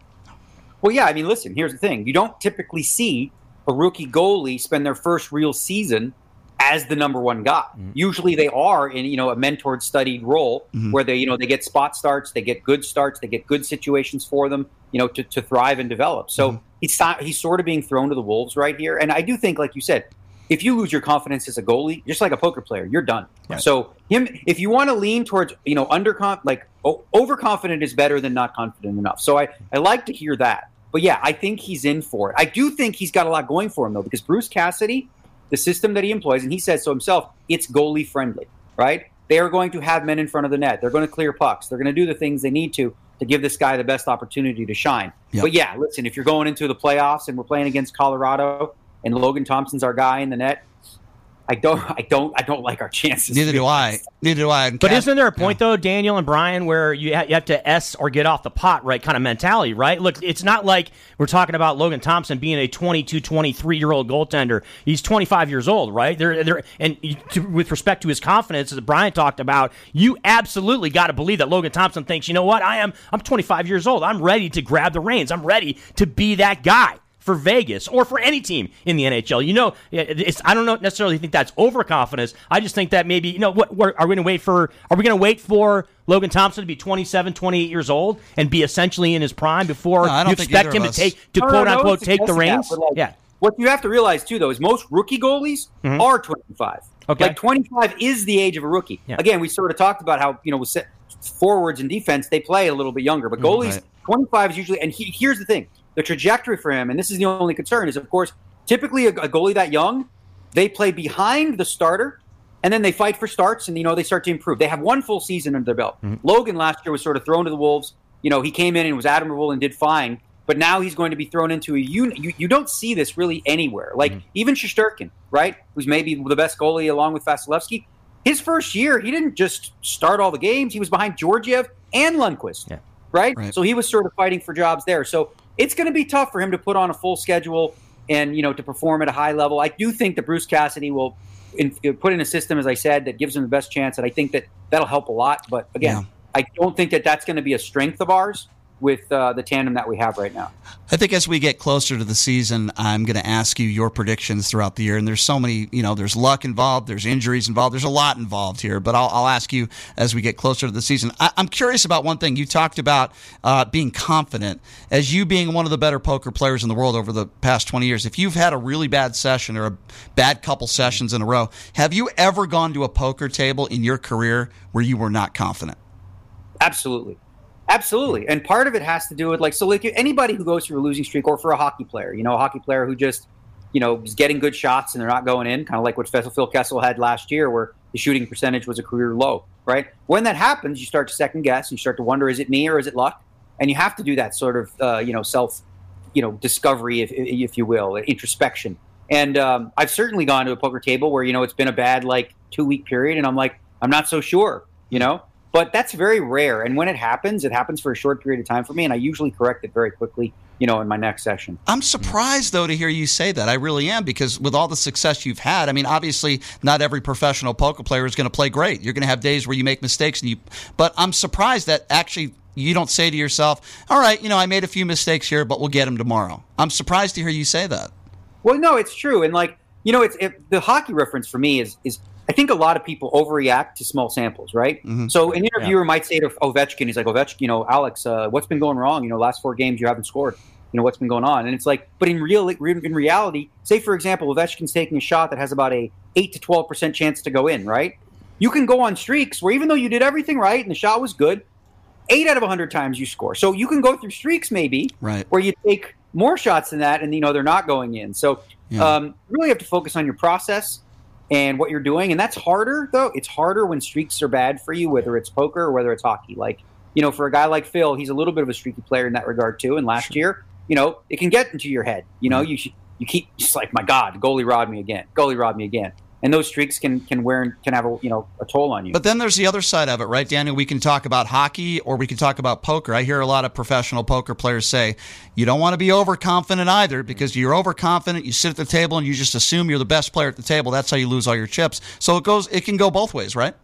Well, yeah, I mean, listen, here's the thing. You don't typically see a rookie goalie spend their first real season as the number one guy. Mm-hmm. Usually they are in, you know, a mentored studied role mm-hmm. where they, you know, they get spot starts, they get good starts, they get good situations for them, you know, to, to thrive and develop. So mm-hmm. he's not, he's sort of being thrown to the wolves right here. And I do think, like you said, if you lose your confidence as a goalie, just like a poker player, you're done. So him, if you want to lean towards, you know, undercon, like o- overconfident is better than not confident enough. So I, I like to hear that. But yeah, I think he's in for it. I do think he's got a lot going for him though, because Bruce Cassidy, the system that he employs, and he says so himself, it's goalie friendly, right? They are going to have men in front of the net. They're going to clear pucks. They're going to do the things they need to to give this guy the best opportunity to shine. Yep. But yeah, listen, if you're going into the playoffs and we're playing against Colorado and Logan Thompson's our guy in the net, I don't, I don't, I don't like our chances. Neither do I. Neither do I. But isn't there a point though, Daniel and Brian, where you ha- you have to s or get off the pot, right? Kind of mentality, right? Look, it's not like we're talking about Logan Thompson being a 22, 23 year old goaltender. He's 25 years old, right? There, there, and to, with respect to his confidence, as Brian talked about, you absolutely got to believe that Logan Thompson thinks, you know what? I am. I'm 25 years old. I'm ready to grab the reins. I'm ready to be that guy for Vegas or for any team in the NHL. You know, I don't necessarily think that's overconfidence. I just think that maybe, you know, what, what are we going to wait for? Are we going to wait for Logan Thompson to be 27, 28 years old and be essentially in his prime before no, you expect him to take, to no, quote no, unquote, take the reins? That, like, yeah. What you have to realize too, though, is most rookie goalies mm-hmm. are 25. Okay. Like 25 is the age of a rookie. Yeah. Again, we sort of talked about how, you know, with forwards and defense, they play a little bit younger, but goalies, right. 25 is usually, and he, here's the thing the trajectory for him, and this is the only concern, is of course, typically a, a goalie that young, they play behind the starter and then they fight for starts and you know they start to improve. They have one full season under their belt. Mm-hmm. Logan last year was sort of thrown to the wolves. You know, he came in and was admirable and did fine, but now he's going to be thrown into a unit. You, you don't see this really anywhere. Like mm-hmm. even Shesterkin, right, who's maybe the best goalie along with Vasilevskiy. His first year, he didn't just start all the games. He was behind Georgiev and Lundqvist, yeah. right? right? So he was sort of fighting for jobs there. So it's going to be tough for him to put on a full schedule and you know to perform at a high level. I do think that Bruce Cassidy will in, uh, put in a system, as I said, that gives him the best chance, and I think that that'll help a lot. But again, yeah. I don't think that that's going to be a strength of ours with uh, the tandem that we have right now. I think as we get closer to the season, I'm going to ask you your predictions throughout the year. And there's so many, you know, there's luck involved, there's injuries involved, there's a lot involved here. But I'll, I'll ask you as we get closer to the season. I, am curious about one thing. You talked about uh, being confident. As you being one of the better poker players in the world over the past 20 years, if you've had a really bad session or a bad couple sessions in a row, have you ever gone to a poker table in your career where you were not confident? Absolutely. Absolutely, and part of it has to do with like so like anybody who goes through a losing streak, or for a hockey player, you know, a hockey player who just you know is getting good shots and they're not going in, kind of like what Phil Kessel had last year, where the shooting percentage was a career low. Right when that happens, you start to second guess, you start to wonder, is it me or is it luck? And you have to do that sort of uh, you know self you know discovery, if if you will, introspection. And um, I've certainly gone to a poker table where you know it's been a bad like two week period, and I'm like I'm not so sure, you know. But that's very rare. And when it happens, it happens for a short period of time for me. And I usually correct it very quickly, you know, in my next session. I'm surprised, though, to hear you say that. I really am, because with all the success you've had, I mean, obviously, not every professional poker player is going to play great. You're going to have days where you make mistakes. and you. But I'm surprised that actually you don't say to yourself, all right, you know, I made a few mistakes here, but we'll get them tomorrow. I'm surprised to hear you say that. Well, no, it's true. And like, you know, it's it, the hockey reference for me is is I think a lot of people overreact to small samples, right? Mm-hmm. So an interviewer yeah. might say to Ovechkin, he's like, Ovechkin, you know, Alex, uh, what's been going wrong? You know, last four games you haven't scored. You know, what's been going on? And it's like, but in real, in reality, say for example, Ovechkin's taking a shot that has about a eight to twelve percent chance to go in, right? You can go on streaks where even though you did everything right and the shot was good, eight out of hundred times you score. So you can go through streaks maybe, right, where you take more shots than that and you know they're not going in. So yeah. um, really have to focus on your process and what you're doing. And that's harder, though. It's harder when streaks are bad for you, whether it's poker or whether it's hockey. Like, you know, for a guy like Phil, he's a little bit of a streaky player in that regard, too. And last sure. year, you know, it can get into your head. You know, mm-hmm. you, you keep just like, my God, goalie robbed me again. Goalie robbed me again and those streaks can can wear can have a you know a toll on you. But then there's the other side of it, right, Daniel? We can talk about hockey or we can talk about poker. I hear a lot of professional poker players say you don't want to be overconfident either because you're overconfident. You sit at the table and you just assume you're the best player at the table. That's how you lose all your chips. So it goes. It can go both ways, right?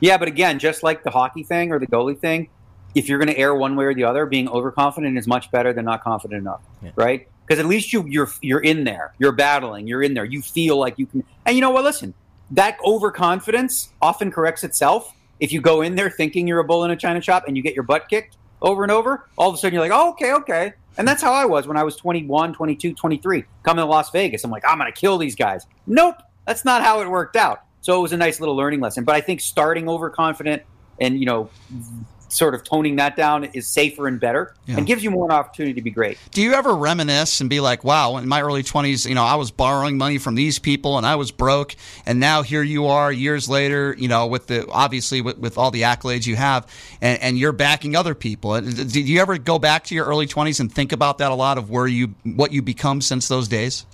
Yeah, but again, just like the hockey thing or the goalie thing, if you're going to err one way or the other, being overconfident is much better than not confident enough, yeah. right? Because at least you you're you're in there. You're battling. You're in there. You feel like you can. And you know what? Listen, that overconfidence often corrects itself. If you go in there thinking you're a bull in a china shop and you get your butt kicked over and over, all of a sudden you're like, oh, okay, okay. And that's how I was when I was 21, 22, 23, coming to Las Vegas. I'm like, I'm going to kill these guys. Nope, that's not how it worked out. So it was a nice little learning lesson. But I think starting overconfident and, you know, sort of toning that down is safer and better yeah. and gives you more an opportunity to be great. Do you ever reminisce and be like, wow, in my early 20s, you know, I was borrowing money from these people and I was broke. And now here you are years later, you know, with the obviously with, with all the accolades you have and, and you're backing other people. Did you ever go back to your early 20s and think about that a lot of where you, what you become since those days?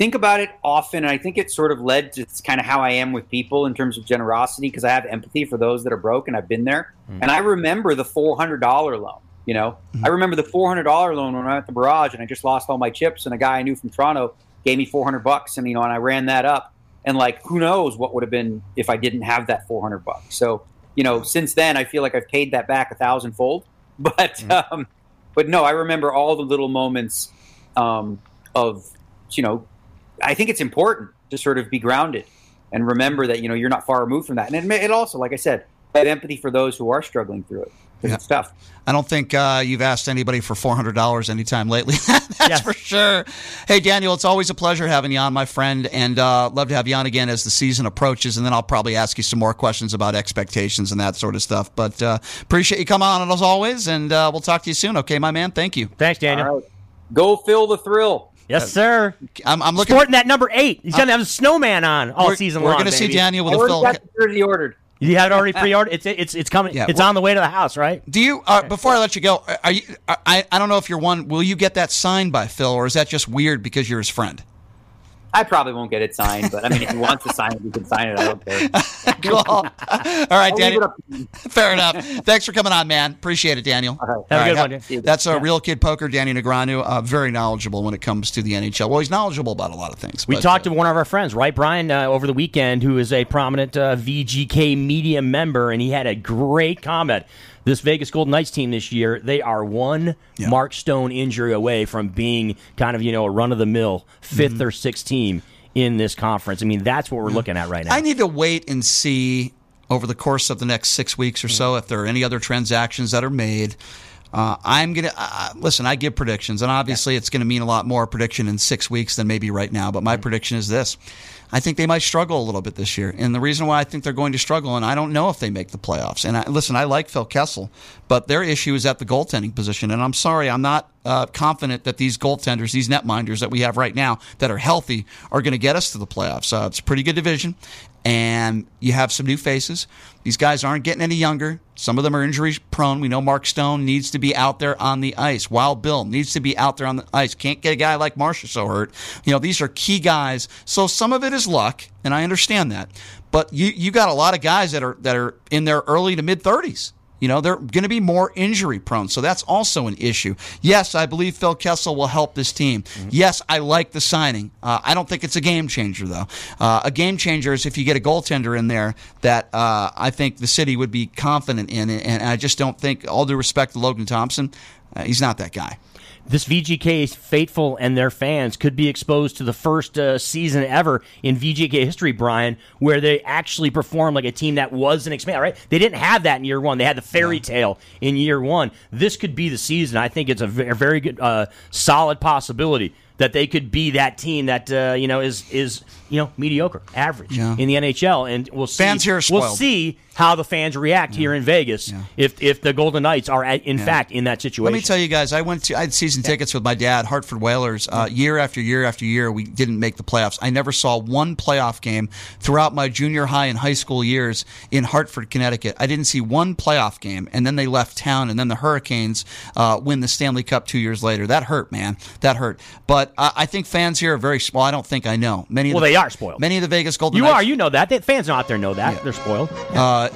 Think about it often, and I think it sort of led to kind of how I am with people in terms of generosity because I have empathy for those that are broke, and I've been there. Mm. And I remember the four hundred dollar loan. You know, mm. I remember the four hundred dollar loan when I went at the barrage, and I just lost all my chips, and a guy I knew from Toronto gave me four hundred bucks, and you know, and I ran that up, and like who knows what would have been if I didn't have that four hundred bucks. So you know, since then I feel like I've paid that back a thousandfold. But mm. um, but no, I remember all the little moments um, of you know I think it's important to sort of be grounded and remember that you know you're not far removed from that. And it, it also, like I said, have empathy for those who are struggling through it. Yeah. It's tough. I don't think uh, you've asked anybody for four hundred dollars anytime lately. That's yes. for sure. Hey, Daniel, it's always a pleasure having you on, my friend, and uh, love to have you on again as the season approaches. And then I'll probably ask you some more questions about expectations and that sort of stuff. But uh, appreciate you coming on as always, and uh, we'll talk to you soon. Okay, my man. Thank you. Thanks, Daniel. Go feel the thrill. Yes, uh, sir. I'm, I'm looking sporting that number eight. He's gonna have a snowman on all season we're long. We're gonna baby. see Daniel with I a Phil. Got the jersey ordered. You had it already pre-ordered. It's it's it's coming. Yeah, it's well, on the way to the house, right? Do you? Uh, before I let you go, are you? I I don't know if you're one. Will you get that signed by Phil, or is that just weird because you're his friend? I probably won't get it signed, but I mean, if he wants to sign it, he can sign it. I don't care. cool. All right, Daniel. Fair enough. Thanks for coming on, man. Appreciate it, Daniel. All right. Have a good one. That's a yeah. real kid poker, Danny Negreanu. Uh, very knowledgeable when it comes to the NHL. Well, he's knowledgeable about a lot of things. We but, talked uh, to one of our friends, right, Brian, uh, over the weekend, who is a prominent uh, VGK media member, and he had a great comment this Vegas Golden Knights team this year, they are one yeah. Mark Stone injury away from being kind of, you know, a run of the mill 5th mm-hmm. or sixth team in this conference. I mean, that's what we're looking at right now. I need to wait and see over the course of the next six weeks or so if there are any other transactions that are made. Uh, I'm gonna uh, listen. I give predictions, and obviously, yeah. it's going to mean a lot more prediction in six weeks than maybe right now. But my mm-hmm. prediction is this: I think they might struggle a little bit this year. And the reason why I think they're going to struggle, and I don't know if they make the playoffs. And I, listen, I like Phil Kessel, but their issue is at the goaltending position. And I'm sorry, I'm not uh, confident that these goaltenders, these netminders that we have right now that are healthy, are going to get us to the playoffs. Uh, it's a pretty good division, and you have some new faces. These guys aren't getting any younger. Some of them are injury prone. We know Mark Stone needs to be out there on the ice. Wild Bill needs to be out there on the ice. Can't get a guy like Marchessault hurt. You know, these are key guys. So some of it is luck, and I understand that. But you you got a lot of guys that are that are in their early to mid 30s. You know, they're going to be more injury prone. So that's also an issue. Yes, I believe Phil Kessel will help this team. Mm-hmm. Yes, I like the signing. Uh, I don't think it's a game changer, though. Uh, a game changer is if you get a goaltender in there that uh, I think the city would be confident in. And I just don't think, all due respect to Logan Thompson, uh, he's not that guy this VGK faithful and their fans could be exposed to the first uh, season ever in VGK history, Brian, where they actually performed like a team that was an expansion. Right? They didn't have that in year one. They had the fairy tale in year one. This could be the season. I think it's a very good, uh, solid possibility that they could be that team that uh, you know is is you know mediocre, average yeah. in the NHL, and we'll see. Fans here We'll see how the fans react yeah. here in Vegas yeah. if if the Golden Knights are at, in fact in that situation. Let me tell you guys, I went to I had season tickets with my dad, Hartford Whalers. Uh, year after year after year, we didn't make the playoffs. I never saw one playoff game throughout my junior high and high school years in Hartford, Connecticut. I didn't see one playoff game, and then they left town, and then the Hurricanes uh, win the Stanley Cup two years later. That hurt, man. That hurt. But I, I think fans here are very small. I don't think I know many. well, the, they are spoiled. Many of the Vegas Golden. You Knights, are. You know that. The fans out there know that. Yeah. They're spoiled. Yeah. Uh,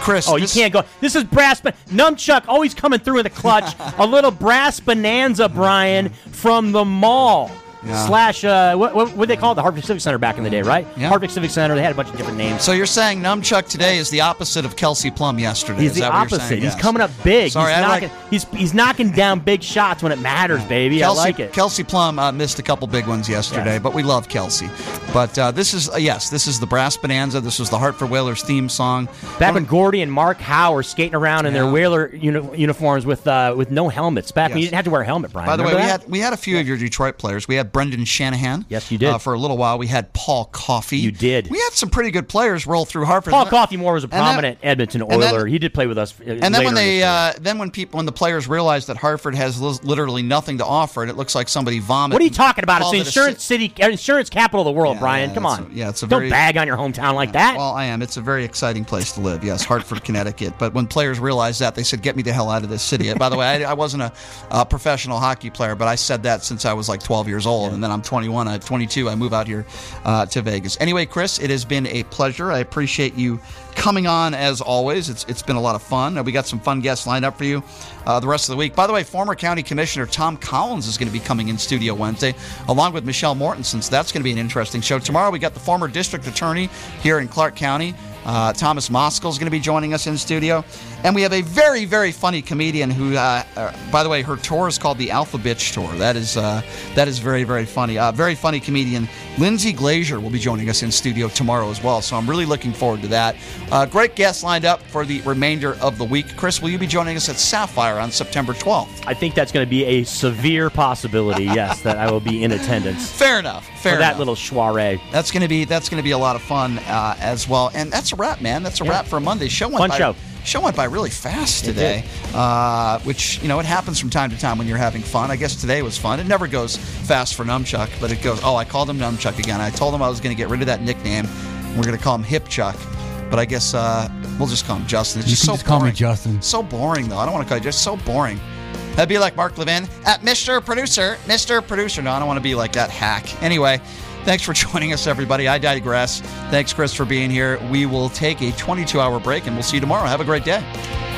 Chris. Oh, this... you can't go. This is brass. But Numchuck always coming through in the clutch. a little brass bonanza, Brian, from the mall. Yeah. Slash, uh, what, what, what they call it? The Hartford Civic Center back in the day, right? Yeah. Hartford Civic Center. They had a bunch of different names. So you're saying Numchuck today is the opposite of Kelsey Plum yesterday? He's the opposite. He's yes. coming up big. Sorry, he's, knocking, like... he's, he's knocking down big shots when it matters, baby. Kelsey, I like it. Kelsey Plum uh, missed a couple big ones yesterday, yes. but we love Kelsey. But uh, this is uh, yes, this is the Brass Bonanza. This was the Hartford Whalers theme song. Back when Gordie and Mark Howe were skating around in yeah. their Whaler uni- uniforms with uh, with no helmets. Back yes. when you didn't have to wear a helmet, Brian. By the Remember way, that? we had we had a few of your Detroit players. We had Brendan Shanahan. Yes, you did. Uh, for a little while, we had Paul Coffey. You did. We had some pretty good players roll through Hartford. Paul Coffey more was a prominent then, Edmonton Oiler. Then, he did play with us. Uh, and then when they, uh, then when people, when the players realized that Hartford has literally nothing to offer, and it looks like somebody vomited. What are you talking about? It's the insurance city, insurance capital of the world, yeah, Brian. Come on. A, yeah, it's a don't bag on your hometown like that. Well, I am. It's a very exciting place to live. Yes, Hartford, Connecticut. But when players realized that, they said, "Get me the hell out of this city." By the way, I, I wasn't a, a professional hockey player, but I said that since I was like 12 years old old, and then I'm 21. I'm 22. I move out here uh, to Vegas. Anyway, Chris, it has been a pleasure. I appreciate you coming on as always. It's it's been a lot of fun. Uh, we got some fun guests lined up for you uh, the rest of the week. By the way, former County Commissioner Tom Collins is going to be coming in studio Wednesday, along with Michelle Mortensen. So that's going to be an interesting show. Tomorrow we got the former district attorney here in Clark County. Uh, Thomas Moskal is going to be joining us in studio. And we have a very, very funny comedian who, uh, uh, by the way, her tour is called the Alpha Bitch Tour. That is uh, that is very, very funny. Uh, very funny comedian Lindsay Glazier will be joining us in studio tomorrow as well. So I'm really looking forward to that. Uh, great guests lined up for the remainder of the week. Chris, will you be joining us at Sapphire on September 12th? I think that's going to be a severe possibility. yes, that I will be in attendance. Fair enough. Fair enough for that little soiree. That's going to be that's going to be a lot of fun uh, as well. And that's a wrap, man. That's a Yeah. wrap for Monday. Show Fun show. Show went by really fast today, uh, which you know it happens from time to time when you're having fun. I guess today was fun. It never goes fast for Numchuck, but it goes. Oh, I called him Numchuck again. I told him I was going to get rid of that nickname. We're going to call him Hip Chuck, but I guess uh, we'll just call him Justin. It's You just can so just call me boring. Justin. So boring though. I don't want to call you just so boring. That'd be like Mark Levin at Mr. Producer, Mr. Producer. No, I don't want to be like that hack. Anyway, thanks for joining us, everybody. I digress. Thanks, Chris, for being here. We will take a 22 hour break and we'll see you tomorrow. Have a great day.